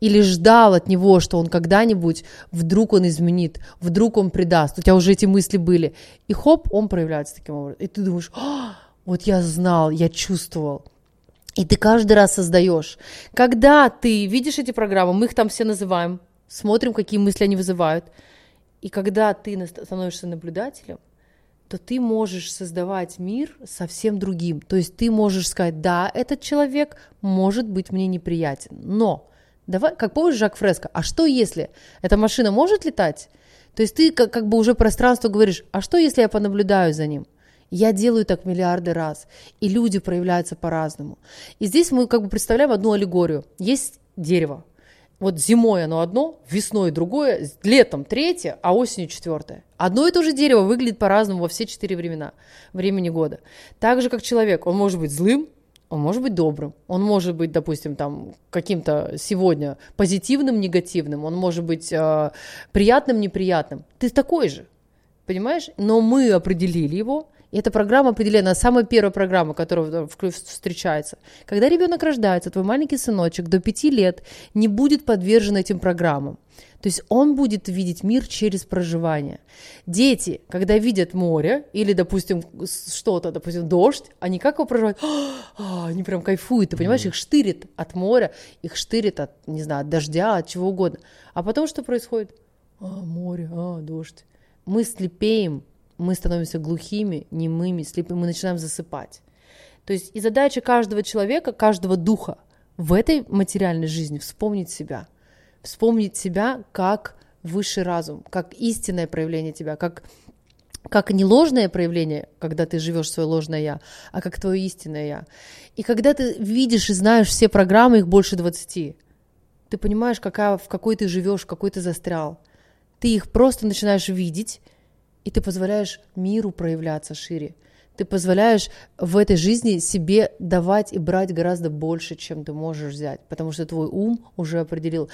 или ждал от него, что он когда-нибудь вдруг он изменит, вдруг он предаст, у тебя уже эти мысли были, и хоп, он проявляется таким образом, и ты думаешь, «А, вот я знал, я чувствовал, и ты каждый раз создаешь. Когда ты видишь эти программы, мы их там все называем, смотрим, какие мысли они вызывают, и когда ты становишься наблюдателем, то ты можешь создавать мир совсем другим. То есть ты можешь сказать, да, этот человек может быть мне неприятен, но давай, как помнишь Жак Фреско, а что если эта машина может летать? То есть ты как, как бы уже пространство говоришь, а что если я понаблюдаю за ним? Я делаю так миллиарды раз, и люди проявляются по-разному. И здесь мы как бы представляем одну аллегорию. Есть дерево, вот зимой оно одно, весной другое, летом третье, а осенью четвертое. Одно и то же дерево выглядит по-разному во все четыре времена, времени года. Так же, как человек, он может быть злым, он может быть добрым, он может быть, допустим, там каким-то сегодня позитивным, негативным, он может быть э, приятным, неприятным. Ты такой же. понимаешь? Но мы определили его, и эта программа определена, самая первая программа, которая встречается. Когда ребенок рождается, твой маленький сыночек до 5 лет не будет подвержен этим программам. То есть он будет видеть мир через проживание. Дети, когда видят море или, допустим, что-то, допустим, дождь, они как его проживают? А, Они прям кайфуют, ты понимаешь, их штырит от моря, их штырит от, не знаю, от дождя, от чего угодно. А потом что происходит? А, море, а, дождь. Мы слепеем, мы становимся глухими, немыми, слепыми, мы начинаем засыпать. То есть и задача каждого человека, каждого духа в этой материальной жизни вспомнить себя. Вспомнить себя как высший разум, как истинное проявление тебя, как, как не ложное проявление, когда ты живешь свое ложное я, а как твое истинное я. И когда ты видишь и знаешь все программы, их больше 20, ты понимаешь, какая, в какой ты живешь, в какой ты застрял. Ты их просто начинаешь видеть, и ты позволяешь миру проявляться шире. Ты позволяешь в этой жизни себе давать и брать гораздо больше, чем ты можешь взять, потому что твой ум уже определил.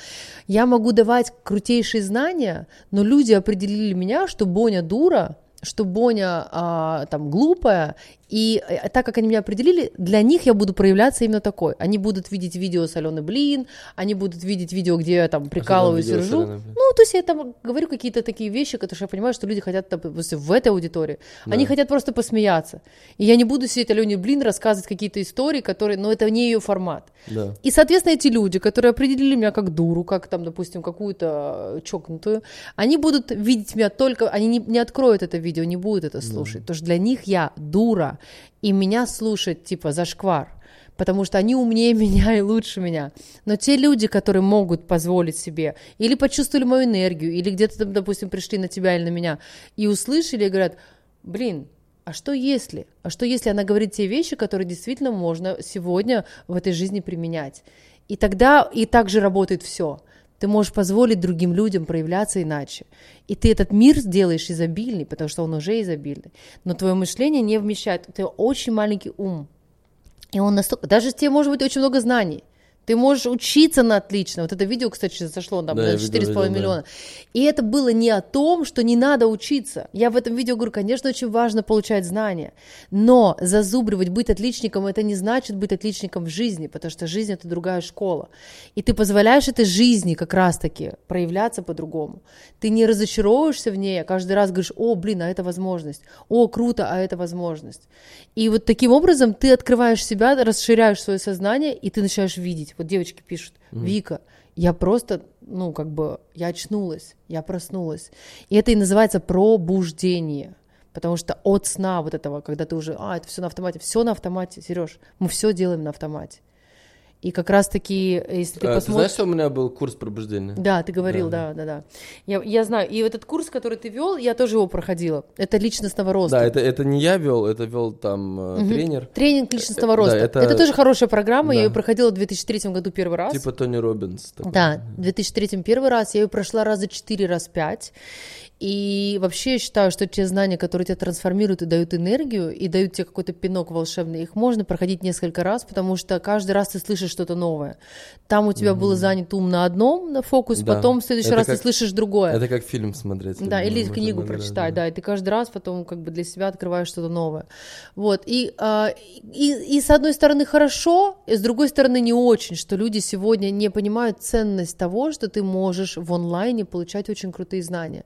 Я могу давать крутейшие знания, но люди определили меня, что Боня дура, что Боня а, там глупая, и э, так как они меня определили, для них я буду проявляться именно такой. Они будут видеть видео с Аленой Блин, они будут видеть видео, где я там прикалываюсь и ржу. Ну, то есть я там говорю какие-то такие вещи, которые я понимаю, что люди хотят допустим, в этой аудитории. Они хотят просто посмеяться. И я не буду сидеть Алене Блин рассказывать какие-то истории, которые, но это не ее формат. Да. И, соответственно, эти люди, которые определили меня как дуру, как там, допустим, какую-то э, чокнутую, они будут видеть меня только, они не, не откроют это видео, не будут это слушать. Потому что для них я дура, и меня слушать типа зашквар. Потому что они умнее меня и лучше меня. Но те люди, которые могут позволить себе, или почувствовали мою энергию, или где-то, там, допустим, пришли на тебя или на меня, и услышали, и говорят, блин, а что если? А что если она говорит те вещи, которые действительно можно сегодня в этой жизни применять? И тогда и так же работает все. Ты можешь позволить другим людям проявляться иначе. И ты этот мир сделаешь изобильный, потому что он уже изобильный. Но твое мышление не вмещает. Ты очень маленький ум. И он настолько... Даже тебе может быть очень много знаний. Ты можешь учиться на отлично. Вот это видео, кстати, зашло там Да, на я видел, 4,5 видел, да. миллиона. И это было не о том, что не надо учиться. Я в этом видео говорю, конечно, очень важно получать знания, но зазубривать, быть отличником, это не значит быть отличником в жизни, потому что жизнь — это другая школа. И ты позволяешь этой жизни как раз-таки проявляться по-другому. Ты не разочаровываешься в ней, а каждый раз говоришь, о, блин, а это возможность, о, круто, а это возможность. И вот таким образом ты открываешь себя, расширяешь свое сознание, и ты начинаешь видеть. Вот девочки пишут, Вика, я просто, ну, как бы, я очнулась, я проснулась. И это и называется пробуждение. Потому что от сна вот этого, когда ты уже, а, это все на автомате, все на автомате, Сереж, мы все делаем на автомате. И как раз-таки, если ты А, ты посмотришь... знаешь, что у меня был курс пробуждения? Да, ты говорил, да, да, да. Я, я знаю. И этот курс, который ты вел, я тоже его проходила. Это личностного роста. Да, это, это не я вел, это вел там э, тренер. Тренинг личностного Э, да, роста. это- это... тоже хорошая программа. Я Да. ее проходила в 2003 году первый раз. Типа Тони Робинс. такой. Да, в 2003 первый раз, я ее прошла раза 4, раз 5. И вообще я считаю, что те знания, которые тебя трансформируют и дают энергию, и дают тебе какой-то пинок волшебный, их можно проходить несколько раз, потому что каждый раз ты слышишь что-то новое. Там у тебя было занят ум на одном, на фокус, Да. потом в следующий Это раз как- ты слышишь другое. Это как фильм смотреть. Да, или книгу прочитать, да. да, и ты каждый раз потом как бы для себя открываешь что-то новое. Вот, и, а, и, и с одной стороны хорошо, и с другой стороны не очень, что люди сегодня не понимают ценность того, что ты можешь в онлайне получать очень крутые знания.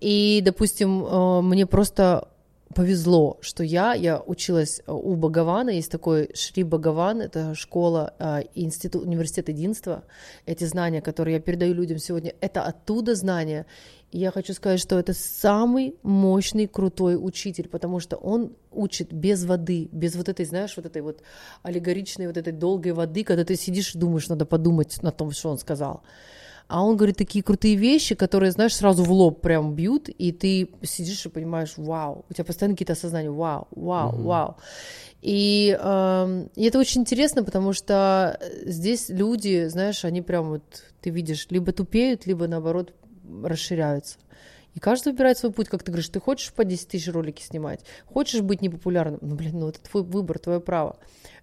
И, допустим, э, мне просто повезло, что я, я училась э, у Багавана, есть такой Шри Багаван, это школа, э, институт, университет единства, эти знания, которые я передаю людям сегодня, это оттуда знания, и я хочу сказать, что это самый мощный, крутой учитель, потому что он учит без воды, без вот этой, знаешь, вот этой вот аллегоричной, вот этой долгой воды, когда ты сидишь и думаешь, надо подумать на том, что он сказал. А он говорит такие крутые вещи, которые, знаешь, сразу в лоб прям бьют, и ты сидишь и понимаешь, вау, у тебя постоянно какие-то осознания, вау, вау, вау. И, эм, и это очень интересно, потому что здесь люди, знаешь, они прям вот, ты видишь, либо тупеют, либо наоборот расширяются. И каждый выбирает свой путь, как ты говоришь, ты хочешь по 10 тысяч ролики снимать, хочешь быть непопулярным, ну, блин, ну это твой выбор, твое право.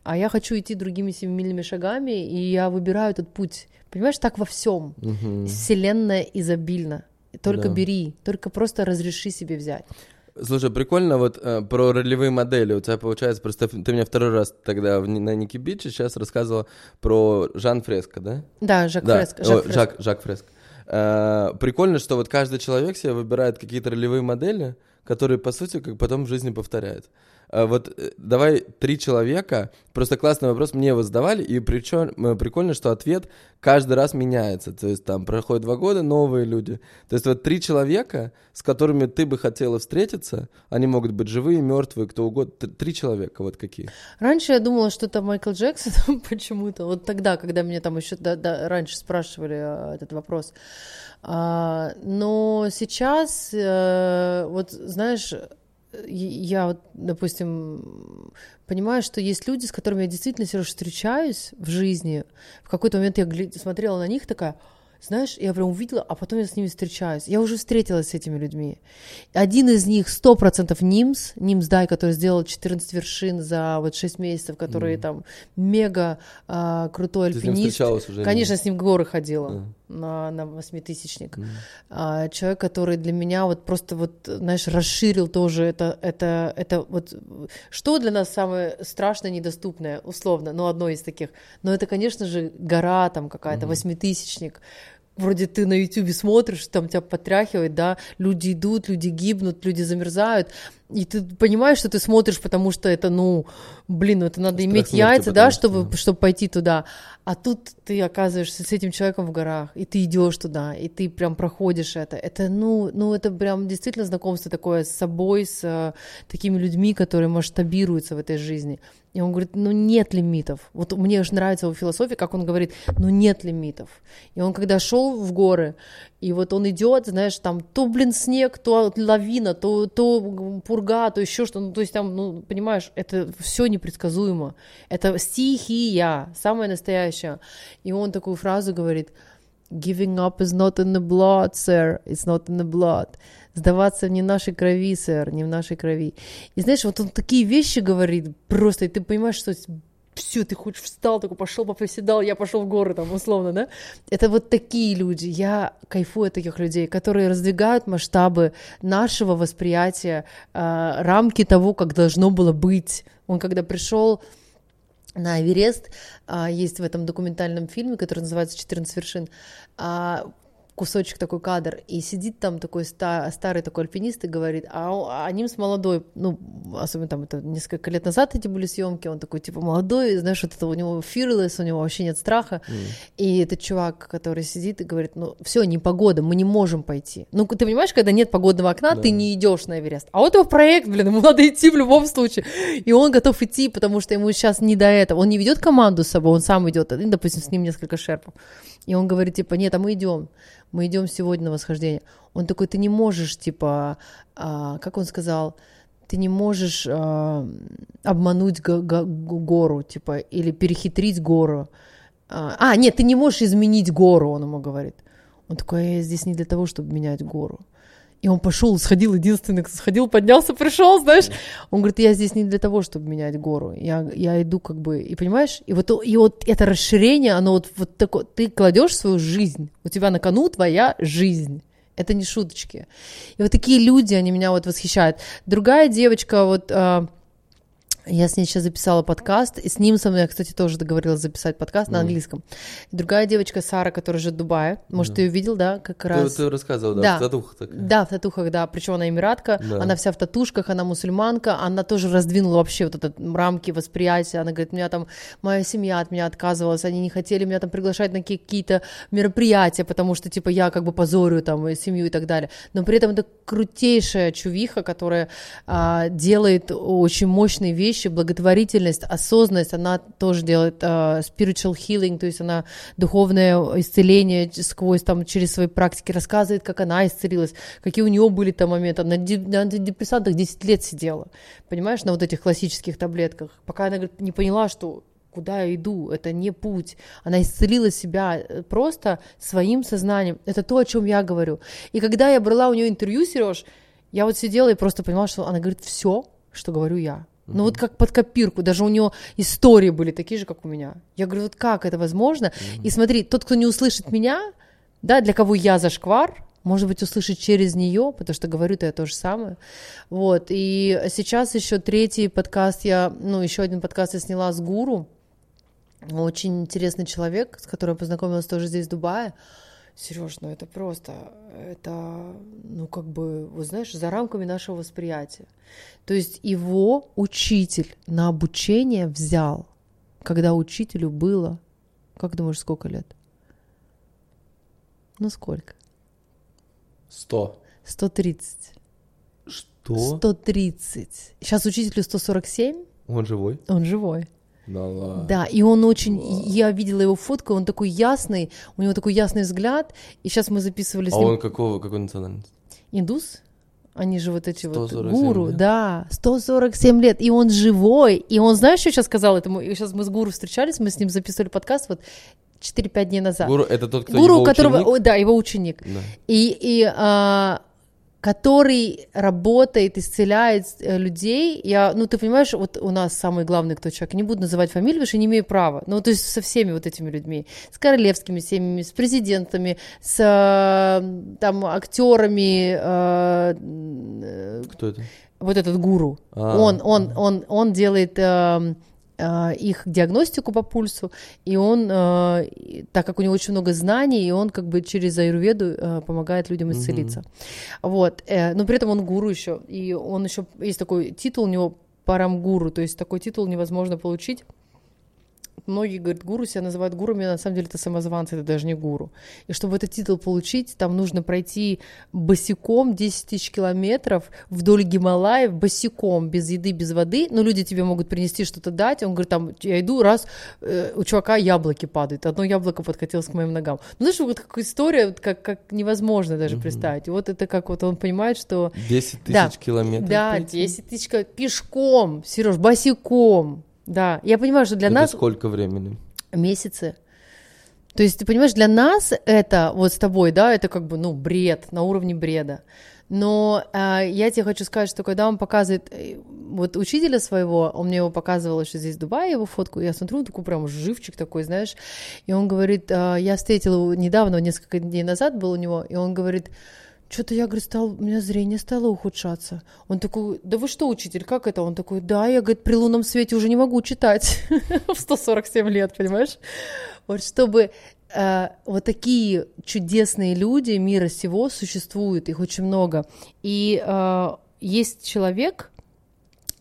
А я хочу идти другими семимильными шагами, и я выбираю этот путь. Понимаешь, так во всем. Мгм. Вселенная изобильна. Только Да. бери, только просто разреши себе взять. Слушай, прикольно вот э, про ролевые модели. У тебя получается, просто ты мне второй раз тогда в, на Ники Биче сейчас рассказывала про Жан Фреско, да? Да, Жак да. Фреско. О, Жак Фреско. Жак, Жак Фреско. Э, прикольно, что вот каждый человек себе выбирает какие-то ролевые модели, которые, по сути, как потом в жизни повторяет. А вот э, давай три человека. Просто классный вопрос мне его задавали, и причем э, прикольно, что ответ каждый раз меняется. То есть там проходит два года, новые люди. То есть вот три человека, с которыми ты бы хотела встретиться, они могут быть живые, мертвые, кто угодно. Три человека, вот какие. Раньше я думала, что это Майкл Джексон почему-то. Вот тогда, когда меня там еще да- да, раньше спрашивали а, этот вопрос. А, но сейчас, э, вот знаешь, я вот, допустим, понимаю, что есть люди, с которыми я действительно Сереж, встречаюсь в жизни. В какой-то момент я смотрела на них такая, знаешь, я прям увидела, а потом я с ними встречаюсь. Я уже встретилась с этими людьми. Один из них 100% Нимс, Нимс Дай, который сделал 14 вершин за вот 6 месяцев, который там мега а, крутой Ты с ним альпинист. встречалась уже? Конечно, с ним в горы ходила А. на, на восьмитысячник. А, человек, который для меня вот просто вот, знаешь, расширил тоже это, это, это вот, что для нас самое страшное, недоступное, условно, ну, одно из таких. Но это, конечно же, гора там какая-то, восьмитысячник. Вроде ты на Ютубе смотришь, там тебя потряхивает, да, люди идут, люди гибнут, люди замерзают, и ты понимаешь, что ты смотришь, потому что это, ну, блин, ну это надо Страх иметь яйца, да, что, чтобы, да. чтобы пойти туда. А тут ты оказываешься с этим человеком в горах, и ты идешь туда, и ты прям проходишь это. Это, ну, ну, это прям действительно знакомство такое с собой, с э, такими людьми, которые масштабируются в этой жизни. И он говорит, ну нет лимитов. Вот мне же нравится его философия, как он говорит, ну нет лимитов. И он когда шел в горы, и вот он идет, знаешь, там то, блин, снег, то лавина, то, то пурга, то еще что, ну, то есть там, ну, понимаешь, это все непредсказуемо. Это стихия, самая настоящая. И он такую фразу говорит, Giving up is not in the blood, sir. It's not in the blood. Сдаваться не в нашей крови, сэр, не в нашей крови. И знаешь, вот он такие вещи говорит просто, и ты понимаешь, что все, ты хоть встал, такой пошел, попоседал, я пошел в горы, там, условно, да? Это вот такие люди, я кайфую от таких людей, которые раздвигают масштабы нашего восприятия, э, рамки того, как должно было быть. Он когда пришел на Эверест, а, есть в этом документальном фильме, который называется «14 вершин», а, кусочек такой кадр, и сидит там такой ста- старый такой альпинист и говорит, а, а Нимс молодой, ну, особенно там это несколько лет назад эти были съемки, он такой типа молодой, знаешь, вот это у него fearless, у него вообще нет страха, и этот чувак, который сидит и говорит, ну, все, не погода, мы не можем пойти. Ну, ты понимаешь, когда нет погодного окна, ты не идешь на Эверест, а вот его проект, блин, ему надо идти в любом случае, и он готов идти, потому что ему сейчас не до этого, он не ведет команду с собой, он сам идет, допустим, с ним несколько шерпов, и он говорит, типа, нет, а мы идем, мы идем сегодня на восхождение. Он такой, ты не можешь, типа, а, как он сказал, ты не можешь а, обмануть го- го- гору, типа, или перехитрить гору. А, а, нет, ты не можешь изменить гору, он ему говорит. Он такой, я здесь не для того, чтобы менять гору. И он пошел, сходил, единственный, кто сходил, поднялся, пришел, знаешь. Он говорит, я здесь не для того, чтобы менять гору. Я, я иду как бы, и понимаешь, и вот, и вот это расширение, оно вот, вот такое, ты кладешь свою жизнь, у тебя на кону твоя жизнь. Это не шуточки. И вот такие люди, они меня вот восхищают. Другая девочка, вот а, я с ней сейчас записала подкаст, и с ним со мной я, кстати, тоже договорилась записать подкаст на английском. Другая девочка, Сара, которая живет в Дубае, может, ты ее видел, да, как Ты, раз. ты рассказывал, да, Да. в татухах такая. Да, в татухах, да. Причем она эмиратка, Да. она вся в татушках, она мусульманка, она тоже раздвинула вообще вот этот рамки восприятия. Она говорит, меня там, моя семья от меня отказывалась, они не хотели меня там приглашать на какие-то мероприятия, потому что, типа, я как бы позорю там семью и так далее. Но при этом это крутейшая чувиха, которая а, делает очень мощные вещи, благотворительность, осознанность, она тоже делает а, spiritual healing, то есть она духовное исцеление сквозь там через свои практики рассказывает, как она исцелилась, какие у нее были там моменты. На антидепрессантах 10 лет сидела, понимаешь, на вот этих классических таблетках, пока она говорит, не поняла, что куда я иду, это не путь. Она исцелила себя э, просто своим сознанием. Это то, о чем я говорю. И когда я брала у нее интервью, Сереж, я вот сидела и просто понимала, что она говорит все, что говорю я. Ну вот как под копирку, даже у нее истории были такие же, как у меня. Я говорю, вот как это возможно? И смотри, тот, кто не услышит меня, да, для кого я зашквар, может быть, услышать через нее, потому что говорю-то я то же самое. Вот, и сейчас еще третий подкаст я, ну, еще один подкаст я сняла с гуру, очень интересный человек, с которым я познакомилась тоже здесь, в Дубае. Сереж, ну это просто, это, ну как бы, вот знаешь, за рамками нашего восприятия. То есть его учитель на обучение взял, когда учителю было, как думаешь, сколько лет? Ну сколько? Сто. 130. Что? 130. Сейчас учителю 147, Он живой? он живой. Да ладно. Да, и он очень, я видела его фотку, он такой ясный, у него такой ясный взгляд, и сейчас мы записывали с А ним он какого, какой национальности? индус, они же вот эти вот 147 гуру, лет? да, 147 лет, и он живой, и он, знаешь, что сейчас сказал этому, и сейчас мы с гуру встречались, мы с ним записывали подкаст вот 4-5 дней назад. Гуру это тот, кто Гуру, его у которого, ученик? да, его ученик, Да. и, и а, который работает, исцеляет э, людей. Я, ну, ты понимаешь, вот у нас самый главный кто человек, не буду называть фамилию, потому что не имею права. Ну, то есть со всеми вот этими людьми, с королевскими семьями, с президентами, с э, там актерами, э, э, Кто это? вот этот гуру. А. Он, он, он, он делает э, э, их диагностику по пульсу, и он, э, так как у него очень много знаний, и он как бы через аюрведу э, помогает людям исцелиться. Вот, э, но при этом он гуру еще, и он еще, есть такой титул у него парамгуру, то есть такой титул невозможно получить. Многие, говорят, гуру себя называют гурами, а на самом деле это самозванцы, это даже не гуру. И чтобы этот титул получить, там нужно пройти босиком 10 тысяч километров вдоль Гималаев, босиком, без еды, без воды. Но люди тебе могут принести что-то дать. Он говорит, там, я иду, раз, э, у чувака яблоки падают. Одно яблоко подкатилось к моим ногам. Ну, знаешь, вот как история, вот как, как невозможно даже представить. И вот это как вот он понимает, что 10 тысяч Да. километров. да, пройти? 10 тысяч кило- пешком, Сереж, босиком. Да, я понимаю, что для Это нас сколько времени? месяцы. То есть, ты понимаешь, для нас это вот с тобой, да, это как бы, ну, бред, на уровне бреда. Но а, я тебе хочу сказать, что когда он показывает э, вот учителя своего, он мне его показывал еще здесь в Дубае, его фотку, я смотрю, он такой прям живчик такой, знаешь, и он говорит, а, я встретила его недавно, несколько дней назад был у него, и он говорит, что-то я, говорит, стал, у меня зрение стало ухудшаться. Он такой, да вы что, учитель, как это? Он такой, да, я, говорит, при лунном свете уже не могу читать в 147 лет, понимаешь? Вот чтобы э, вот такие чудесные люди мира сего существуют, их очень много. И э, есть человек,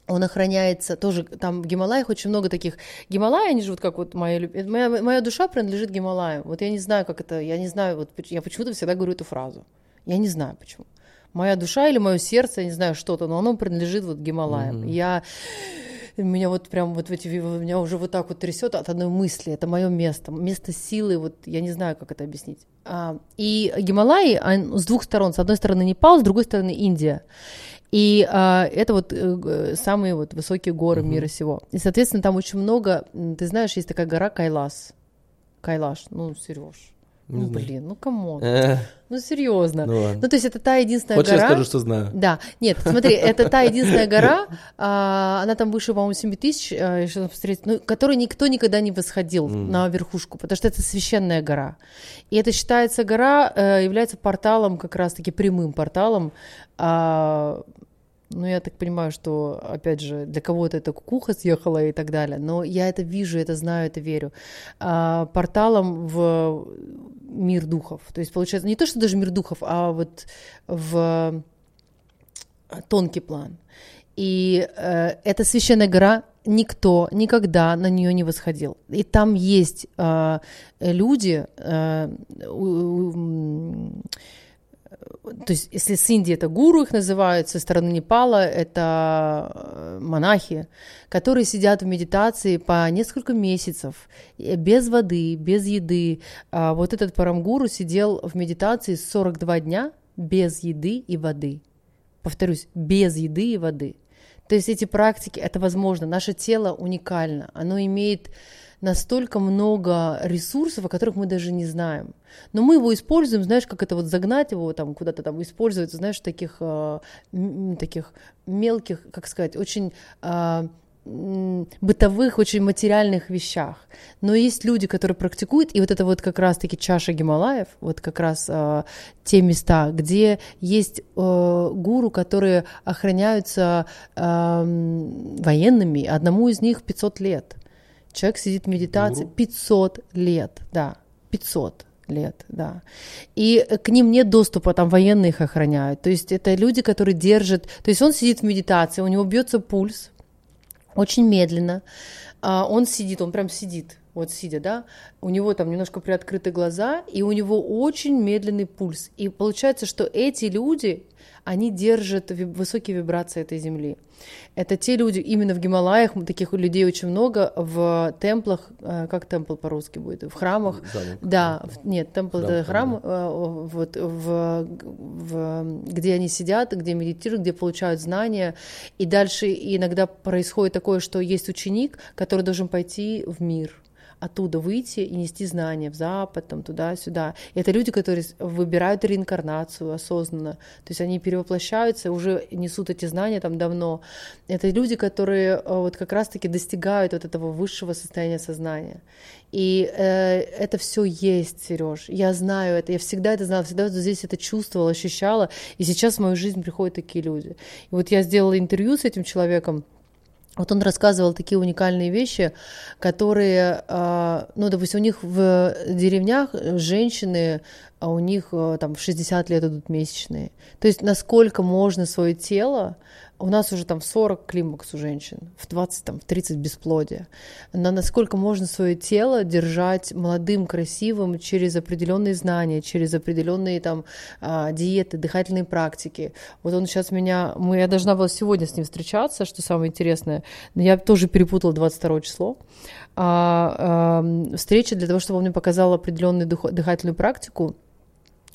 он охраняется тоже там в Гималаях очень много таких Гималаи они же вот как вот моя это моя, моя душа принадлежит Гималаям вот я не знаю как это я не знаю вот я почему-то всегда говорю эту фразу я не знаю почему. Моя душа или мое сердце я не знаю что-то но оно принадлежит вот Гималаям. Я меня вот прям вот в эти меня уже вот так вот трясет от одной мысли. Это мое место место силы вот я не знаю как это объяснить. А, и Гималаи с двух сторон. С одной стороны Непал с другой стороны Индия. И а, это вот э, самые вот высокие горы мира сего. И, соответственно, там очень много, ты знаешь, есть такая гора Кайлас. Кайлаш, ну, Сереж. Не Ну, знаю. блин, ну, come on. Э, Ну, серьезно. Ну ладно. Ну, то есть это та единственная Хочешь, я гора... скажу, что знаю? Да, нет, смотри, это та единственная гора, а, она там выше, по-моему, 7 тысяч, а, ну, которой никто никогда не восходил на верхушку, потому что это священная гора. И это считается гора, э, является порталом, как раз-таки прямым порталом, а, ну, я так понимаю, что, опять же, для кого-то это кукуха съехала и так далее, но я это вижу, это знаю, это верю. А, порталом в мир духов. То есть, получается, не то, что даже мир духов, а вот в тонкий план. И э, эта священная гора никто никогда на нее не восходил. И там есть э, люди, э, у- у- то есть если с Индии это гуру их называют, со стороны Непала это э, монахи, которые сидят в медитации по несколько месяцев, без воды, без еды. А вот этот парамгуру сидел в медитации 42 дня без еды и воды. Повторюсь, без еды и воды. То есть эти практики, это возможно. Наше тело уникально. Оно имеет настолько много ресурсов, о которых мы даже не знаем. Но мы его используем, знаешь, как это вот загнать его там куда-то там использовать, знаешь, таких, э, таких мелких, как сказать, очень э, бытовых, очень материальных вещах. Но есть люди, которые практикуют, и вот это вот как раз-таки чаша Гималаев, вот как раз э, те места, где есть э, гуру, которые охраняются эм, военными, одному из них 500 лет. Человек сидит в медитации Гуру? 500 лет, да, 500 лет, да. И к ним нет доступа, там военные их охраняют. То есть это люди, которые держат... То есть он сидит в медитации, у него бьется пульс, очень медленно. А, Он сидит, он прям сидит, вот сидя, да, у него там немножко приоткрыты глаза, и у него очень медленный пульс. И получается, что эти люди, они держат высокие вибрации этой земли. Это те люди, именно в Гималаях, таких людей очень много, в темплах, э, как темпл по-русски будет, в храмах, Замок. да, в- нет, темпл это Храм, храм, э, вот в, в- где они сидят, где медитируют, где получают знания, и дальше иногда происходит такое, что есть ученик, который должен пойти в мир, оттуда выйти и нести знания в Запад, там, туда-сюда. Это люди, которые выбирают реинкарнацию осознанно, то есть они перевоплощаются, уже несут эти знания там давно. Это люди, которые э, вот как раз-таки достигают вот этого высшего состояния сознания. И э, это все есть, Сереж. Я знаю это, я всегда это знала, всегда вот здесь это чувствовала, ощущала. И сейчас в мою жизнь приходят такие люди. И вот я сделала интервью с этим человеком, вот он рассказывал такие уникальные вещи, которые, а, ну, допустим, у них в деревнях женщины, а у них а, там в 60 лет идут месячные. То есть насколько можно свое тело, у нас уже там в 40 климакс у женщин, в 20, там, в 30 бесплодие, но насколько можно свое тело держать молодым, красивым через определенные знания, через определенные там а, диеты, дыхательные практики. Вот он сейчас меня, мы, я должна была сегодня с ним встречаться, что самое интересное, но я тоже перепутала 22 число. А, ам, встреча для того, чтобы он мне показал определенную дыхательную практику,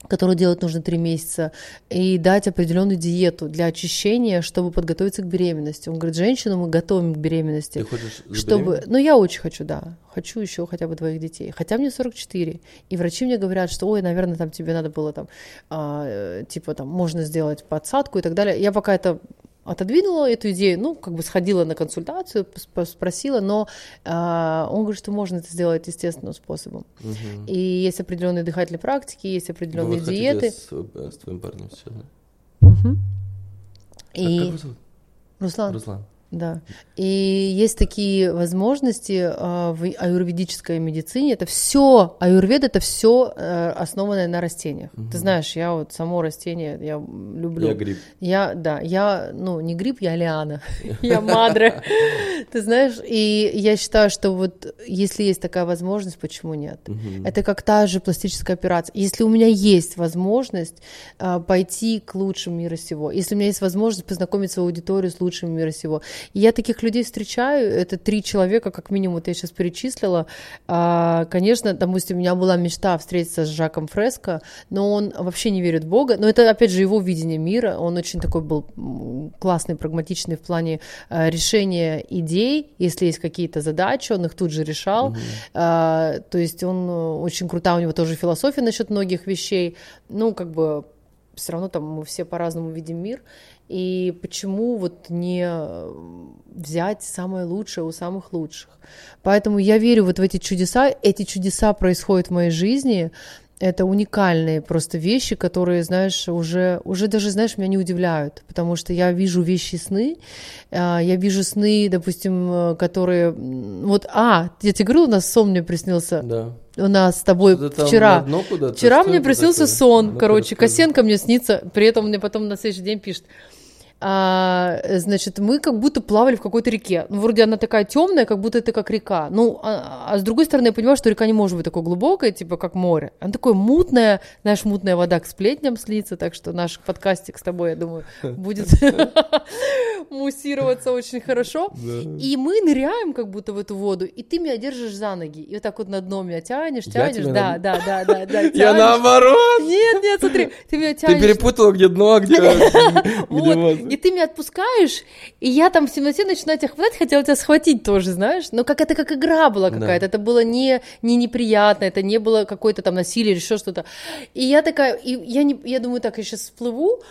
которую делать нужно три месяца, и дать определенную диету для очищения, чтобы подготовиться к беременности. Он говорит, женщину мы готовим к беременности. Ты хочешь Чтобы, ну я очень хочу, да, хочу еще хотя бы двоих детей. Хотя мне 44, и врачи мне говорят, что, ой, наверное, там тебе надо было там, а, э, типа там, можно сделать подсадку и так далее. Я пока это отодвинула эту идею, ну, как бы сходила на консультацию, спросила, но а, он говорит, что можно это сделать естественным способом. Мгм. И есть определенные дыхательные практики, есть определенные вот хотите диеты. С, э, с твоим парнем да? Мгм. А как И зовут? Руслан, Руслан. Да. И есть такие возможности а, в аюрведической медицине. Это все, аюрвед это все основанное на растениях. Ты знаешь, я вот само растение я люблю. Я гриб. Я, да, я, ну, не гриб, я лиана, я мадре, ты знаешь, и я считаю, что вот если есть такая возможность, почему нет? Это как та же пластическая операция. Если у меня есть возможность а, пойти к лучшим мира сего, если у меня есть возможность познакомить свою аудиторию с лучшим мира сего, я таких людей встречаю, это три человека, как минимум, вот я сейчас перечислила. А, конечно, допустим, у меня была мечта встретиться с Жаком Фреско, но он вообще не верит в Бога. Но это, опять же, его видение мира. Он очень такой был классный, прагматичный в плане а, решения идей. Если есть какие-то задачи, он их тут же решал. А, то есть он э, очень крутая, у него тоже философия насчет многих вещей. Ну, как бы все равно там мы все по-разному видим мир. И почему вот не взять самое лучшее у самых лучших? Поэтому я верю вот в эти чудеса. Эти чудеса происходят в моей жизни. Это уникальные просто вещи, которые, знаешь, уже, уже даже, знаешь, меня не удивляют, потому что я вижу вещи сны, а, я вижу сны, допустим, э, которые... Вот, а, я тебе говорю, у нас сон мне приснился, Да. у нас с тобой там вчера. Вчера мне приснился такое? сон, Ну-ка, короче. Косенко мне снится, при этом мне потом на следующий день пишет, а, значит, мы как будто плавали в какой-то реке. Ну, вроде она такая темная, как будто это как река. Ну, а, а с другой стороны, я понимаю, что река не может быть такой глубокой, типа как море. Она такое мутная, знаешь, мутная вода к сплетням слиться, так что наш подкастик с тобой, я думаю, будет муссироваться очень хорошо. И мы ныряем как будто в эту воду, и ты меня держишь за ноги, и вот так вот на дно меня тянешь, тянешь, да, да, да, да, да, Я наоборот! Нет, нет, смотри, ты меня Ты тянешь. перепутала, где дно, а где... и ты меня отпускаешь, и я там в темноте начинаю тебя хватать, хотела тебя схватить тоже, знаешь, но как это как игра была Да. какая-то, это было не, не неприятно, это не было какое-то там насилие или еще что-то. И я такая, и я, не, я думаю, так, я сейчас всплыву,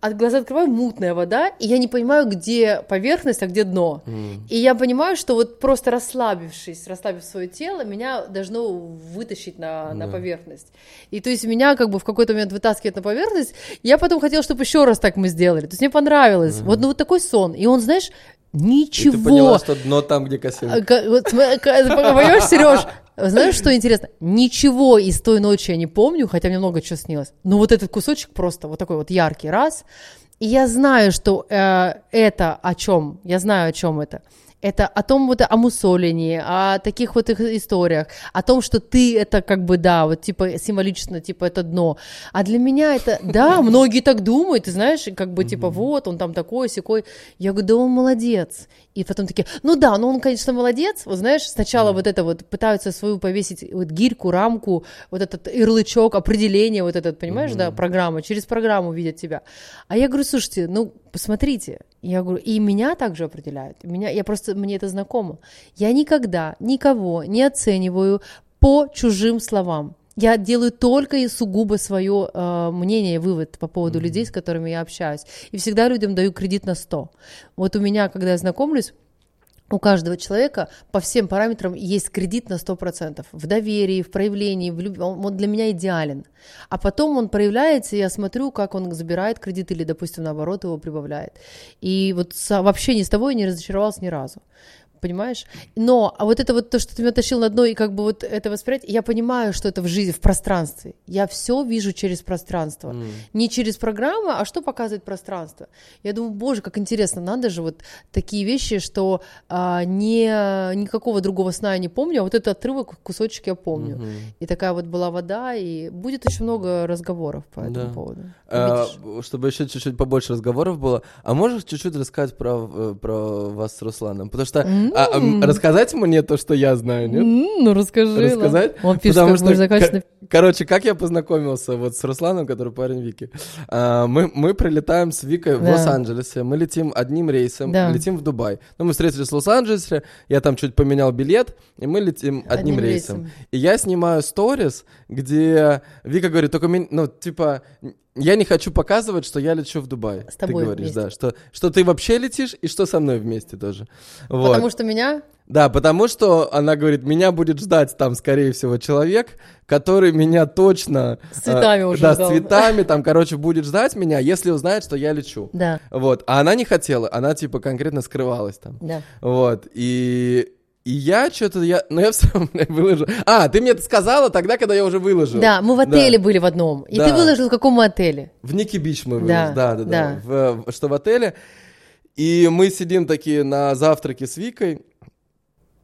от глаза открываю, мутная вода, и я не понимаю, где поверхность, а где дно. И я понимаю, что вот просто расслабившись, расслабив свое тело, меня должно вытащить на, на Да. поверхность. И то есть меня как бы в какой-то момент вытаскивает на поверхность. Я потом хотела, чтобы еще раз так мы сделали. То есть мне понравилось. Вот, ну вот такой сон. И он, знаешь, И ничего. ты поняла, что дно там, где А, косинка. ка- вот см- ка- Понимаешь, Сереж, знаешь, что интересно? Ничего из той ночи я не помню, хотя мне много чего снилось. Но вот этот кусочек просто вот такой вот яркий раз. И я знаю, что э, это о чем. Я знаю, о чем это. Это о том вот о мусолении, о таких вот их историях, о том, что ты это как бы, да, вот типа символично, типа это дно. А для меня это, да, многие так думают, ты знаешь, как бы типа вот, он там такой, секой. Я говорю, да он молодец. И потом такие, ну да, ну он, конечно, молодец. Вот знаешь, сначала вот это вот пытаются свою повесить вот гирьку, рамку, вот этот ярлычок, определение, вот этот, понимаешь, да, программа, через программу видят тебя. А я говорю, слушайте, ну посмотрите. Я говорю, и меня также определяют. Меня, я просто, мне это знакомо. Я никогда никого не оцениваю по чужим словам. Я делаю только и сугубо свое э, мнение и вывод по поводу людей, с которыми я общаюсь. И всегда людям даю кредит на 100. Вот у меня, когда я знакомлюсь, у каждого человека по всем параметрам есть кредит на 100%. В доверии, в проявлении, в любви. Он, он для меня идеален. А потом он проявляется, и я смотрю, как он забирает кредит или, допустим, наоборот, его прибавляет. И вот вообще ни с того я не разочаровалась ни разу. Понимаешь? Но, а вот это вот то, что ты меня тащил на дно, и как бы вот это восприятие, я понимаю, что это в жизни, в пространстве. Я все вижу через пространство. Не через программу, а что показывает пространство. Я думаю, боже, как интересно, надо же вот такие вещи, что а, не, никакого другого сна я не помню, а вот этот отрывок, кусочек я помню. И такая вот была вода, и будет очень много разговоров по этому Да. поводу. А, чтобы еще чуть-чуть побольше разговоров было, а можешь чуть-чуть рассказать про, э, про вас с Русланом? Потому что а, а, рассказать мне то, что я знаю, нет? Ну расскажи. Рассказать? Он пишет, Потому как что, кор- короче, как я познакомился вот с Русланом, который парень Вики. А, мы, мы прилетаем с Викой в Да. Лос-Анджелесе, мы летим одним рейсом, Да. летим в Дубай. Ну, мы встретились в Лос-Анджелесе, я там чуть поменял билет, и мы летим одним, Одним рейсом. рейсом. И я снимаю сторис, где Вика говорит, только, ну, типа, я не хочу показывать, что я лечу в Дубай. С тобой Ты говоришь, вместе. да, что, что ты вообще летишь, и что со мной вместе тоже. Вот. Потому что меня Да, потому что она говорит, меня будет ждать там, скорее всего, человек, который меня точно... С цветами э, уже Да, ждал. с цветами, там, короче, будет ждать меня, если узнает, что я лечу. Да, Вот, а она не хотела, она, типа, конкретно скрывалась там. да. Вот, и... И я что-то, я, ну я все равно выложил. А, ты мне это сказала тогда, когда я уже выложил. Да, мы в отеле были в одном. И Да. ты выложил, в каком мы отеле? В Ники Бич мы Да, выложили, да, да, да, да. В- в- что в отеле. И мы сидим такие на завтраке с Викой.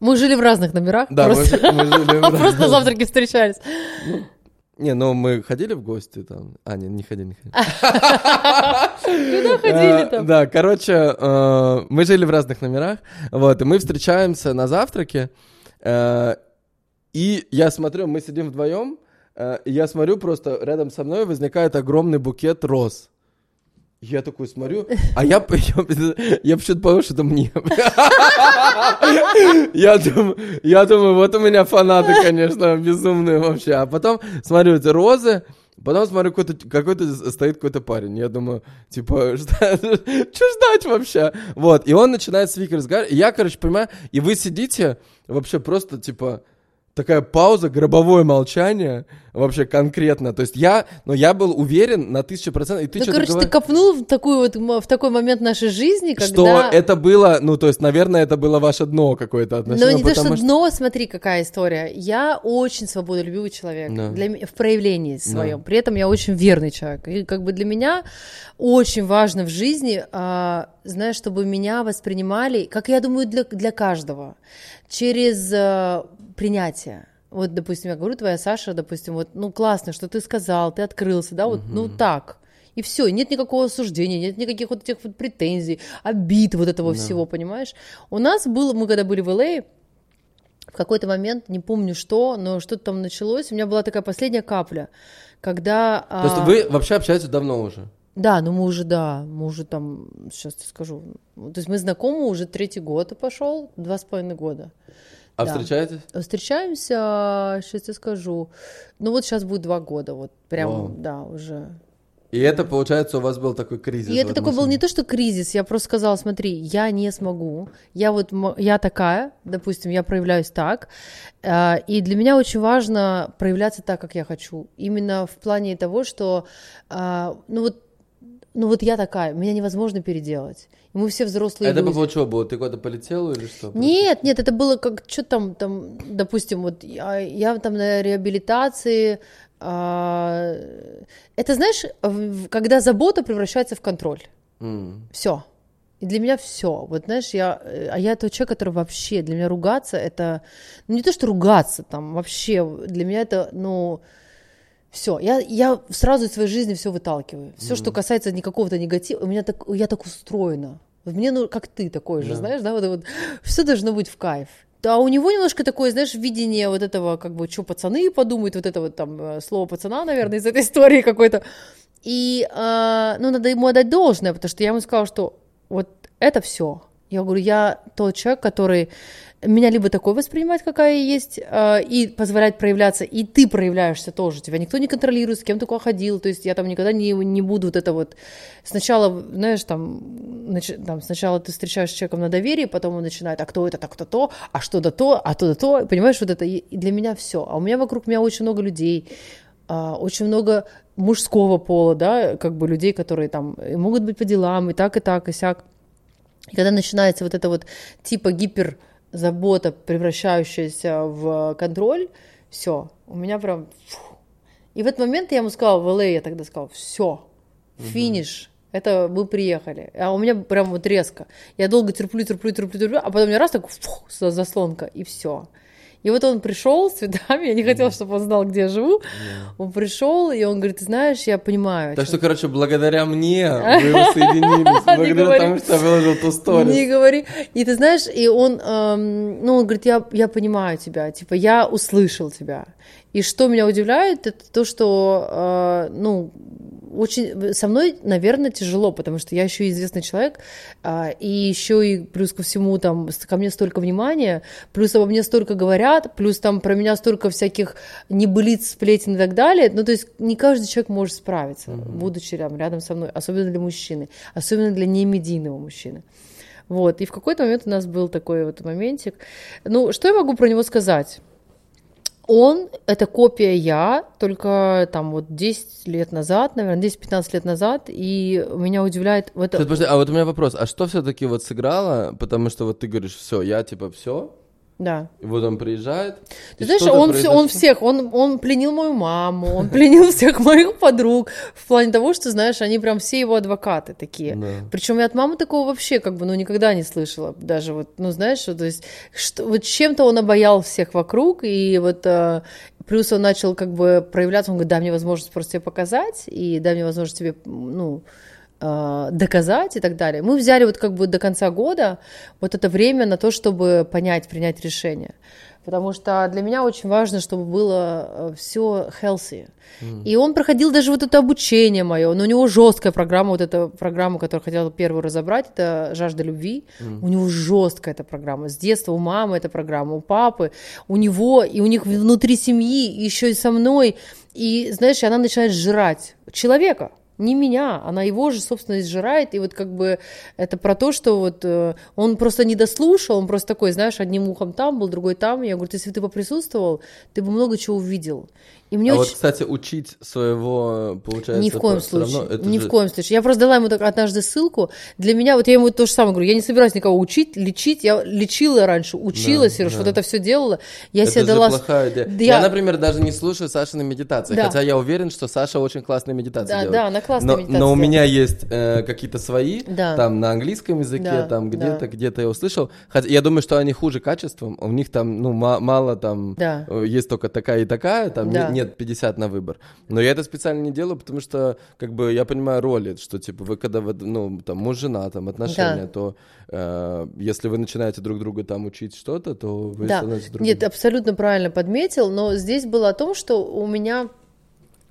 Мы жили в разных номерах. Да, мы, просто, жи- мы жили в просто на завтраке встречались. Не, ну мы ходили в гости там. А, не, не ходили, не ходили. Куда ходили Э, там? Да, короче, э, мы жили в разных номерах, вот, и мы встречаемся на завтраке, э, и я смотрю, мы сидим вдвоем, я смотрю, просто рядом со мной возникает огромный букет роз. Я такой смотрю, а я, я, я почему-то понял, что это мне. Я думаю, я думаю, вот у меня фанаты, конечно, безумные вообще. А потом смотрю эти розы, потом смотрю, какой-то, какой-то стоит какой-то парень. Я думаю, типа, что ждать вообще? Вот, и он начинает с Викой разговаривать. Я, короче, понимаю, и вы сидите вообще просто, типа, такая пауза, гробовое молчание, вообще конкретно. То есть я, но я был уверен на тысячу процентов, и ты Ну, короче, ты говоришь, копнул в, такую вот, в такой момент нашей жизни, когда... что это было, ну, то есть, наверное, это было ваше дно какое-то Но отношение. не то, что потому дно, смотри, какая история. Я очень свободолюбивый человек Да. для, в проявлении своем. При этом я очень верный человек. И как бы для меня очень важно в жизни, а, знаешь, чтобы меня воспринимали, как я думаю, для, для каждого, через а, принятие. Вот, допустим, я говорю, твоя Саша, допустим, вот, ну, классно, что ты сказал, ты открылся, да, вот, ну, так. И все, нет никакого осуждения, нет никаких вот этих вот претензий, обид вот этого всего, понимаешь? У нас было, мы когда были в Л.А., в какой-то момент, не помню что, но что-то там началось, у меня была такая последняя капля, когда... То есть а, вы вообще общаетесь давно уже? Да, ну мы уже, да, мы уже там, сейчас тебе скажу, то есть мы знакомы уже третий год пошел, два с половиной года. А Да. встречаетесь? Встречаемся, сейчас тебе скажу, ну вот сейчас будет два года, вот прям, Вау. да, уже И это, получается, у вас был такой кризис. И это такой был не то, что кризис, я просто сказала, смотри, я не смогу, я вот, я такая, допустим, я проявляюсь так, э, и для меня очень важно проявляться так, как я хочу, именно в плане того, что, э, ну вот, ну вот я такая, меня невозможно переделать, и мы все взрослые Это люди. поводу чего было? Ты куда-то полетел или что? Нет, нет, это было как что там, там, допустим, вот я, я там на реабилитации. а, это знаешь, когда забота превращается в контроль. М. Все. И для меня все. Вот знаешь, я, э, а я тот человек, который вообще для меня ругаться это, ну не то что ругаться там вообще для меня это, ну все, я, я сразу из своей жизни все выталкиваю. Все, что касается не какого-то негатива, у меня так, я так устроена. Мне, ну, как ты такой же, Да. знаешь, да, вот, вот все должно быть в кайф. А у него немножко такое, знаешь, видение вот этого, как бы, что пацаны подумают, вот это вот там э, слово пацана, наверное, из этой истории какой-то. И, а, ну, надо ему отдать должное, потому что я ему сказала, что вот это все. Я говорю, я тот человек, который меня либо такой воспринимать, какая я есть, а, и позволять проявляться, и ты проявляешься тоже. Тебя никто не контролирует, с кем ты ходил. То есть я там никогда не, не буду вот это вот... Сначала, знаешь, там, нач- там, сначала ты встречаешь человеком на доверии, потом он начинает, а кто это, так кто то, а что да то, а то да то. Понимаешь, вот это и для меня все. А у меня вокруг меня очень много людей, а, очень много мужского пола, да, как бы людей, которые там и могут быть по делам, и так, и так, и сяк. И когда начинается вот это вот типа гиперзабота, превращающаяся в контроль, все, у меня прям... фу. И в этот момент я ему сказала, в LA я тогда сказала, все, финиш, это мы приехали. А у меня прям вот резко. Я долго терплю, терплю, терплю, терплю, а потом у меня раз так фух, за- заслонка, и все. И вот он пришел с цветами, я не хотела, чтобы он знал, где я живу. Он пришел, и он говорит, ты знаешь, я понимаю. Так что, короче, благодаря мне вы соединились. Благодаря тому, что я выложил ту Не сторис. говори. И ты знаешь, и он, эм, ну, он говорит, я понимаю тебя, типа, я услышал тебя. И что меня удивляет, это то, что, э, ну, очень со мной, наверное, тяжело, потому что я еще и известный человек, а, и еще и плюс ко всему там ко мне столько внимания, плюс обо мне столько говорят, плюс там про меня столько всяких небылиц, сплетен и так далее. Ну, то есть не каждый человек может справиться, будучи там, рядом со мной, особенно для мужчины, особенно для немедийного мужчины. Вот, и в какой-то момент у нас был такой вот моментик. Ну, что я могу про него сказать? Он — это копия я, только там вот 10 лет назад, наверное, 10-15 лет назад, и меня удивляет в это... Сейчас, подожди, а вот у меня вопрос, а что все-таки вот сыграло? Потому что вот ты говоришь, все, я типа все, Да. и вот он приезжает. Ты знаешь, он, все, он всех, он, он пленил мою маму, он пленил всех моих подруг, в плане того, что, знаешь, они прям все его адвокаты такие. Да. Причем я от мамы такого вообще как бы, ну, никогда не слышала. Даже вот, ну, знаешь, то есть, что, вот чем-то он обаял всех вокруг, и вот э, плюс он начал как бы проявляться, он говорит, дай мне возможность просто тебе показать, и дай мне возможность тебе, ну, доказать и так далее. Мы взяли вот как бы до конца года вот это время на то, чтобы понять, принять решение. Потому что для меня очень важно, чтобы было все healthy. И он проходил даже вот это обучение мое, но у него жесткая программа, вот эта программа, которую хотела первую разобрать, это «Жажда любви». У него жесткая эта программа. С детства у мамы эта программа, у папы, у него, и у них внутри семьи, и еще и со мной. И, знаешь, она начинает жрать человека, не меня, она его же, собственно, изжирает, и вот как бы это про то, что вот э, он просто не дослушал, он просто такой, знаешь, одним ухом там был, другой там, я говорю, если бы ты поприсутствовал, ты бы много чего увидел. И мне А очень... вот, кстати, учить своего, получается, Ни в коем равно случае. это Ни же- в коем случае. Я просто дала ему так однажды ссылку. Для меня, вот я ему то же самое говорю, я не собираюсь никого учить, лечить. Я лечила раньше, учила, Да, Сереж, да. вот это все делала. Я Это себе же дала... плохая идея. Да я... например, даже не слушаю Сашины медитации, Да. хотя я уверен, что Саша очень классные медитации Да, делает. да, она классные но, медитации Но у меня есть э, какие-то свои, Да. там на английском языке, Да, там где-то, да. где-то я услышал. Хотя я думаю, что они хуже качеством, у них там, ну, ма- мало там, Да. э, есть только такая и такая, там Да. Не- нет 50 на выбор. Но я это специально не делаю, потому что, как бы, я понимаю роли, что, типа, вы когда, вы, ну, там, муж-жена, там, отношения, Да. то э, если вы начинаете друг друга там учить что-то, то вы Да, становитесь другим. нет, абсолютно правильно подметил, но здесь было о том, что у меня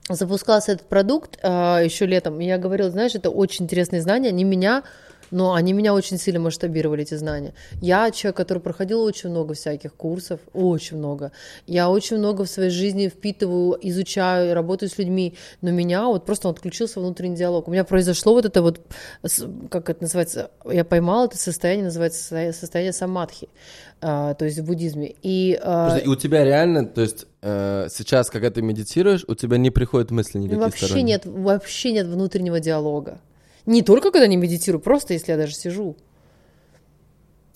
запускался этот продукт еще летом, и я говорила, знаешь, это очень интересные знания, они меня Но они меня очень сильно масштабировали, эти знания. Я человек, который проходил очень много всяких курсов, очень много. Я очень много в своей жизни впитываю, изучаю, работаю с людьми. Но меня вот просто отключился внутренний диалог. У меня произошло вот это вот, как это называется, я поймала это состояние, называется состояние, состояние самадхи, а, то есть в буддизме. И а, Подожди, и у тебя реально, то есть э, сейчас, когда ты медитируешь, у тебя не приходят мысли никакие вообще сторонние? нет, вообще нет внутреннего диалога. Не только когда не медитирую, просто если я даже сижу.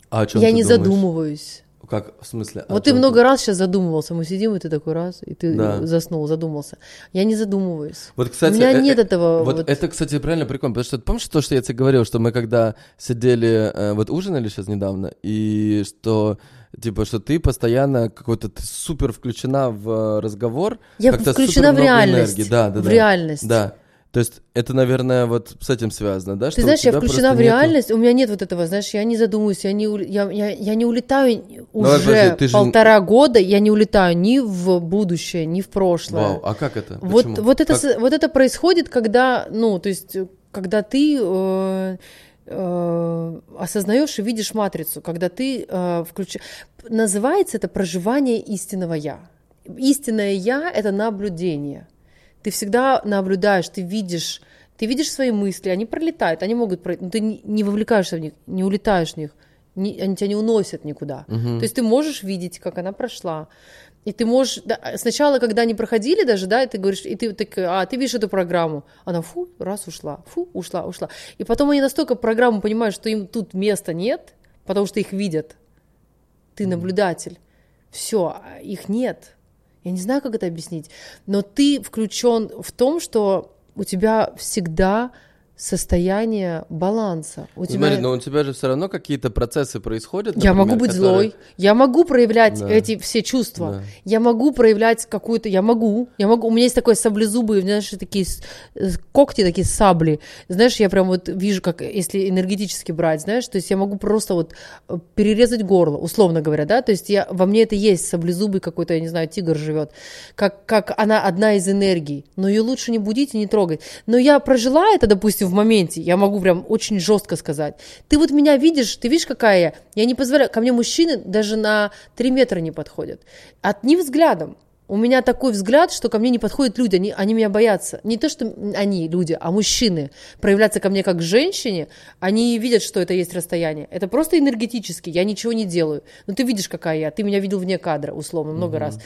А о чем я ты не думаешь? задумываюсь. Как, в смысле? Вот ты много раз сейчас задумывался. Мы сидим, и ты такой раз, и ты Да. заснул, задумался. Я не задумываюсь. Вот, кстати, У меня э- нет э, этого Вот, вот- это, кстати, правильно прикольно, потому что ты помнишь то, что я тебе говорил, что мы когда сидели, э, вот ужинали сейчас недавно, и что типа, что ты постоянно какой-то ты супер включена в э, разговор. Я как-то включена в реальность. энергии. Да, да, в да. реальность. Да. То есть это, наверное, вот с этим связано, да? что Ты у знаешь, я включена в нету- реальность, у меня нет вот этого, знаешь, я не задумываюсь, я не, я, я, я не улетаю Давай, уже подожди, же- полтора года, я не улетаю ни в будущее, ни в прошлое. Вау, а как это? Вот, Почему? вот, это, Как- вот это происходит, когда, ну, то есть, когда ты э, э, осознаешь и видишь матрицу, когда ты э, включаешь... Называется это проживание истинного «я». Истинное «я» — это наблюдение. Ты всегда наблюдаешь, ты видишь, ты видишь свои мысли, они пролетают, они могут пройти, но ты не, вовлекаешься в них, не улетаешь в них, не- они тебя не уносят никуда. То есть ты можешь видеть, как она прошла. И ты можешь, да, сначала, когда они проходили даже, да, и ты говоришь, и ты так, а, ты видишь эту программу, она фу, раз ушла, фу, ушла, ушла. И потом они настолько программу понимают, что им тут места нет, потому что их видят. Ты наблюдатель. Все, их нет. Я не знаю, как это объяснить, но ты включен в том, что у тебя всегда состояние баланса. У тебя... Смотри, но у тебя же все равно какие-то процессы происходят. Я могу например, быть которые- злой, я могу проявлять Да. эти все чувства, Да. я могу проявлять какую-то, я могу, я могу, у меня есть такой саблезубый, знаешь, такие э, когти, такие сабли, знаешь, я прям вот вижу, как если энергетически брать, знаешь, то есть я могу просто вот э, перерезать горло, условно говоря, да, то есть я, во мне это есть саблезубый какой-то, я не знаю, тигр живет, как, как она одна из энергий, но ее лучше не будить и не трогать, но я прожила это, допустим, в моменте, я могу прям очень жестко сказать, ты вот меня видишь, ты видишь, какая я, я не позволяю, ко мне мужчины даже на 3 метра не подходят, одним взглядом, у меня такой взгляд, что ко мне не подходят люди, они, они меня боятся. Не то, что они, люди, а мужчины. Проявляться ко мне как к женщине, они видят, что это есть расстояние. Это просто энергетически, я ничего не делаю. Но ты видишь, какая я, ты меня видел вне кадра, условно, много раз.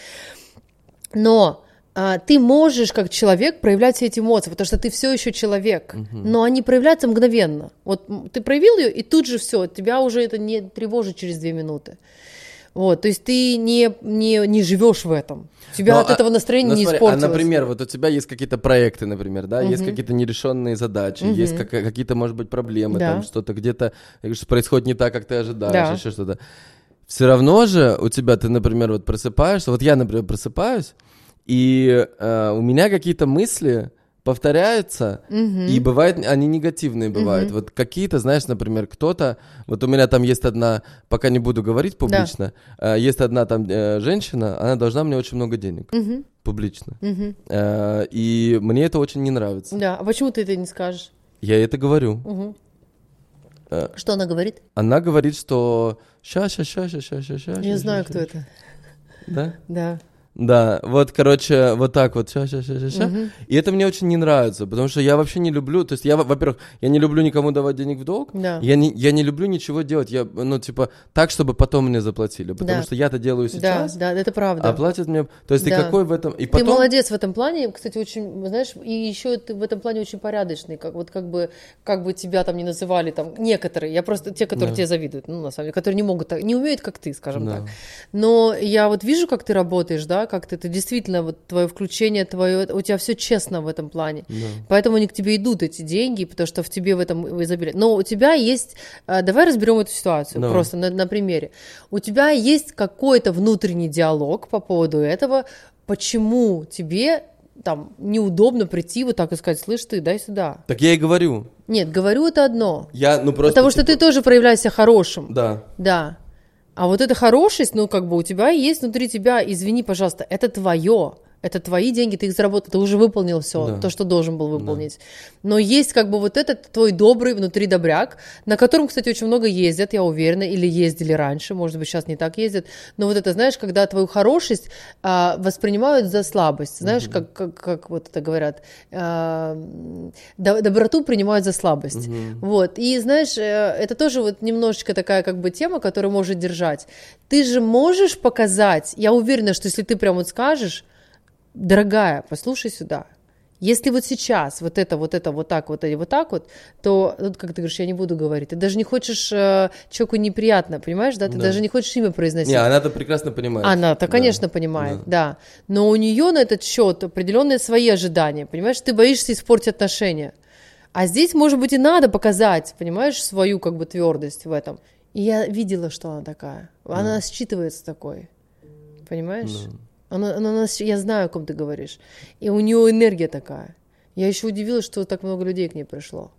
Но ты можешь как человек проявлять все эти эмоции, потому что ты все еще человек, но они проявляются мгновенно. Вот ты проявил ее, и тут же все, тебя уже это не тревожит через две минуты. Вот, то есть ты не, не, не живешь в этом. У тебя Ну, от а- этого настроение ну, не смотри, испортилось. А, например, вот у тебя есть какие-то проекты, например, да, есть какие-то нерешенные задачи, есть как- какие-то, может быть, проблемы, Да. там что-то где-то что происходит не так, как ты ожидаешь, Да. еще что-то. Все равно же у тебя, ты, например, вот просыпаешься, вот я, например, просыпаюсь, и э, у меня какие-то мысли повторяются, и бывает, они негативные бывают. Вот какие-то, знаешь, например, кто-то, вот у меня там есть одна, пока не буду говорить публично, э, есть одна там э, женщина, она должна мне очень много денег Мгм, публично. мгм. Э, И мне это очень не нравится. Да, а почему ты это не скажешь? Я это говорю. Э. Что она говорит? Она говорит, что ща, ща, ща, ща, ща, ща, ща. Я ща, знаю, ща, кто ща». это. Да? Да. Да, вот, короче, вот так вот, ща, ща, ща, ща, ща. И это мне очень не нравится, потому что я вообще не люблю, то есть я, во- во-первых, я не люблю никому давать денег в долг, Да. я, не, я не люблю ничего делать, я, ну, типа, так, чтобы потом мне заплатили, потому Да. что я-то делаю сейчас, Да, да, это правда. а платят мне, то есть Да. и какой в этом, и Ты потом... молодец в этом плане, кстати, очень, знаешь, и еще ты в этом плане очень порядочный, как вот как бы, как бы тебя там не называли там некоторые, я просто те, которые Да. тебе завидуют, ну на самом деле, которые не могут, так- не умеют, как ты, скажем Да. так. Но я вот вижу, как ты работаешь, да, как ты, ты действительно вот твое включение, твое, у тебя все честно в этом плане, Да. поэтому они к тебе идут эти деньги, потому что в тебе в этом изобилие. Но у тебя есть, а, давай разберем эту ситуацию Давай. просто на, на примере. У тебя есть какой-то внутренний диалог по поводу этого, почему тебе там неудобно прийти вот так и сказать, слышь ты, дай сюда. Так я и говорю, Нет, говорю это одно. я, ну, просто... Потому что ты типа, тоже проявляешься хорошим. Да, Да. А вот эта хорошесть, ну, как бы у тебя есть внутри тебя, извини, пожалуйста, это твое. Это твои деньги, ты их заработал, ты уже выполнил все, Да. то, что должен был выполнить. Но есть как бы вот этот твой добрый внутри добряк, на котором, кстати, очень много ездят, я уверена, или ездили раньше, может быть, сейчас не так ездят. Но вот это, знаешь, когда твою хорошесть а, воспринимают за слабость, знаешь, как, как, как вот это говорят, а, доброту принимают за слабость. Вот. И знаешь, э, это тоже вот немножечко такая как бы тема, которая может держать. Ты же можешь показать, я уверена, что если ты прям вот скажешь, дорогая, послушай сюда. Если вот сейчас вот это, вот это, вот так, вот и вот так вот, то, вот как ты говоришь, я не буду говорить. Ты даже не хочешь э, человеку неприятно, понимаешь, да? Ты Да. даже не хочешь имя произносить. Не, она-то прекрасно понимает. Она-то, Да. конечно, понимает, Да. да. Но у нее на этот счет определенные свои ожидания, понимаешь? Ты боишься испортить отношения. А здесь, может быть, и надо показать, понимаешь, свою как бы твердость в этом. И я видела, что она такая. Она считывается такой. Понимаешь? Она, она нас- я знаю, о ком ты говоришь. И у нее энергия такая. Я еще удивилась, что так много людей к ней пришло.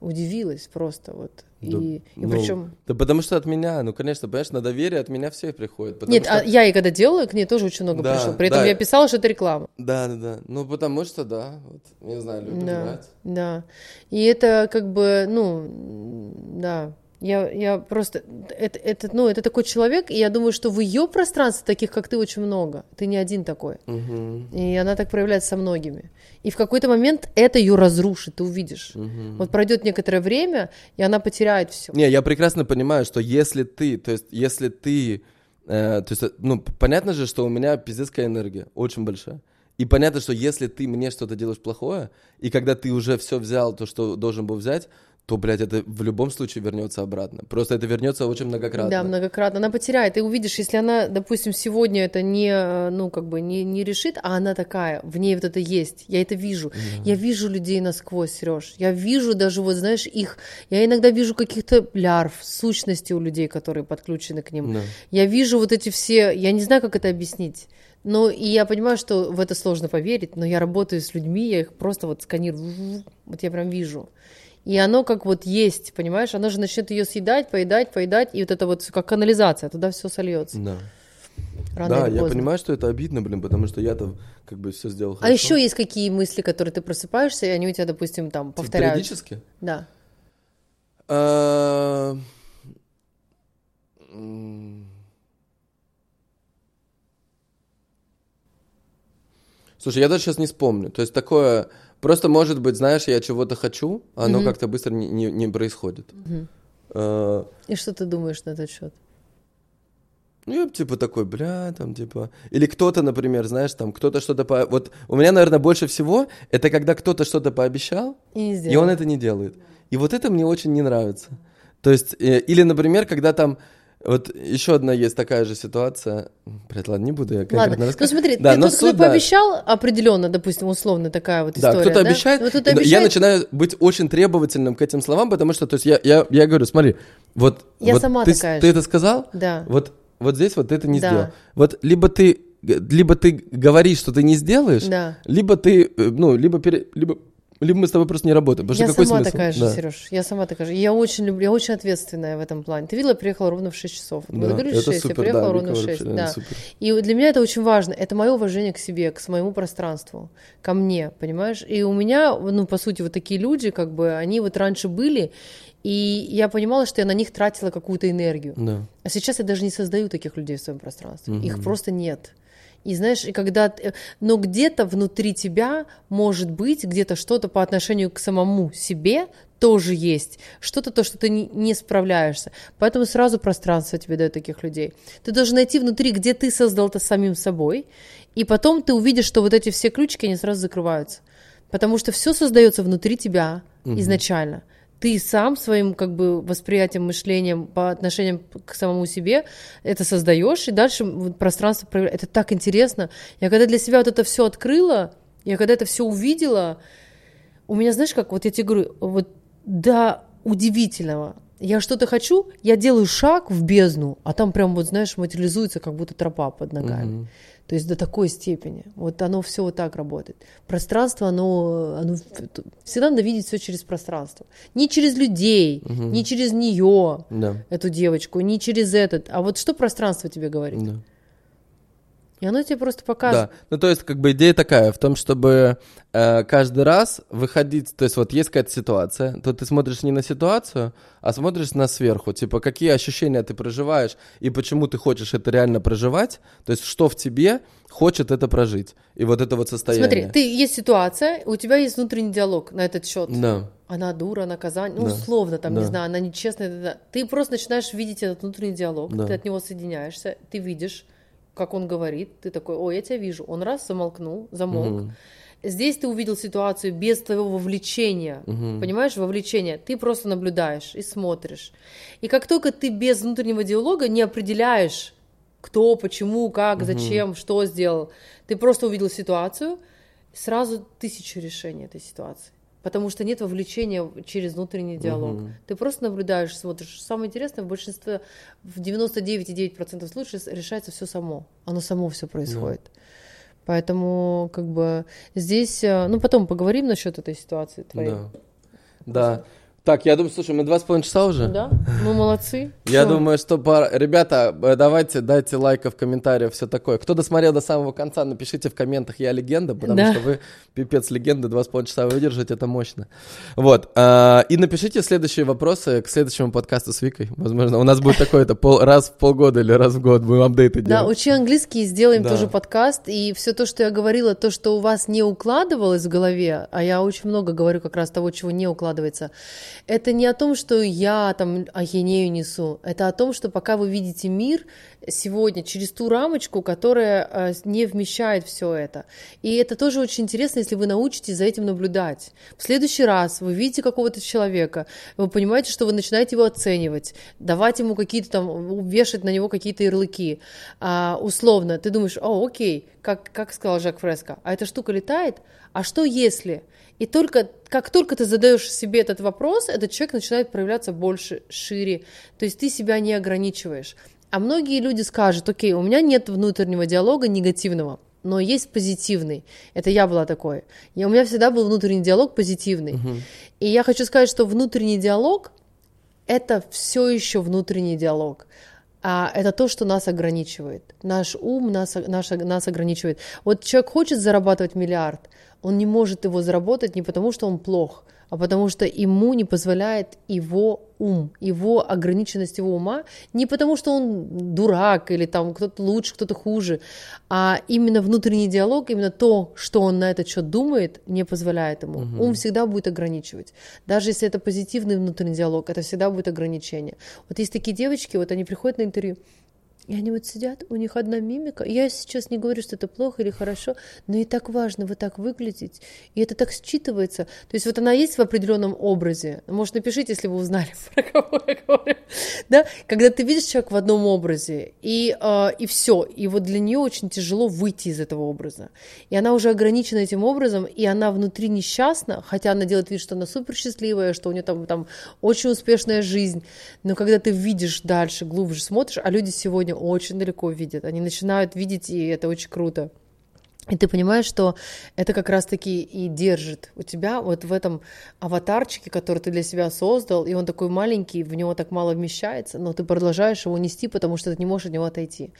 Удивилась просто вот. Да, и и ну, причем... Да потому что от меня, ну, конечно, понимаешь, на доверие от меня все приходит. потому Нет, что- а я и когда делала, к ней тоже очень много Да, пришло. При этом да. я писала, что это реклама. Да, да, да. Ну, потому что, да, вот, не знаю, люди Да, врать. да. И это как бы, ну, да. Я, я просто, это, это, ну, это такой человек, и я думаю, что в ее пространстве таких, как ты, очень много. Ты не один такой. Мгм. И она так проявляется со многими. И в какой-то момент это ее разрушит, ты увидишь. Вот пройдет некоторое время, и она потеряет все. Не, я прекрасно понимаю, что если ты, то есть, если ты, э, то есть, ну, понятно же, что у меня пиздецкая энергия, очень большая. И понятно, что если ты мне что-то делаешь плохое, и когда ты уже все взял, то, что должен был взять, то, блядь, это в любом случае вернется обратно. Просто это вернется очень многократно. Да, многократно. Она потеряет. Ты увидишь, если она, допустим, сегодня это не, э, ну, как бы не, не решит, а она такая, в ней вот это есть. Я это вижу. Я вижу людей насквозь, Сереж. Я вижу даже, вот знаешь, их... Я иногда вижу каких-то лярв, сущности у людей, которые подключены к ним. Да. Я вижу вот эти все... Я не знаю, как это объяснить. Но и я понимаю, что в это сложно поверить, но я работаю с людьми, я их просто вот сканирую. Вот я прям вижу. И оно как вот есть, понимаешь? Оно же начнет ее съедать, поедать, поедать, и вот это вот как канализация, туда все сольется. Да. Рано да, я понимаю, что это обидно, блин, потому что я-то как бы все сделал А хорошо. еще есть какие мысли, которые ты просыпаешься, и они у тебя, допустим, там Типа повторяются? Периодически? Да. А. Слушай, я даже сейчас не вспомню. То есть такое... Просто, может быть, знаешь, я чего-то хочу, а оно как-то быстро не, не- не происходит. А, И что ты думаешь на этот счет? Ну, я типа такой, бля, там, типа... Или кто-то, например, знаешь, там, кто-то что-то... По... Вот у меня, наверное, больше всего, это когда кто-то что-то пообещал, И и он это не делает. И вот это мне очень не нравится. То есть, э, или, например, когда там... Вот еще одна есть такая же ситуация. Блядь, ладно, не буду я конкретно ну рассказывать. смотри, Да, ты но кто суть, да. пообещал определенно, допустим, условно такая вот Да, история, кто-то обещает, Вот кто-то и я обещает, начинаю быть очень требовательным к этим словам, потому что, то есть, я, я, я говорю, смотри, вот, Я вот сама ты, такая ты же. это сказал, Да. вот, вот здесь вот ты это не Да. сделал. Вот либо ты, либо ты говоришь, что ты не сделаешь, Да. либо ты, э, ну, либо, пере- либо, либо мы с тобой просто не работаем. Потому Я что какой сама смысл? такая же, Да. Сереж. Я сама такая же. Я очень люблю, я очень ответственная в этом плане. Ты видела, я приехала ровно в 6 часов. Вот Мы Да, договорились в это 6, я супер, приехала да, ровно в Вика 6. вообще, Да. супер. И для меня это очень важно. Это мое уважение к себе, к своему пространству, ко мне, понимаешь? И у меня, ну, по сути, вот такие люди, как бы, они вот раньше были, и я понимала, что я на них тратила какую-то энергию. Да. А сейчас я даже не создаю таких людей в своем пространстве. Их просто нет. И знаешь, и когда... т- Но где-то внутри тебя может быть где-то что-то по отношению к самому себе тоже есть. Что-то то, что ты не, справляешься. Поэтому сразу пространство тебе дает таких людей. Ты должен найти внутри, где ты создал это самим собой, и потом ты увидишь, что вот эти все ключики, они сразу закрываются. Потому что все создается внутри тебя изначально. Ты сам своим как бы восприятием, мышлением по отношениям к самому себе это создаешь, и дальше пространство проявляет. Это так интересно. Я когда для себя вот это все открыла, я когда это все увидела, у меня, знаешь, как, вот я тебе говорю, вот до удивительного. Я что-то хочу, я делаю шаг в бездну, а там прям вот, знаешь, материализуется как будто тропа под ногами. То есть до такой степени. Вот оно все вот так работает. Пространство, оно, оно всегда надо видеть все через пространство. Не через людей, не через нее, Да. эту девочку, не через этот. А вот что пространство тебе говорит? Да. И оно тебе просто показывает. Да. Ну, то есть, как бы идея такая, в том, чтобы э, каждый раз выходить, то есть, вот есть какая-то ситуация, то ты смотришь не на ситуацию, а смотришь на сверху, типа, какие ощущения ты проживаешь и почему ты хочешь это реально проживать, то есть, что в тебе хочет это прожить. И вот это вот состояние. Смотри, ты есть ситуация, у тебя есть внутренний диалог на этот счет. Да. Она дура, наказание, ну, Да. условно, там, не Да. знаю, она нечестная. да, да. Ты просто начинаешь видеть этот внутренний диалог, Да. ты от него соединяешься, ты видишь, как он говорит, ты такой, ой, я тебя вижу. Он раз замолкнул, замолк. Мгм. Здесь ты увидел ситуацию без твоего вовлечения, Мгм. понимаешь, вовлечения. Ты просто наблюдаешь и смотришь. И как только ты без внутреннего диалога не определяешь, кто, почему, как, зачем, что сделал, ты просто увидел ситуацию, сразу тысячу решений этой ситуации. Потому что нет вовлечения через внутренний диалог. Мгм. Ты просто наблюдаешь, смотришь. Самое интересное, в большинстве, в 99,9% случаев решается все само. Оно само все происходит. Поэтому, как бы, здесь, э, ну, потом поговорим насчет этой ситуации твоей. Да. Да. Так, я думаю, слушай, мы два с половиной часа уже. Да? Ну, молодцы. Я Всё. думаю, что пора... Ребята, э, давайте дайте лайков, комментариев, все такое. Кто досмотрел до самого конца, напишите в комментах «Я легенда», потому Да. что вы пипец легенды, два с половиной часа выдержать, это мощно. Вот. а, И напишите следующие вопросы к следующему подкасту с Викой. Возможно, у нас будет такой-то пол... раз в полгода или раз в год будем апдейты Да, делать. учи английский, сделаем Да. тоже подкаст. И все то, что я говорила, то, что у вас не укладывалось в голове, а я очень много говорю как раз того, чего не укладывается, это не о том, что я там ахинею несу, это о том, что пока вы видите мир сегодня через ту рамочку, которая э, не вмещает все это. И это тоже очень интересно, если вы научитесь за этим наблюдать. В следующий раз вы видите какого-то человека, вы понимаете, что вы начинаете его оценивать, давать ему какие-то там, вешать на него какие-то ярлыки. А, условно, ты думаешь, о, окей, как, как сказал Жак Фреско, а эта штука летает, а что если? И только как только ты задаешь себе этот вопрос, этот человек начинает проявляться больше, шире. То есть ты себя не ограничиваешь. А многие люди скажут, окей, у меня нет внутреннего диалога негативного, но есть позитивный. Это я была такой. Я, у меня всегда был внутренний диалог позитивный. И я хочу сказать, что внутренний диалог это все еще внутренний диалог. А это то, что нас ограничивает. Наш ум нас, наш, нас ограничивает. Вот человек хочет зарабатывать миллиард, он не может его заработать не потому, что он плох, а потому что ему не позволяет его ум, его ограниченность его ума, не потому что он дурак или там кто-то лучше, кто-то хуже, а именно внутренний диалог, именно то, что он на этот счет думает, не позволяет ему. Ум всегда будет ограничивать. Даже если это позитивный внутренний диалог, это всегда будет ограничение. Вот есть такие девочки, вот они приходят на интервью, и они вот сидят, у них одна мимика. Я сейчас не говорю, что это плохо или хорошо, но и так важно вот так выглядеть. И это так считывается. То есть вот она есть в определенном образе. Может, напишите, если вы узнали, про кого я говорю. Да? Когда ты видишь человека в одном образе, и, э, и все. И вот для нее очень тяжело выйти из этого образа. И она уже ограничена этим образом, и она внутри несчастна, хотя она делает вид, что она супер счастливая, что у нее там, там очень успешная жизнь. Но когда ты видишь дальше, глубже смотришь, а люди сегодня очень далеко видят, они начинают видеть, и это очень круто. И ты понимаешь, что это как раз-таки и держит у тебя вот в этом аватарчике, который ты для себя создал, и он такой маленький, в него так мало вмещается, но ты продолжаешь его нести, потому что ты не можешь от него отойти.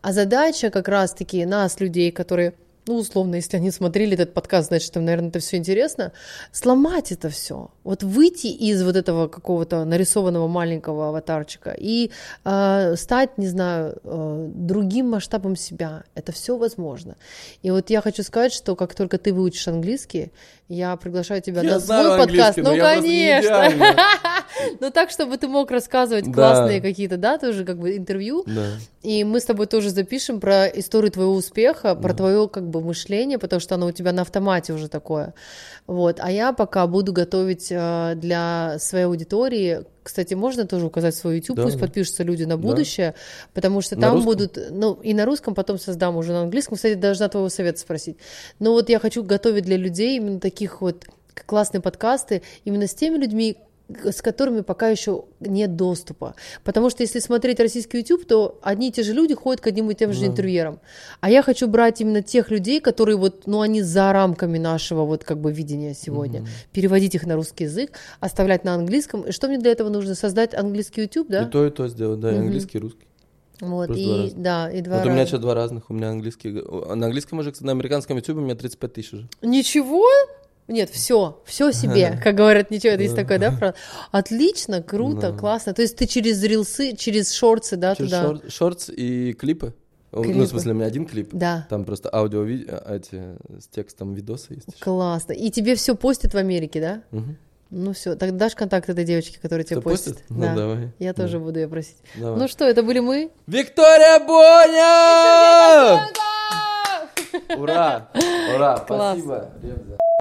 А задача как раз-таки нас, людей, которые ну, условно, если они смотрели этот подкаст, значит, им, наверное, это все интересно, сломать это все. Вот выйти из вот этого какого-то нарисованного маленького аватарчика и э, стать, не знаю, э, другим масштабом себя. Это все возможно. И вот я хочу сказать, что как только ты выучишь английский, я приглашаю тебя Я на свой подкаст. Ну, конечно. Ну, так, чтобы ты мог рассказывать Да. классные какие-то, да, тоже как бы интервью. Да. И мы с тобой тоже запишем про историю твоего успеха, про твое как бы мышление, потому что оно у тебя на автомате уже такое. Вот. А я пока буду готовить э, для своей аудитории. Кстати, можно тоже указать свой YouTube, Да, пусть да. подпишутся люди на будущее, потому что На там русском? будут, ну и на русском потом создам уже на английском. Кстати, должна твоего совета спросить. Но вот я хочу готовить для людей именно таких вот классные подкасты именно с теми людьми, с которыми пока еще нет доступа. Потому что если смотреть российский YouTube, то одни и те же люди ходят к одним и тем же интервьюерам. А я хочу брать именно тех людей, которые вот, ну, они за рамками нашего вот как бы видения сегодня. Переводить их на русский язык, оставлять на английском. И что мне для этого нужно? Создать английский YouTube, да? И то, и то сделать, да, и английский, и русский. Вот, Просто и, да, и два Вот у меня что, два разных. У меня английский... На английском уже, на американском YouTube у меня 35 тысяч уже. Ничего? Нет, все, все себе, как говорят, ничего, это есть такое, да? фраза? Отлично, круто, классно. То есть ты через рилсы, через шорты, да, Через туда? шор- шортс и клипы. Ну, Клипы. в смысле, у меня один клип. Да. Там просто аудио, а, эти, с текстом видосы есть. Классно. И тебе все постят в Америке, да? Мгм. Ну все, тогда дашь контакт этой девочки, которая тебе Кто постит? постит? Ну, Да. давай. Я Да. тоже буду ее просить. Давай. Ну что, это были мы? Виктория Боня! Ура! Ура! Класс. Спасибо.